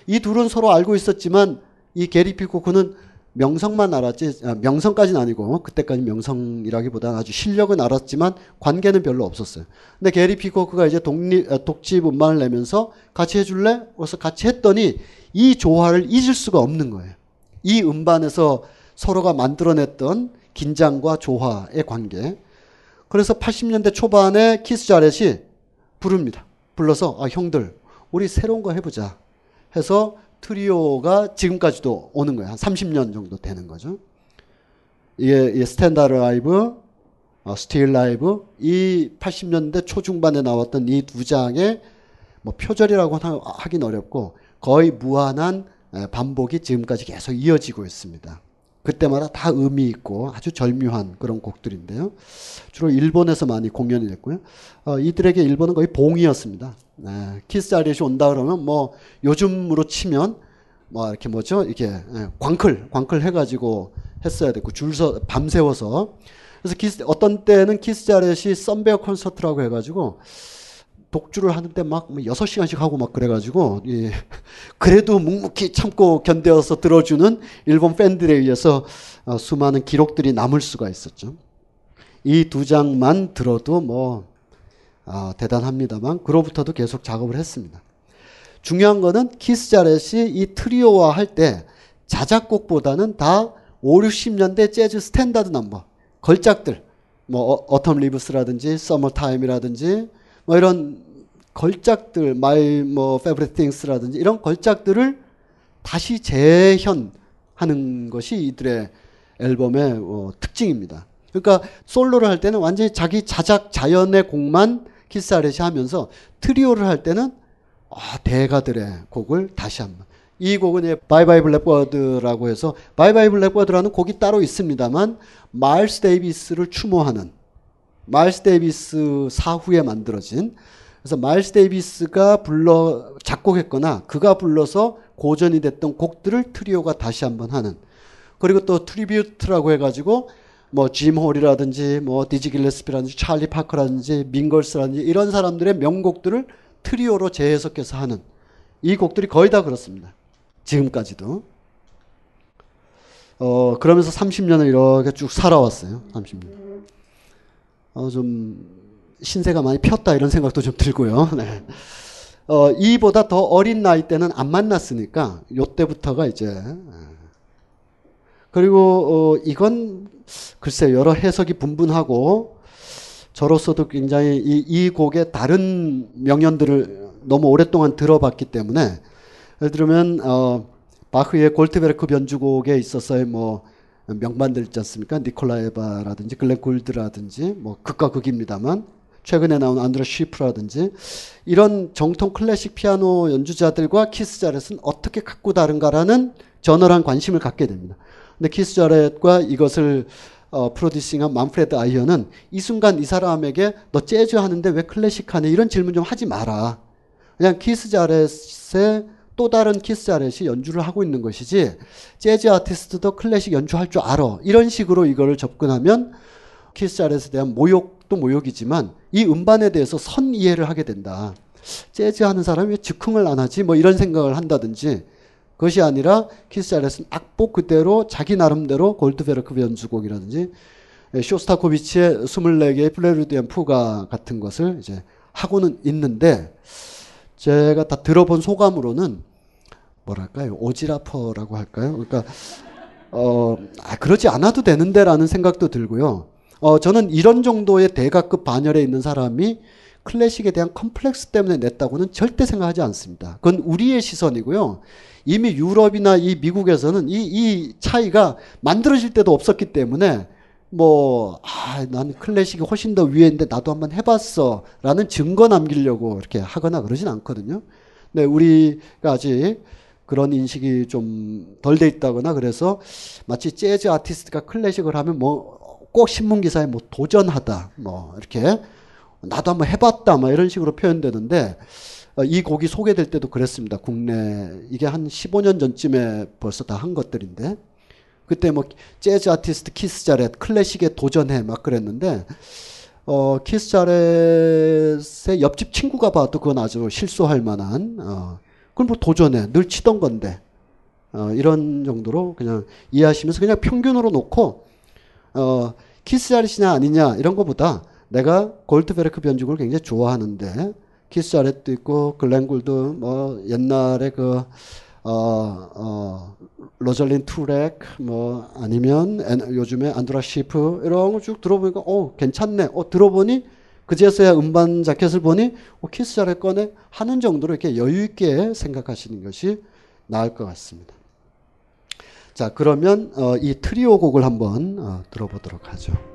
Speaker 9: 이 둘은 서로 알고 있었지만 이 게리 피코크는 명성만 알았지 아, 명성까지는 아니고 그때까지 명성이라기보다는 아주 실력은 알았지만 관계는 별로 없었어요. 근데 게리 피코크가 이제 독립 아, 독집 음반을 내면서 같이 해줄래? 그래서 같이 했더니 이 조화를 잊을 수가 없는 거예요. 이 음반에서 서로가 만들어냈던 긴장과 조화의 관계. 그래서 80년대 초반에 키스 자렛이 부릅니다. 불러서 아 형들 우리 새로운 거 해보자 해서 트리오가 지금까지도 오는 거예요. 한 30년 정도 되는 거죠. 이게, Standards Live, 어, Still Live, 이 80년대 초중반에 나왔던 이 두 장의 뭐 표절이라고 하긴 어렵고 거의 무한한 반복이 지금까지 계속 이어지고 있습니다. 그때마다 다 의미 있고 아주 절묘한 그런 곡들인데요. 주로 일본에서 많이 공연이 됐고요. 어, 이들에게 일본은 거의 봉이었습니다. 네, 키스 자렛이 온다 그러면 뭐 요즘으로 치면 뭐 이렇게 뭐죠? 이렇게 예, 광클 광클 해가지고 했어야 됐고 줄서 밤새워서 그래서 키스 어떤 때는 키스 자렛이 Sun Bear Concert라고 해가지고 독주를 하는데 막 6시간씩 뭐 하고 막 그래가지고, 예. [laughs] 그래도 묵묵히 참고 견뎌서 들어주는 일본 팬들에 의해서 어, 수많은 기록들이 남을 수가 있었죠. 이 두 장만 들어도 뭐, 어, 대단합니다만, 그로부터도 계속 작업을 했습니다. 중요한 거는 키스 자렛이 이 트리오와 할때 자작곡보다는 다 5, 60년대 재즈 스탠다드 넘버, 걸작들, 뭐, Autumn Leaves라든지, Summertime이라든지, 뭐 이런 걸작들, My 뭐 Favorite Things라든지 이런 걸작들을 다시 재현하는 것이 이들의 앨범의 어, 특징입니다. 그러니까 솔로를 할 때는 완전히 자기 자작 자연의 곡만 키스 자렛이 하면서 트리오를 할 때는 아, 대가들의 곡을 다시 한번. 이 곡은 Bye Bye Blackbird라고 해서 Bye Bye Blackbird라는 곡이 따로 있습니다만 마일스 데이비스를 추모하는 마일스 데이비스 사후에 만들어진 그래서 마일스 데이비스가 불러 작곡했거나 그가 불러서 고전이 됐던 곡들을 트리오가 다시 한번 하는 그리고 또 Tribute라고 해가지고 뭐짐 홀이라든지 뭐 디지 길레스피라든지 찰리 파커라든지 민걸스라든지 이런 사람들의 명곡들을 트리오로 재해석해서 하는 이 곡들이 거의 다 그렇습니다. 지금까지도. 어, 그러면서 30년을 이렇게 쭉 살아왔어요. 30년. 어, 좀 신세가 많이 폈다 이런 생각도 좀 들고요. [laughs] 네. 어, 이보다 더 어린 나이 때는 안 만났으니까 요때부터가 이제 그리고 어, 이건 글쎄 여러 해석이 분분하고 저로서도 굉장히 이, 이 곡의 다른 명연들을 너무 오랫동안 들어봤기 때문에 예를 들면 어, 바흐의 골트베르크 변주곡에 있어서의 뭐 명반들 있지 않습니까? 니콜라에바라든지 글렌 굴드라든지 뭐 극과 극입니다만 최근에 나온 안드레 쉬프라든지 이런 정통 클래식 피아노 연주자들과 키스 자렛은 어떻게 같고 다른가라는 저널한 관심을 갖게 됩니다. 근데 키스 자렛과 이것을 어, 프로듀싱한 만프레드 아이허는 이 순간 이 사람에게 너 재즈 하는데 왜 클래식 하냐 이런 질문 좀 하지 마라. 그냥 키스 자렛의 또 다른 키스 자렛이 연주를 하고 있는 것이지 재즈 아티스트도 클래식 연주할 줄 알아. 이런 식으로 이거를 접근하면 키스 자렛에 대한 모욕도 모욕이지만 이 음반에 대해서 선 이해를 하게 된다. 재즈 하는 사람이 왜 즉흥을 안 하지? 뭐 이런 생각을 한다든지 그것이 아니라 키스 자렛은 악보 그대로 자기 나름대로 골드베르크 변주곡이라든지 쇼스타코비치의 24개의 prelude and 푸가 같은 것을 이제 하고는 있는데 제가 다 들어본 소감으로는 뭐랄까요 오지라퍼라고 할까요? 그러니까 어 아, 그러지 않아도 되는데라는 생각도 들고요. 어 저는 이런 정도의 대가급 반열에 있는 사람이 클래식에 대한 컴플렉스 때문에 냈다고는 절대 생각하지 않습니다. 그건 우리의 시선이고요. 이미 유럽이나 이 미국에서는 이, 이 차이가 만들어질 때도 없었기 때문에 뭐, 아, 난 클래식이 훨씬 더 위에인데 나도 한번 해봤어. 라는 증거 남기려고 이렇게 하거나 그러진 않거든요. 네, 우리가 아직 그런 인식이 좀 덜 돼 있다거나 그래서 마치 재즈 아티스트가 클래식을 하면 뭐 꼭 신문 기사에 뭐 도전하다 뭐 이렇게 나도 한번 해봤다 뭐 이런 식으로 표현되는데 어, 이 곡이 소개될 때도 그랬습니다. 국내 이게 한 15년 전쯤에 벌써 다 한 것들인데 그때 뭐 재즈 아티스트 키스 자렛 클래식에 도전해 막 그랬는데 어 키스 자렛의 옆집 친구가 봐도 그건 아주 실수할 만한 어 그건 뭐 도전해 늘 치던 건데 어 이런 정도로 그냥 이해하시면서 그냥 평균으로 놓고 어 키스 자렛이냐 아니냐 이런 거보다 내가 골드베르크 변주곡을 굉장히 좋아하는데 키스 자렛도 있고 글렌 굴드도 뭐 옛날에 그 어, 어, 로절린 투렉, 뭐, 아니면 엔, 요즘에 안드라 시프, 이런 거 쭉 들어보니까, 어, 괜찮네. 어, 들어보니, 그제서야 음반 자켓을 보니, 어, 키스 거네 하는 정도로 이렇게 여유있게 생각하시는 것이 나을 것 같습니다. 자, 그러면, 어, 이 트리오 곡을 한번 어, 들어보도록 하죠.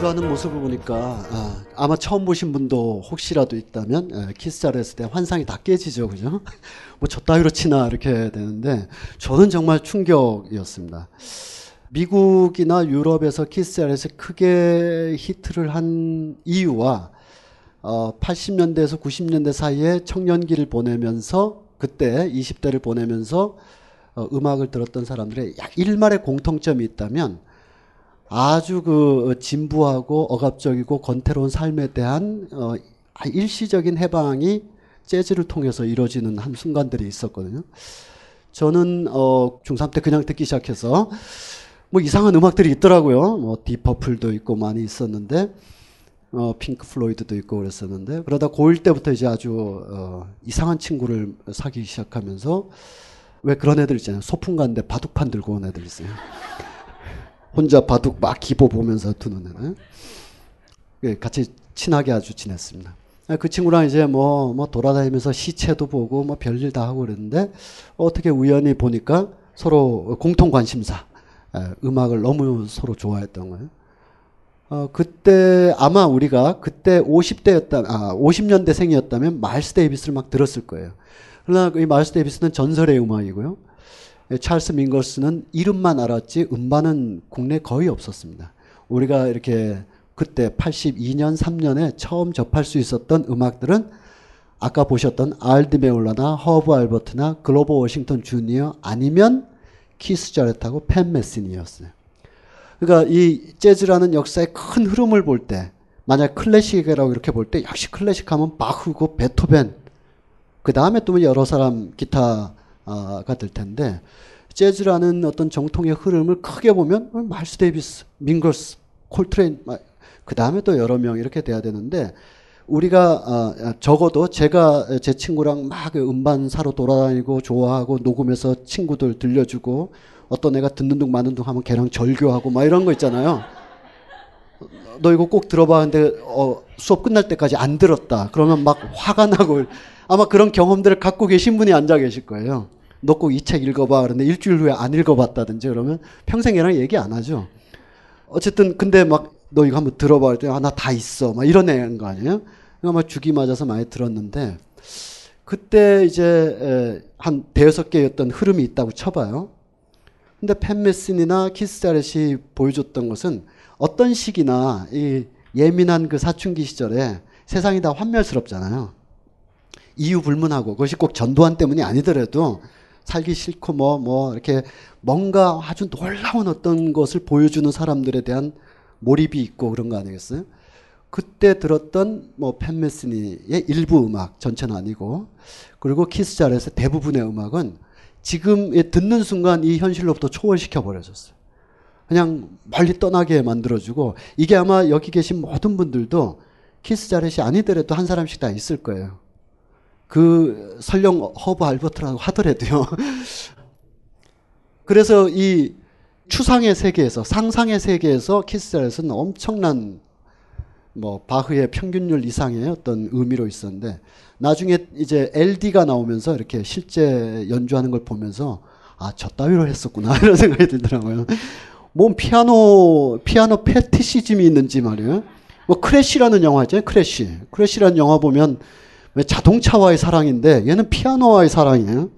Speaker 9: 연주하는 모습을 보니까 아, 아마 처음 보신 분도 혹시라도 있다면 에, 키스 자렛에 대한 환상이 다 깨지죠, 그죠? [laughs] 뭐 저 따위로 치나 이렇게 되는데 저는 정말 충격이었습니다. 미국이나 유럽에서 키스 자렛이 크게 히트를 한 이유와 어, 80년대에서 90년대 사이에 청년기를 보내면서 그때 20대를 보내면서 어, 음악을 들었던 사람들의 약 일말의 공통점이 있다면 아주 그 진부하고 억압적이고 권태로운 삶에 대한 어, 일시적인 해방이 재즈를 통해서 이루어지는 한 순간들이 있었거든요. 저는 어, 중3 때 그냥 듣기 시작해서 뭐 이상한 음악들이 있더라고요. 뭐 딥 퍼플도 있고 많이 있었는데 어, 핑크 플로이드도 있고 그랬었는데 그러다 고1 때부터 이제 아주 어, 이상한 친구를 사귀기 시작하면서 왜 그런 애들 있잖아요. 소풍 가는데 바둑판 들고 온 애들 있어요. 혼자 바둑 막 기보 보면서 두는 애는. 예, 같이 친하게 아주 지냈습니다. 아, 그 친구랑 이제 뭐, 뭐 돌아다니면서 시체도 보고 뭐 별일 다 하고 그랬는데 어떻게 우연히 보니까 서로 공통 관심사, 예, 음악을 너무 서로 좋아했던 거예요. 어, 그때 아마 우리가 그때 50대였다, 아, 50년대생이었다면 마일스 데이비스를 막 들었을 거예요. 그러나 이 마일스 데이비스는 전설의 음악이고요. 예, 찰스 밍거스는 이름만 알았지 음반은 국내 거의 없었습니다. 우리가 이렇게 그때 82년, 3년에 처음 접할 수 있었던 음악들은 아까 보셨던 알 디 메올라나 허브 알버트나 그로버 워싱턴 주니어 아니면 키스 자렛하고 팻 메시니였어요. 그러니까 이 재즈라는 역사의 큰 흐름을 볼 때, 만약 클래식이라고 이렇게 볼 때 역시 클래식 하면 바흐고 베토벤, 그 다음에 또 여러 사람 기타 가 될 텐데 재즈라는 어떤 정통의 흐름을 크게 보면 마일스 데이비스, 밍거스, 콜트레인, 그 다음에 또 여러 명 이렇게 돼야 되는데 우리가 어, 적어도 제가 제 친구랑 막 음반 사러 돌아다니고 좋아하고 녹음해서 친구들 들려주고 어떤 애가 듣는 둥 마는 둥 하면 걔랑 절교하고 막 이런 거 있잖아요. 너 이거 꼭 들어봐. 근데 어, 수업 끝날 때까지 안 들었다. 그러면 막 화가 나고 아마 그런 경험들을 갖고 계신 분이 앉아 계실 거예요. 너 꼭 이 책 읽어봐. 그런데 일주일 후에 안 읽어봤다든지 그러면 평생 얘랑 얘기 안 하죠. 어쨌든 근데 막 너 이거 한번 들어봐. 그랬더니 아, 나 다 있어. 막 이런 애인 거 아니에요? 그러니까 막 죽이 맞아서 많이 들었는데 그때 이제 한 대여섯 개였던 흐름이 있다고 쳐봐요. 근데 팬메슨이나 키스자렛이 보여줬던 것은 어떤 시기나 이 예민한 그 사춘기 시절에 세상이 다 환멸스럽잖아요. 이유 불문하고 그것이 꼭 전두환 때문이 아니더라도 살기 싫고 뭐뭐 뭐 이렇게 뭔가 아주 놀라운 어떤 것을 보여주는 사람들에 대한 몰입이 있고 그런 거 아니겠어요? 그때 들었던 뭐 팬 메스니의 일부 음악 전체는 아니고 그리고 키스자렛의 대부분의 음악은 지금 듣는 순간 이 현실로부터 초월시켜 버려졌어요. 그냥 멀리 떠나게 만들어주고 이게 아마 여기 계신 모든 분들도 키스 자렛이 아니더라도 한 사람씩 다 있을 거예요. 그 설령 허브 알버트라고 하더라도요. [laughs] 그래서 이 추상의 세계에서 상상의 세계에서 키스자렛은 엄청난 뭐 바흐의 평균율 이상의 어떤 의미로 있었는데 나중에 이제 LD가 나오면서 이렇게 실제 연주하는 걸 보면서 아, 저 따위로 했었구나 [laughs] 이런 생각이 들더라고요. 뭔 피아노 피아노 페티시즘이 있는지 말이에요. 뭐 크래쉬라는 영화 있잖아요. 크래쉬. 크래쉬라는 영화 보면 왜 자동차와의 사랑인데 얘는 피아노와의 사랑이에요.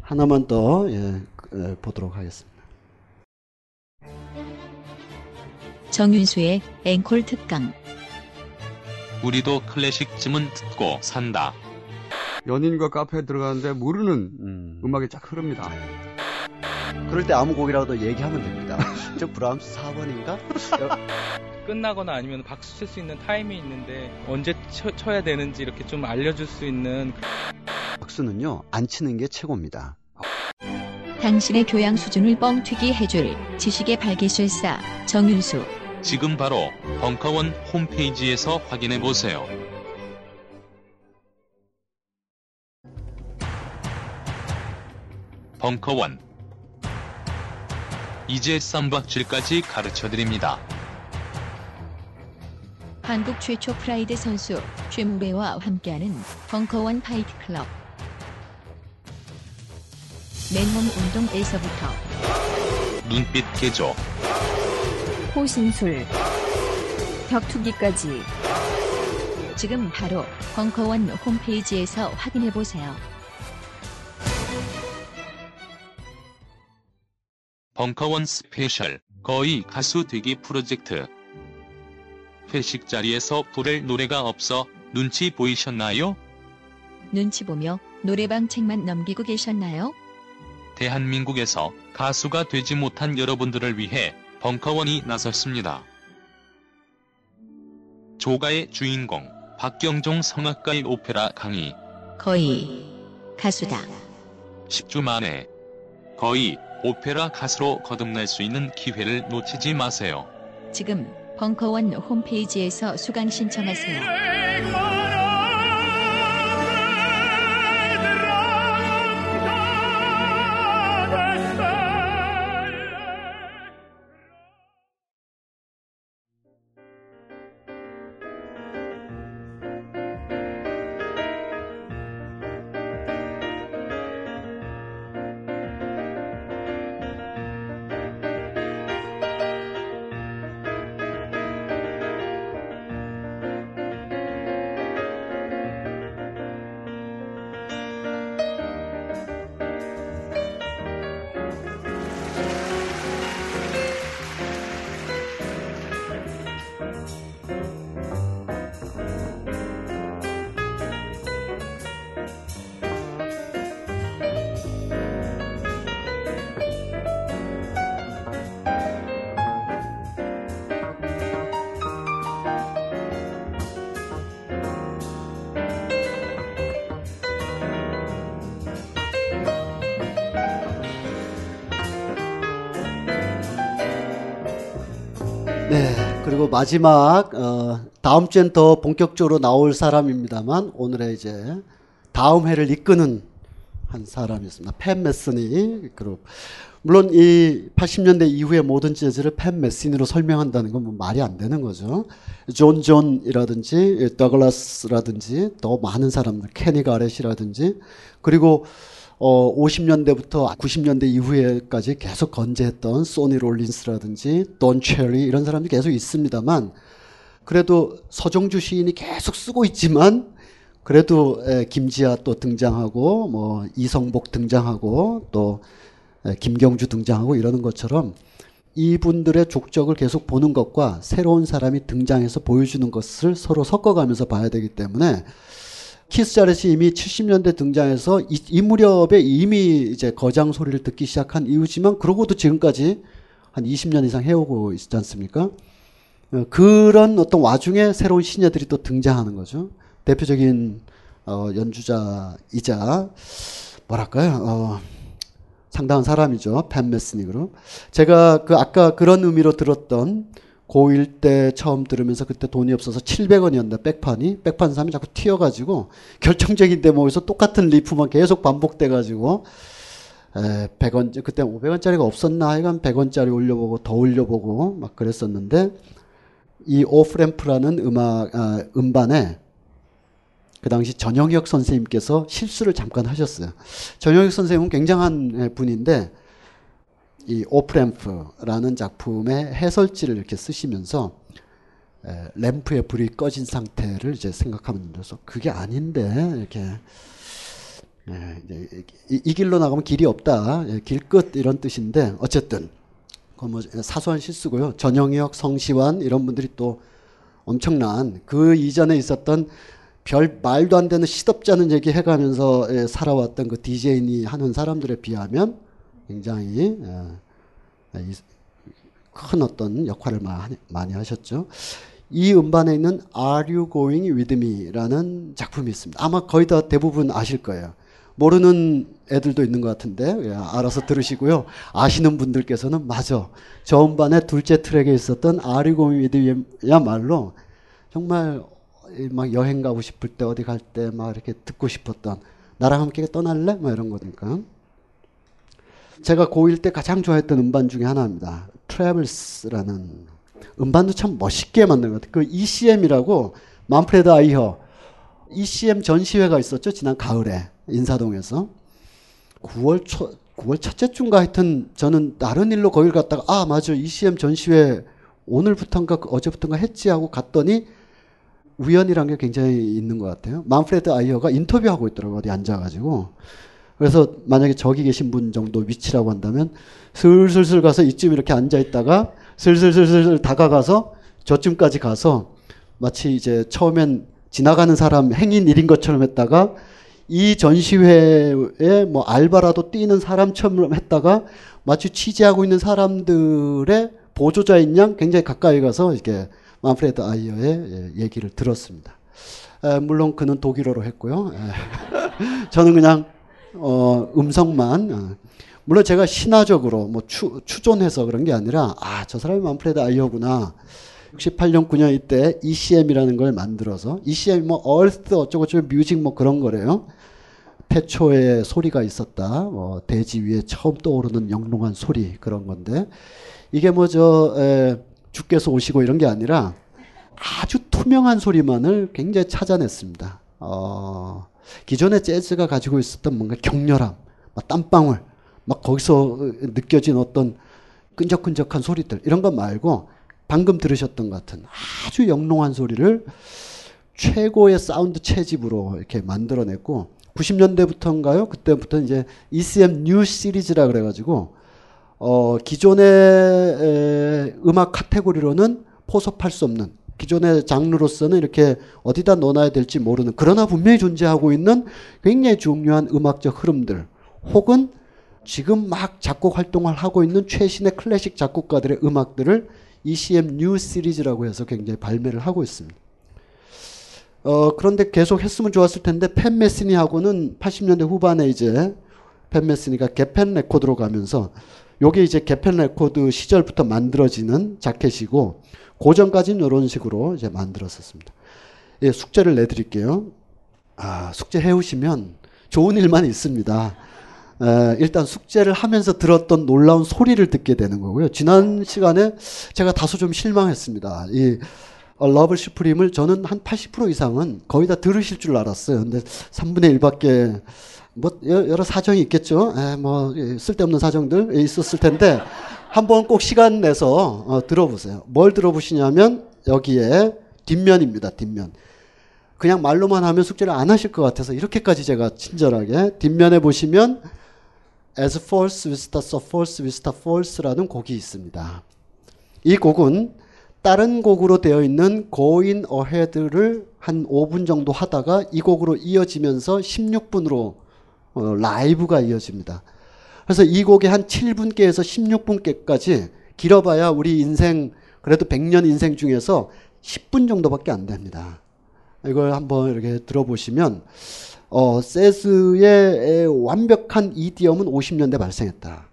Speaker 9: 하나만 더 예, 예, 보도록 하겠습니다.
Speaker 8: 정윤수의 앵콜 특강.
Speaker 13: 우리도 클래식쯤은 듣고 산다.
Speaker 14: 연인과 카페에 들어가는데 모르는 음. 악이 쫙 흐릅니다.
Speaker 9: 그럴 때 아무 곡이라도 얘기하면 됩니다. 저 브람스 4번인가?
Speaker 15: 끝나거나 아니면 박수 칠 수 있는 타임이 있는데 언제 쳐, 쳐야 되는지 이렇게 좀 알려줄 수 있는
Speaker 9: 박수는요 안 치는 게 최고입니다.
Speaker 8: 당신의 교양 수준을 뻥튀기 해줄 지식의 발기술사 정윤수
Speaker 13: 지금 바로 벙커원 홈페이지에서 확인해 보세요. 벙커원 이제 쌈박질까지 가르쳐 드립니다.
Speaker 8: 한국 최초 프라이드 선수 최무배와 함께하는 벙커원 Fight Club. 맨몸 운동에서부터
Speaker 13: 눈빛 개조,
Speaker 8: 호신술, 격투기까지 지금 바로 벙커원 홈페이지에서 확인해 보세요.
Speaker 13: 벙커원 스페셜 거의 가수 되기 프로젝트 회식 자리에서 부를 노래가 없어 눈치 보이셨나요?
Speaker 8: 눈치 보며 노래방 책만 넘기고 계셨나요?
Speaker 13: 대한민국에서 가수가 되지 못한 여러분들을 위해 벙커원이 나섰습니다. 조가의 주인공 박경종 성악가의 오페라 강의
Speaker 8: 거의 가수다.
Speaker 13: 10주 만에 거의 오페라 가수로 거듭날 수 있는 기회를 놓치지 마세요.
Speaker 8: 지금 벙커원 홈페이지에서 수강 신청하세요.
Speaker 9: 마지막 어, 다음 주엔 더 본격적으로 나올 사람입니다만 오늘의 이제 다음 회를 이끄는 한 사람이었습니다. 팻 메스니 그룹. 물론 이 80년대 이후의 모든 재즈를 팻 메스니로 설명한다는 건 뭐 말이 안 되는 거죠. 존 존이라든지 더글라스라든지 더 많은 사람들, 케니 가렛이라든지 그리고 어 50년대부터 90년대 이후에까지 계속 건재했던 소니 롤린스라든지 돈 체리 이런 사람들이 계속 있습니다만 그래도 서정주 시인이 계속 쓰고 있지만 그래도 에, 김지아 또 등장하고 뭐 이성복 등장하고 또 에, 김경주 등장하고 이러는 것처럼 이분들의 족적을 계속 보는 것과 새로운 사람이 등장해서 보여주는 것을 서로 섞어가면서 봐야 되기 때문에 키스 자렛이 이미 70년대 등장해서 이, 이 무렵에 이미 이제 거장 소리를 듣기 시작한 이유지만 그러고도 지금까지 한 20년 이상 해오고 있지 않습니까? 어, 그런 어떤 와중에 새로운 신예들이 또 등장하는 거죠. 대표적인 어, 연주자이자 뭐랄까요? 어, 상당한 사람이죠. 팬 그룹. 제가 그 아까 그런 의미로 들었던 고1 때 처음 들으면서 그때 돈이 없어서 700원이었는데 백판이 백판 사면 자꾸 튀어가지고 결정적인 대목에서 똑같은 리프만 계속 반복돼가지고 에, 100원 그때 500원짜리가 없었나 하여간 100원짜리 올려보고 더 올려보고 막 그랬었는데 이 오프램프라는 음악 아, 음반에 그 당시 전영혁 선생님께서 실수를 잠깐 하셨어요. 전영혁 선생님은 굉장한 분인데 이 오프램프라는 작품의 해설지를 이렇게 쓰시면서 에, 램프의 불이 꺼진 상태를 이제 생각하면 돼서 그게 아닌데 이렇게 에, 이, 이, 길로 나가면 길이 없다 예, 길끝 이런 뜻인데 어쨌든 그뭐 사소한 실수고요. 전영혁 성시환 이런 분들이 또 엄청난 그 이전에 있었던 별 말도 안 되는 시덥지 않은 얘기 해가면서 예, 살아왔던 그 DJ니 하는 사람들에 비하면 굉장히 예, 큰 어떤 역할을 많이 하셨죠. 이 음반에 있는 Are You Going With Me?라는 작품이 있습니다. 아마 거의 다 대부분 아실 거예요. 모르는 애들도 있는 것 같은데 예, 알아서 들으시고요. 아시는 분들께서는 맞아. 저 음반의 둘째 트랙에 있었던 Are You Going With Me?야말로 정말 막 여행 가고 싶을 때 어디 갈 때 막 이렇게 듣고 싶었던 나랑 함께 떠날래? 막 이런 거니까. 제가 고1 때 가장 좋아했던 음반 중에 하나입니다. 트래블스라는 음반도 참 멋있게 만든 것 같아요. 그 ECM이라고 만프레드 아이허 ECM 전시회가 있었죠. 지난 가을에 인사동에서 9월 초 9월 첫째 주인가 하여튼 저는 다른 일로 거길 갔다가 아 맞아 ECM 전시회 오늘부터인가 어제부터인가 했지 하고 갔더니 우연이란 게 굉장히 있는 것 같아요. 만프레드 아이어가 인터뷰하고 있더라고요. 어디 앉아가지고. 그래서 만약에 저기 계신 분 정도 위치라고 한다면 슬슬슬 가서 이쯤 이렇게 앉아 있다가 슬슬슬슬 다가가서 저쯤까지 가서 마치 이제 처음엔 지나가는 사람 행인 일인 것처럼 했다가 이 전시회에 뭐 알바라도 뛰는 사람처럼 했다가 마치 취재하고 있는 사람들의 보조자인 양 굉장히 가까이 가서 이렇게 만프레드 아이어의 예, 얘기를 들었습니다. 에, 물론 그는 독일어로 했고요. 에, [laughs] 저는 그냥 어, 음성만 어. 물론 제가 신화적으로 뭐 추, 추존해서 그런 게 아니라 아 저 사람이 만프레드 아이어구나. 68년 9년 이때 ECM이라는 걸 만들어서 ECM 뭐 얼스 어쩌고 저쩌고 뮤직 뭐 그런 거래요. 태초에 소리가 있었다. 뭐 대지 위에 처음 떠오르는 영롱한 소리 그런 건데 이게 뭐 저 주께서 오시고 이런 게 아니라 아주 투명한 소리만을 굉장히 찾아냈습니다. 어, 기존의 재즈가 가지고 있었던 뭔가 격렬함, 막 땀방울, 막 거기서 느껴진 어떤 끈적끈적한 소리들 이런 것 말고 방금 들으셨던 것 같은 아주 영롱한 소리를 최고의 사운드 채집으로 이렇게 만들어냈고 90년대부터인가요? 그때부터 이제 ECM New Series라 그래가지고 어 기존의 에, 음악 카테고리로는 포섭할 수 없는 기존의 장르로서는 이렇게 어디다 넣어놔야 될지 모르는 그러나 분명히 존재하고 있는 굉장히 중요한 음악적 흐름들 혹은 지금 막 작곡 활동을 하고 있는 최신의 클래식 작곡가들의 음악들을 ECM New Series라고 해서 굉장히 발매를 하고 있습니다. 어, 그런데 계속 했으면 좋았을 텐데 팻 메시니하고는 80년대 후반에 이제 팻 메시니가 게펜 레코드로 가면서 요게 이제 게펜 레코드 시절부터 만들어지는 자켓이고 그전까지는 이런 식으로 이제 만들었었습니다. 예, 숙제를 내드릴게요. 아, 숙제 해오시면 좋은 일만 있습니다. 에, 일단 숙제를 하면서 들었던 놀라운 소리를 듣게 되는 거고요. 지난 시간에 제가 다소 좀 실망했습니다. 이 러블 슈프림을 저는 한 80% 이상은 거의 다 들으실 줄 알았어요. 근데 3분의 1밖에 뭐 여러 사정이 있겠죠. 에, 뭐 쓸데없는 사정들 있었을 텐데 한번 꼭 시간 내서 어, 들어보세요. 뭘 들어보시냐면 여기에 뒷면입니다. 뒷면. 그냥 말로만 하면 숙제를 안 하실 것 같아서 이렇게까지 제가 친절하게 뒷면에 보시면 As False Vista So False Vista False라는 곡이 있습니다. 이 곡은 다른 곡으로 되어 있는 Going Ahead를 한 5분 정도 하다가 이 곡으로 이어지면서 16분으로 어, 라이브가 이어집니다. 그래서 이 곡이 한 7분께에서 16분께까지 길어봐야 우리 인생 그래도 100년 인생 중에서 10분 정도밖에 안 됩니다. 이걸 한번 이렇게 들어보시면 어, 재즈의 완벽한 idiom은 50년대 발생했다.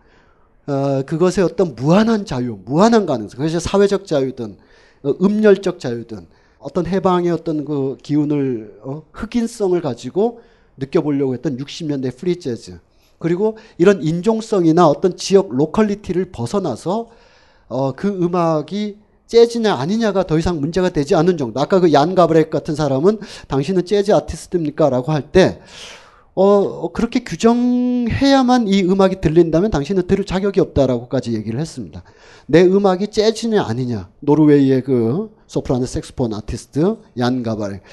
Speaker 9: 어, 그것의 어떤 무한한 자유, 무한한 가능성, 그것이 사회적 자유든 어, 음열적 자유든 어떤 해방의 어떤 그 기운을 어, 흑인성을 가지고 느껴보려고 했던 60년대 프리 재즈 그리고 이런 인종성이나 어떤 지역 locality를 벗어나서 어, 그 음악이 재즈냐 아니냐가 더 이상 문제가 되지 않는 정도. 아까 그 얀 가바렉 같은 사람은 당신은 재즈 아티스트입니까? 라고 할 때, 어, 어, 그렇게 규정해야만 이 음악이 들린다면 당신은 들을 자격이 없다라고까지 얘기를 했습니다. 내 음악이 재즈냐 아니냐. 노르웨이의 그 소프라노 색소폰 아티스트 얀 가바렉.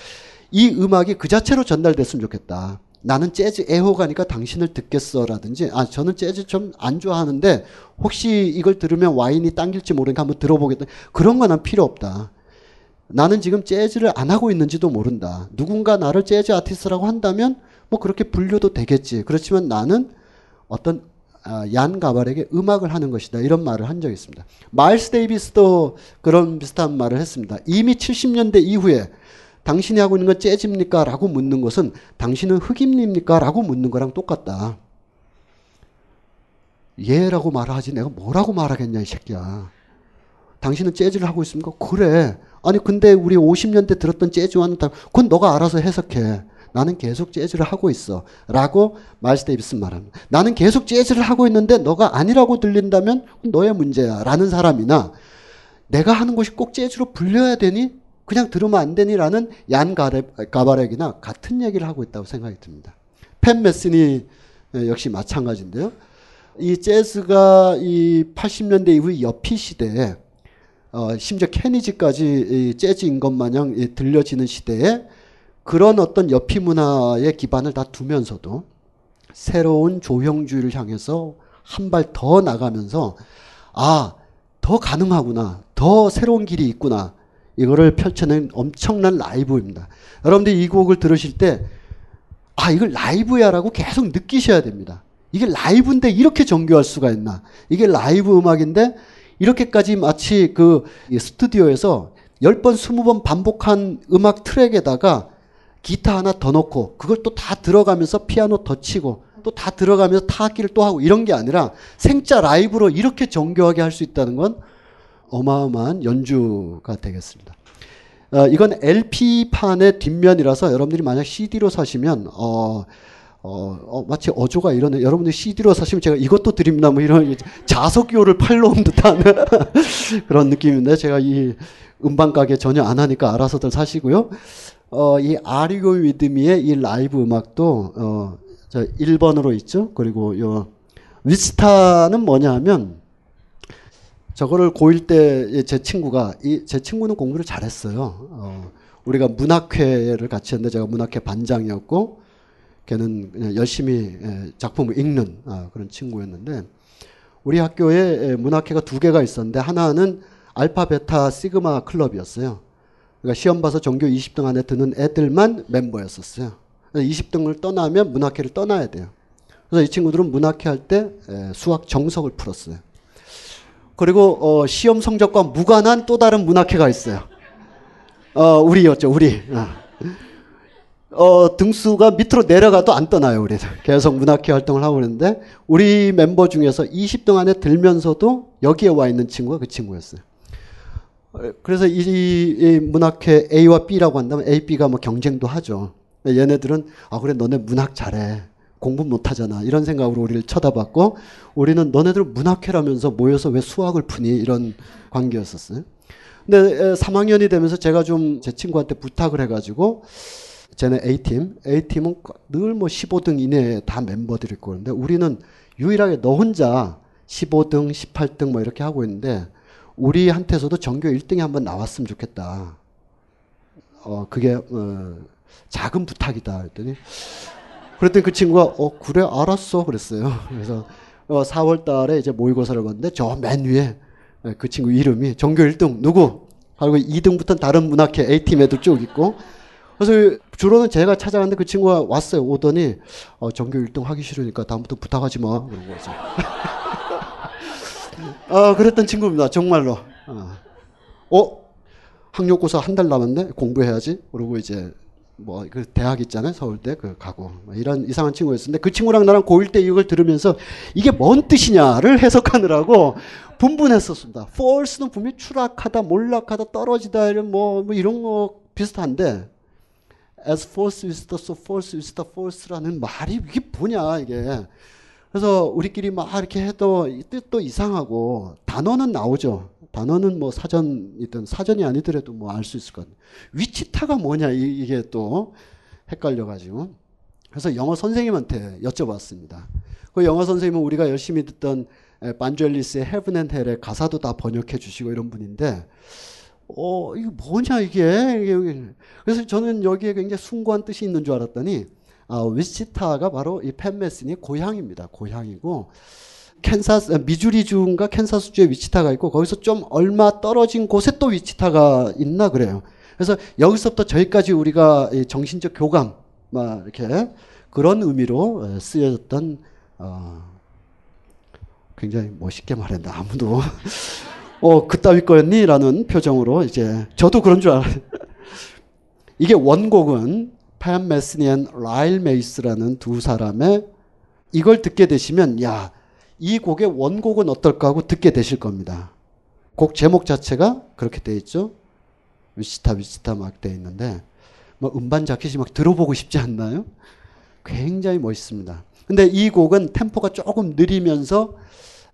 Speaker 9: 이 음악이 그 자체로 전달됐으면 좋겠다. 나는 재즈 애호가니까 당신을 듣겠어라든지 아 저는 재즈 좀 안 좋아하는데 혹시 이걸 들으면 와인이 당길지 모르니까 한번 들어보겠다 그런 건난 필요 없다. 나는 지금 재즈를 안 하고 있는지도 모른다. 누군가 나를 재즈 아티스트라고 한다면 뭐 그렇게 불려도 되겠지. 그렇지만 나는 어떤 아, 얀 가발에게 음악을 하는 것이다. 이런 말을 한 적이 있습니다. 마일스 데이비스도 그런 비슷한 말을 했습니다. 이미 70년대 이후에 당신이 하고 있는 건 재즈입니까? 라고 묻는 것은 당신은 흑인입니까? 라고 묻는 거랑 똑같다. 예 라고 말하지 내가 뭐라고 말하겠냐 이 새끼야. 당신은 재즈를 하고 있습니까? 그래. 아니 근데 우리 50년대 들었던 재즈와는 다 그건 너가 알아서 해석해. 나는 계속 재즈를 하고 있어. 라고 마일스 데이비슨 말합니다. 나는 계속 재즈를 하고 있는데 너가 아니라고 들린다면 너의 문제야. 라는 사람이나 내가 하는 것이 꼭 재즈로 불려야 되니? 그냥 들으면 안 되니라는 얀 가바렉이나 같은 얘기를 하고 있다고 생각이 듭니다. 팬 메스니 역시 마찬가지인데요. 이 재즈가 이 80년대 이후 여피 시대에 어, 심지어 케니지까지 재즈인 것 마냥 들려지는 시대에 그런 어떤 여피 문화의 기반을 다 두면서도 새로운 조형주의를 향해서 한 발 더 나가면서 아, 더 가능하구나. 더 새로운 길이 있구나. 이거를 펼쳐낸 엄청난 라이브입니다. 여러분들 이 곡을 들으실 때, 아, 이걸 라이브야라고 계속 느끼셔야 됩니다. 이게 라이브인데 이렇게 정교할 수가 있나. 이게 라이브 음악인데 이렇게까지 마치 그 스튜디오에서 10번, 20번 반복한 음악 트랙에다가 기타 하나 더 넣고 그걸 또 다 들어가면서 피아노 더 치고 또 다 들어가면서 타악기를 또 하고 이런 게 아니라 생자 라이브로 이렇게 정교하게 할 수 있다는 건 어마어마한 연주가 되겠습니다. 어, 이건 LP판의 뒷면이라서 여러분들이 만약 CD로 사시면 어, 어, 어, 마치 어조가 이러네. 여러분들 CD로 사시면 제가 이것도 드립니다. 뭐 이런 자석교를 팔러 온 듯한 [laughs] 그런 느낌인데 제가 이 음반 가게 전혀 안 하니까 알아서들 사시고요. 어, 이 아리고 위드미의 이 라이브 음악도 어, 저 1번으로 있죠. 그리고 요 위스타는 뭐냐 하면 저거를 고1 때 제 친구가 이 제 친구는 공부를 잘했어요. 어, 우리가 문학회를 같이 했는데 제가 문학회 반장이었고 걔는 그냥 열심히 예, 작품을 읽는 아, 그런 친구였는데 우리 학교에 예, 문학회가 두 개가 있었는데 하나는 알파 베타 시그마 클럽이었어요. 그러니까 시험 봐서 전교 20등 안에 드는 애들만 멤버였었어요. 20등을 떠나면 문학회를 떠나야 돼요. 그래서 이 친구들은 문학회 할 때 수학 정석을 풀었어요. 그리고 어, 시험 성적과 무관한 또 다른 문학회가 있어요. 어, 우리였죠, 우리. 어. 어, 등수가 밑으로 내려가도 안 떠나요, 우리는. 계속 문학회 활동을 하고 있는데, 우리 멤버 중에서 20등 안에 들면서도 여기에 와 있는 친구가 그 친구였어요. 그래서 이, 이 문학회 A와 B라고 한다면 A, B가 뭐 경쟁도 하죠. 얘네들은 아 그래 너네 문학 잘해 공부 못하잖아 이런 생각으로 우리를 쳐다봤고 우리는 너네들 문학회라면서 모여서 왜 수학을 푸니 이런 관계였었어요. 근데 3학년이 되면서 제가 좀 제 친구한테 부탁을 해가지고 쟤네 A팀, A팀은 늘 뭐 15등 이내에 다 멤버들이 있고 그런데 우리는 유일하게 너 혼자 15등, 18등 뭐 이렇게 하고 있는데 우리한테서도 전교 1등이 한번 나왔으면 좋겠다. 어, 그게, 어, 작은 부탁이다. 했더니, 그랬더니 그 친구가, 어, 그래, 알았어. 그랬어요. [laughs] 그래서, 어, 4월 달에 이제 모의고사를 봤는데, 저 맨 위에 그 친구 이름이 전교 1등, 누구? 하고 2등부터는 다른 문학회 A팀 애들 쭉 있고, 그래서 주로는 제가 찾아갔는데 그 친구가 왔어요. 오더니, 어, 전교 1등 하기 싫으니까 다음부터 부탁하지 마. 그러고 와서. 어, [laughs] 그랬던 친구입니다. 정말로. 어, 어? 학력고사 한 달 남았네? 공부해야지? 그러고 이제 뭐 그 대학 있잖아요. 서울대 그 가고 뭐 이런 이상한 친구였는데 그 친구랑 나랑 고1 때 이걸 들으면서 이게 뭔 뜻이냐를 [laughs] 해석하느라고 분분했었습니다. false는 분명히 추락하다, 몰락하다, 떨어지다 이런 뭐, 뭐 이런 거 비슷한데 as false is the so false is the false라는 말이 이게 뭐냐 이게 그래서 우리끼리 막 이렇게 해도 뜻도 이상하고 단어는 나오죠. 단어는 뭐 사전이든 사전이 아니더라도 뭐 알 수 있을 것 같아요. 위치타가 뭐냐 이게 또 헷갈려가지고 그래서 영어 선생님한테 여쭤봤습니다. 그 영어 선생님은 우리가 열심히 듣던 반젤리스의 Heaven and Hell의 가사도 다 번역해 주시고 이런 분인데 어 이게 뭐냐 이게 그래서 저는 여기에 굉장히 숭고한 뜻이 있는 줄 알았더니 아, 위치타가 바로 이 팬메슨이 고향입니다. 고향이고 캔사스 미주리주인가 캔사스주에 위치타가 있고 거기서 좀 얼마 떨어진 곳에 또 위치타가 있나 그래요. 그래서 여기서부터 저기까지 우리가 정신적 교감 막 이렇게 그런 의미로 쓰여졌던 어, 굉장히 멋있게 말했는데 아무도 [laughs] 어 그따위 거였니라는 표정으로 이제 저도 그런 줄 알아요. [laughs] 이게 원곡은 팻 메스니와 라일 메이스라는 두 사람의 이걸 듣게 되시면 야, 이 곡의 원곡은 어떨까 하고 듣게 되실 겁니다. 곡 제목 자체가 그렇게 돼 있죠. 위치타 위치타 막 돼 있는데 뭐 음반 자켓이 막 들어보고 싶지 않나요? 굉장히 멋있습니다. 근데 이 곡은 템포가 조금 느리면서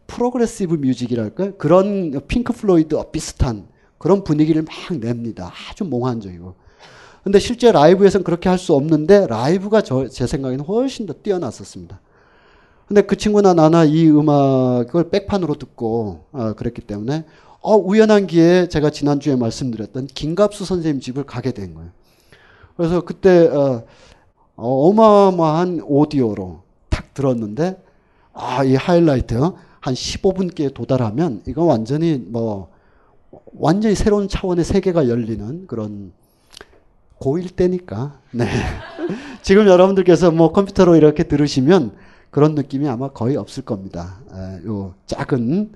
Speaker 9: progressive music이랄까 그런 핑크 플로이드 비슷한 그런 분위기를 막 냅니다. 아주 몽환적이고. 근데 실제 라이브에서는 그렇게 할 수 없는데 라이브가 저, 제 생각에는 훨씬 더 뛰어났었습니다. 근데 그 친구나 나나 이 음악을 백판으로 듣고 어, 그랬기 때문에 어, 우연한 기회에 제가 지난주에 말씀드렸던 김갑수 선생님 집을 가게 된 거예요. 그래서 그때 어, 어마어마한 오디오로 탁 들었는데 아, 이 하이라이트 한 15분께 도달하면 이거 완전히 뭐 완전히 새로운 차원의 세계가 열리는 그런 고1 때니까. 네. [laughs] 지금 여러분들께서 뭐 컴퓨터로 이렇게 들으시면 그런 느낌이 아마 거의 없을 겁니다. 요 작은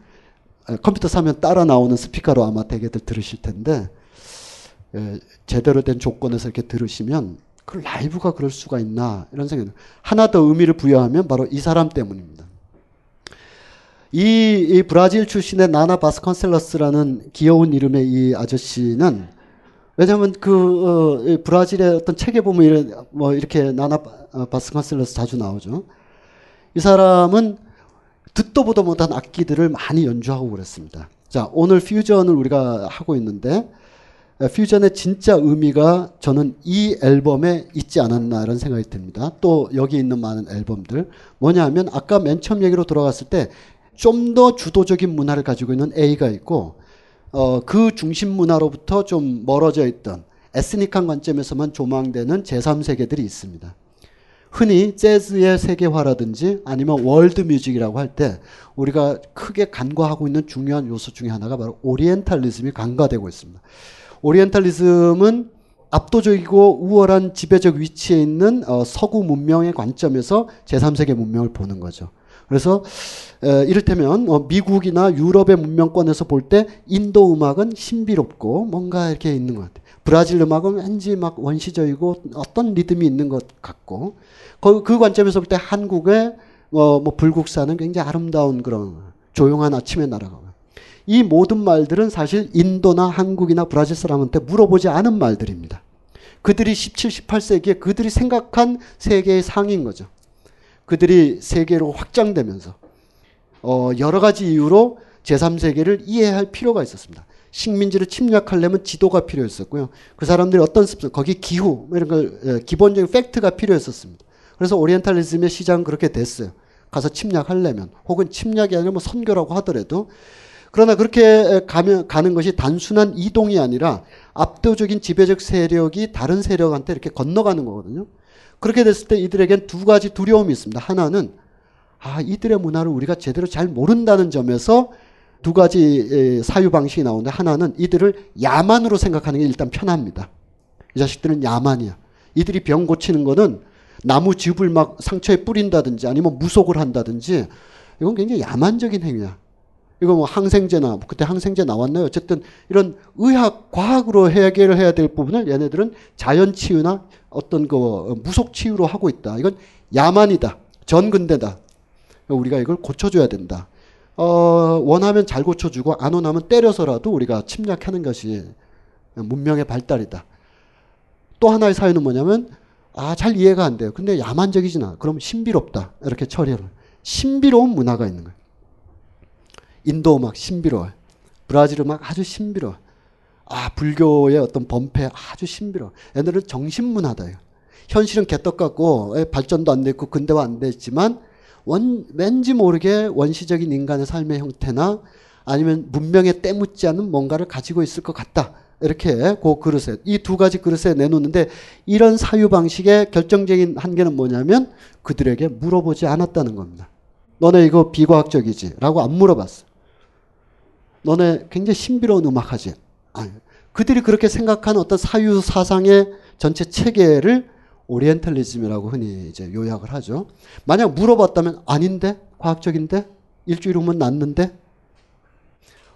Speaker 9: 에, 컴퓨터 사면 따라 나오는 스피커로 아마 대개들 들으실 텐데 에, 제대로 된 조건에서 이렇게 들으시면 그 라이브가 그럴 수가 있나 이런 생각이 하나 더 의미를 부여하면 바로 이 사람 때문입니다. 이, 이 브라질 출신의 나나 바스컨셀러스라는 귀여운 이름의 이 아저씨는 왜냐하면 그 어, 브라질의 어떤 책에 보면 이런, 뭐 이렇게 나나 어, 바스컨셀러스 자주 나오죠. 이 사람은 듣도 보도 못한 악기들을 많이 연주하고 그랬습니다. 자 오늘 퓨전을 우리가 하고 있는데 퓨전의 진짜 의미가 저는 이 앨범에 있지 않았나 이런 생각이 듭니다. 또 여기 있는 많은 앨범들 뭐냐면 아까 맨 처음 얘기로 돌아갔을 때 좀 더 주도적인 문화를 가지고 있는 A가 있고 어, 그 중심 문화로부터 좀 멀어져 있던 에스닉한 관점에서만 조망되는 제3세계들이 있습니다. 흔히 재즈의 세계화라든지 아니면 world music이라고 할 때 우리가 크게 간과하고 있는 중요한 요소 중에 하나가 바로 오리엔탈리즘이 간과되고 있습니다. 오리엔탈리즘은 압도적이고 우월한 지배적 위치에 있는 어, 서구 문명의 관점에서 제3세계 문명을 보는 거죠. 그래서 에, 이를테면 어, 미국이나 유럽의 문명권에서 볼 때 인도 음악은 신비롭고 뭔가 이렇게 있는 것 같아요. 브라질 음악은 왠지 막 원시적이고 어떤 리듬이 있는 것 같고 그, 그 관점에서 볼 때 한국의 어, 뭐 불국사는 굉장히 아름다운 그런 조용한 아침의 나라가 이 모든 말들은 사실 인도나 한국이나 브라질 사람한테 물어보지 않은 말들입니다. 그들이 17, 18세기에 그들이 생각한 세계의 상인 거죠. 그들이 세계로 확장되면서 어, 여러 가지 이유로 제3세계를 이해할 필요가 있었습니다. 식민지를 침략하려면 지도가 필요했었고요. 그 사람들이 어떤 습성, 거기 기후 뭐 이런 걸 예, 기본적인 팩트가 필요했었습니다. 그래서 오리엔탈리즘의 시장은 그렇게 됐어요. 가서 침략하려면 혹은 침략이 아니라 뭐 선교라고 하더라도 그러나 그렇게 가면 가는 것이 단순한 이동이 아니라 압도적인 지배적 세력이 다른 세력한테 이렇게 건너가는 거거든요. 그렇게 됐을 때 이들에겐 두 가지 두려움이 있습니다. 하나는 아, 이들의 문화를 우리가 제대로 잘 모른다는 점에서 두 가지 사유 방식이 나오는데 하나는 이들을 야만으로 생각하는 게 일단 편합니다. 이 자식들은 야만이야. 이들이 병 고치는 거는 나무 즙을 막 상처에 뿌린다든지 아니면 무속을 한다든지 이건 굉장히 야만적인 행위야. 이거 뭐 항생제나 뭐 그때 항생제 나왔나요? 어쨌든 이런 의학 과학으로 해결을 해야 될 부분을 얘네들은 자연 치유나 어떤 그 무속 치유로 하고 있다. 이건 야만이다. 전근대다. 우리가 이걸 고쳐줘야 된다. 어, 원하면 잘 고쳐주고 안 원하면 때려서라도 우리가 침략하는 것이 문명의 발달이다. 또 하나의 사유는 뭐냐면 아, 잘 이해가 안 돼요. 근데 야만적이진 않아. 그럼 신비롭다. 이렇게 처리를. 신비로운 문화가 있는 거예요. 인도 음악 신비로워요. 브라질 음악 아주 신비로워. 아, 불교의 어떤 범패 아주 신비로워. 얘네들은 정신문화다. 현실은 개떡 같고 예, 발전도 안 됐고 근대화 안 됐지만 원, 왠지 모르게 원시적인 인간의 삶의 형태나 아니면 문명에 때묻지 않은 뭔가를 가지고 있을 것 같다. 이렇게 그 그릇에 이 두 가지 그릇에 내놓는데 이런 사유 방식의 결정적인 한계는 뭐냐면 그들에게 물어보지 않았다는 겁니다. 너네 이거 비과학적이지? 라고 안 물어봤어. 너네 굉장히 신비로운 음악 하지? 아니, 그들이 그렇게 생각하는 어떤 사유 사상의 전체 체계를 오리엔탈리즘이라고 흔히 이제 요약을 하죠. 만약 물어봤다면 아닌데? 과학적인데? 일주일 후면 낫는데?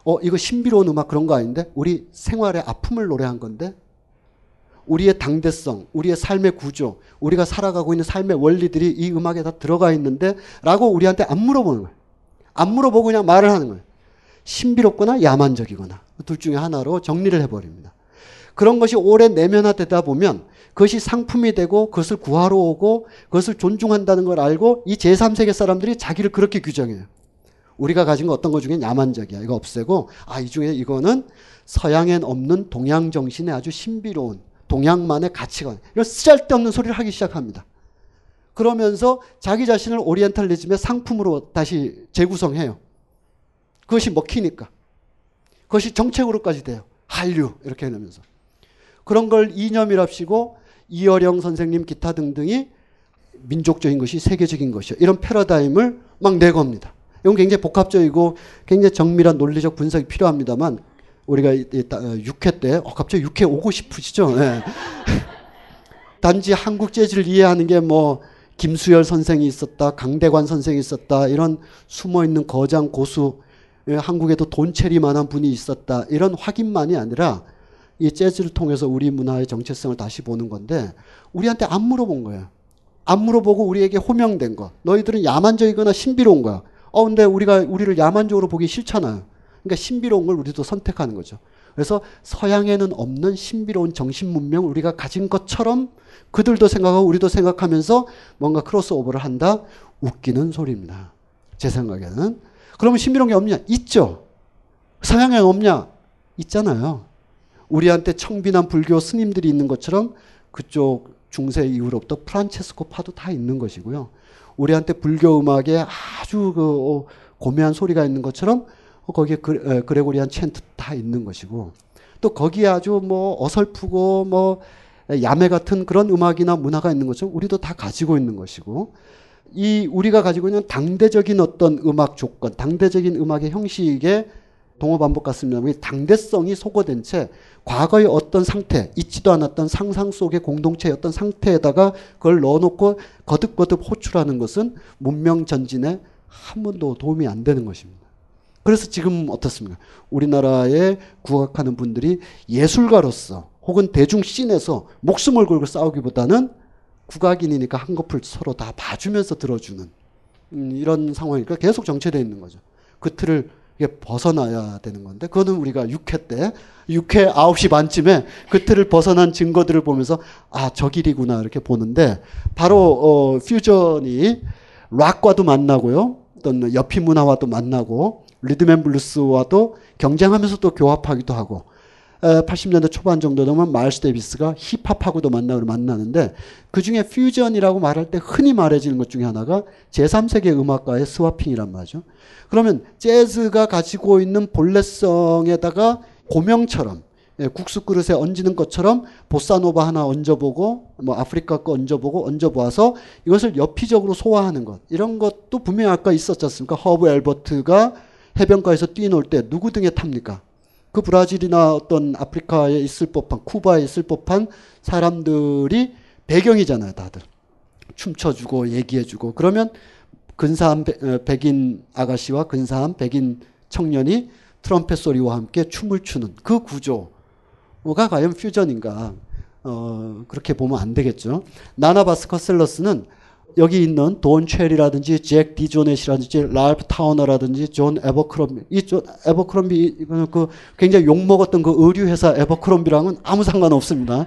Speaker 9: 어, 이거 신비로운 음악 그런 거 아닌데? 우리 생활의 아픔을 노래한 건데? 우리의 당대성, 우리의 삶의 구조, 우리가 살아가고 있는 삶의 원리들이 이 음악에 다 들어가 있는데? 라고 우리한테 안 물어보는 거예요. 안 물어보고 그냥 말을 하는 거예요. 신비롭거나 야만적이거나 둘 중에 하나로 정리를 해버립니다. 그런 것이 오래 내면화되다 보면 그것이 상품이 되고 그것을 구하러 오고 그것을 존중한다는 걸 알고 이 제3세계 사람들이 자기를 그렇게 규정해요. 우리가 가진 거 어떤 것 중에 야만적이야. 이거 없애고 아, 이 중에 이거는 서양엔 없는 동양 정신의 아주 신비로운 동양만의 가치관. 이런 쓰잘데없는 소리를 하기 시작합니다. 그러면서 자기 자신을 오리엔탈리즘의 상품으로 다시 재구성해요. 그것이 먹히니까. 그것이 정책으로까지 돼요. 한류 이렇게 해놓으면서. 그런 걸 이념이랍시고 이어령 선생님 기타 등등이 민족적인 것이 세계적인 것이요. 이런 패러다임을 막 내겁니다. 이건 굉장히 복합적이고 굉장히 정밀한 논리적 분석이 필요합니다만 우리가 6회 어, 때 어, 갑자기 6회 오고 싶으시죠? 네. [laughs] 단지 한국 재즈를 이해하는 게 뭐 김수열 선생이 있었다, 강대관 선생이 있었다 이런 숨어 있는 거장 고수 예, 한국에도 돈체리만한 분이 있었다 이런 확인만이 아니라 이 재즈를 통해서 우리 문화의 정체성을 다시 보는 건데 우리한테 안 물어본 거예요. 안 물어보고 우리에게 호명된 거. 너희들은 야만적이거나 신비로운 거야. 어 근데 우리가 우리를 야만적으로 보기 싫잖아요. 그러니까 신비로운 걸 우리도 선택하는 거죠. 그래서 서양에는 없는 신비로운 정신 문명을 우리가 가진 것처럼 그들도 생각하고 우리도 생각하면서 뭔가 크로스오버를 한다. 웃기는 소리입니다. 제 생각에는. 그러면 신비로운 게 없냐? 있죠. 서양에 없냐? 있잖아요. 우리한테 청빈한 불교 스님들이 있는 것처럼 그쪽 중세 이후로부터 프란체스코 파도 다 있는 것이고요. 우리한테 불교 음악에 아주 그 고매한 소리가 있는 것처럼 거기에 그레 고리안 챈트 다 있는 것이고 또 거기에 아주 뭐 어설프고 뭐 야매 같은 그런 음악이나 문화가 있는 것처럼 우리도 다 가지고 있는 것이고 이 우리가 가지고 있는 당대적인 어떤 음악 조건, 당대적인 음악의 형식에 동호 반복 같습니다. 당대성이 소거된 채 과거의 어떤 상태, 있지도 않았던 상상 속의 공동체의 어떤 상태에다가 그걸 넣어놓고 거듭거듭 호출하는 것은 문명 전진에 한 번도 도움이 안 되는 것입니다. 그래서 지금 어떻습니까? 우리나라에 국악하는 분들이 예술가로서 혹은 대중 scene에서 목숨을 걸고 싸우기보다는 국악인이니까 한꺼풀 서로 다 봐주면서 들어주는 음, 이런 상황이니까 계속 정체되어 있는 거죠. 그 틀을 벗어나야 되는 건데 그거는 우리가 6회 때 6회 9시 반쯤에 그 틀을 벗어난 증거들을 보면서 아 저 길이구나 이렇게 보는데 바로 어, 퓨전이 락과도 만나고요. 어떤 여피 문화와도 만나고 리듬앤블루스와도 경쟁하면서 또 교합하기도 하고 80년대 초반 정도 되면 마일스 데이비스가 힙합하고도 만나고 만나는데 그 중에 퓨전이라고 말할 때 흔히 말해지는 것 중에 하나가 제3세계 음악가의 스와핑이란 말이죠. 그러면 재즈가 가지고 있는 본래성에다가 고명처럼 예, 국수 그릇에 얹는 것처럼 보사노바 하나 얹어보고 뭐 아프리카 거 얹어보고 얹어보아서 이것을 여피적으로 소화하는 것 이런 것도 분명히 아까 있었지 않습니까? 허브 앨퍼트가 해변가에서 뛰놀 때 누구 등에 탑니까? 그 브라질이나 어떤 아프리카에 있을 법한 쿠바에 있을 법한 사람들이 배경이잖아요, 다들. 춤춰주고 얘기해주고 그러면 근사한 어, 백인 아가씨와 근사한 백인 청년이 트럼펫 소리와 함께 춤을 추는 그 구조가 과연 퓨전인가? 어, 그렇게 보면 안 되겠죠. 나나 바스콘셀로스는 여기 있는 돈 체리라든지 잭 디조넷이라든지 랄프 타우너라든지 존 에버크롬비 이존 에버크롬비 그 굉장히 욕 먹었던 그 의류 회사 에버크롬비랑은 아무 상관 없습니다.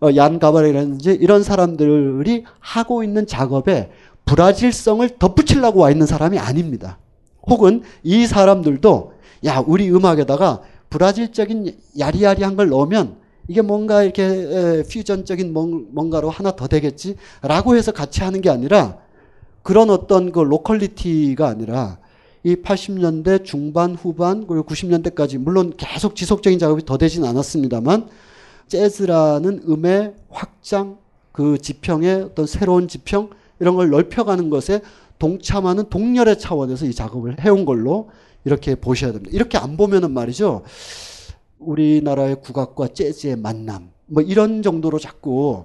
Speaker 9: 어, 얀 가바렉이라든지 이런 사람들이 하고 있는 작업에 브라질성을 덧붙이려고 와 있는 사람이 아닙니다. 혹은 이 사람들도 야 우리 음악에다가 브라질적인 야리야리한 걸 넣으면 이게 뭔가 이렇게 퓨전적인 뭔가로 하나 더 되겠지라고 해서 같이 하는 게 아니라 그런 어떤 그 locality가 아니라 이 80년대 중반 후반 그리고 90년대까지 물론 계속 지속적인 작업이 더 되진 않았습니다만 재즈라는 음의 확장 그 지평의 어떤 새로운 지평 이런 걸 넓혀가는 것에 동참하는 동렬의 차원에서 이 작업을 해온 걸로 이렇게 보셔야 됩니다. 이렇게 안 보면은 말이죠. 우리나라의 국악과 재즈의 만남 뭐 이런 정도로 자꾸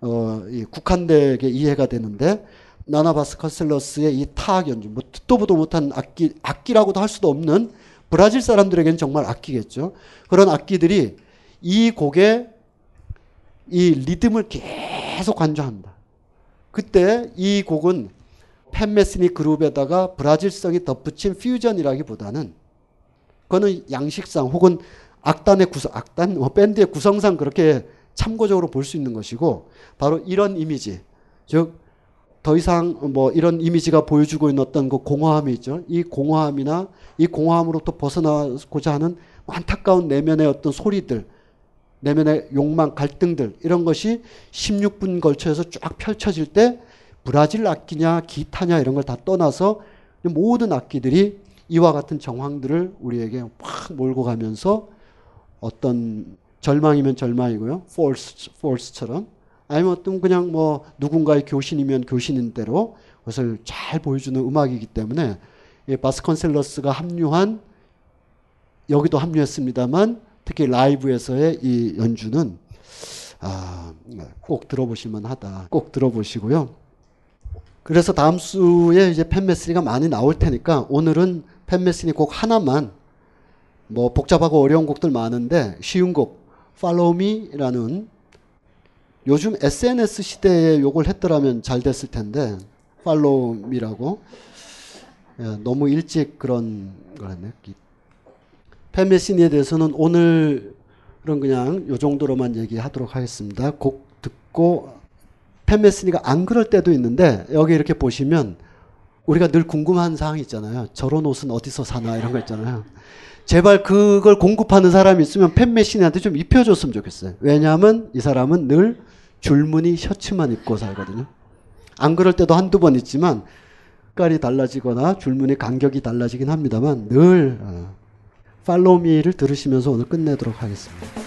Speaker 9: 어, 이 국한되게 이해가 되는데 나나바스 커슬러스의 이 타악 연주 뭐 듣도 보도 못한 악기 악기라고도 할 수도 없는 브라질 사람들에게는 정말 악기겠죠. 그런 악기들이 이 곡에 이 리듬을 계속 간주한다. 그때 이 곡은 팬메스니 그룹에다가 브라질성이 덧붙인 퓨전이라기보다는 그거는 양식상 혹은 악단의 구성, 악단, 뭐 밴드의 구성상 그렇게 참고적으로 볼 수 있는 것이고 바로 이런 이미지, 즉 더 이상 뭐 이런 이미지가 보여주고 있는 어떤 그 공허함이 있죠. 이 공허함이나 이 공허함으로부터 벗어나고자 하는 안타까운 내면의 어떤 소리들, 내면의 욕망, 갈등들 이런 것이 16분 걸쳐서 쫙 펼쳐질 때 브라질 악기냐 기타냐 이런 걸 다 떠나서 모든 악기들이 이와 같은 정황들을 우리에게 확 몰고 가면서 어떤 절망이면 절망이고요. false, false처럼. 아니면 어떤 그냥 뭐 누군가의 교신이면 교신인 대로 그것을 잘 보여주는 음악이기 때문에 바스컨셀러스가 합류한 여기도 합류했습니다만 특히 라이브에서의 이 연주는 아, 꼭 들어보실만 하다. 꼭 들어보시고요. 그래서 다음 수에 이제 팬메스리가 많이 나올 테니까 오늘은 팬메슨이 곡 하나만 뭐 복잡하고 어려운 곡들 많은데 쉬운 곡 Follow Me라는 요즘 SNS 시대에 욕을 했더라면 잘 됐을 텐데 Follow Me라고 예, 너무 일찍 그런 걸 했네. 팬메슨에 대해서는 오늘은 그냥 요 정도로만 얘기하도록 하겠습니다. 곡 듣고 팬메슨이가 안 그럴 때도 있는데 여기 이렇게 보시면 우리가 늘 궁금한 사항이 있잖아요. 저런 옷은 어디서 사나 이런 거 있잖아요. 제발 그걸 공급하는 사람이 있으면 팬메신한테 좀 입혀줬으면 좋겠어요. 왜냐하면 이 사람은 늘 줄무늬 셔츠만 입고 살거든요. 안 그럴 때도 한두 번 있지만 색깔이 달라지거나 줄무늬 간격이 달라지긴 합니다만 늘 어, 팔로미를 들으시면서 오늘 끝내도록 하겠습니다.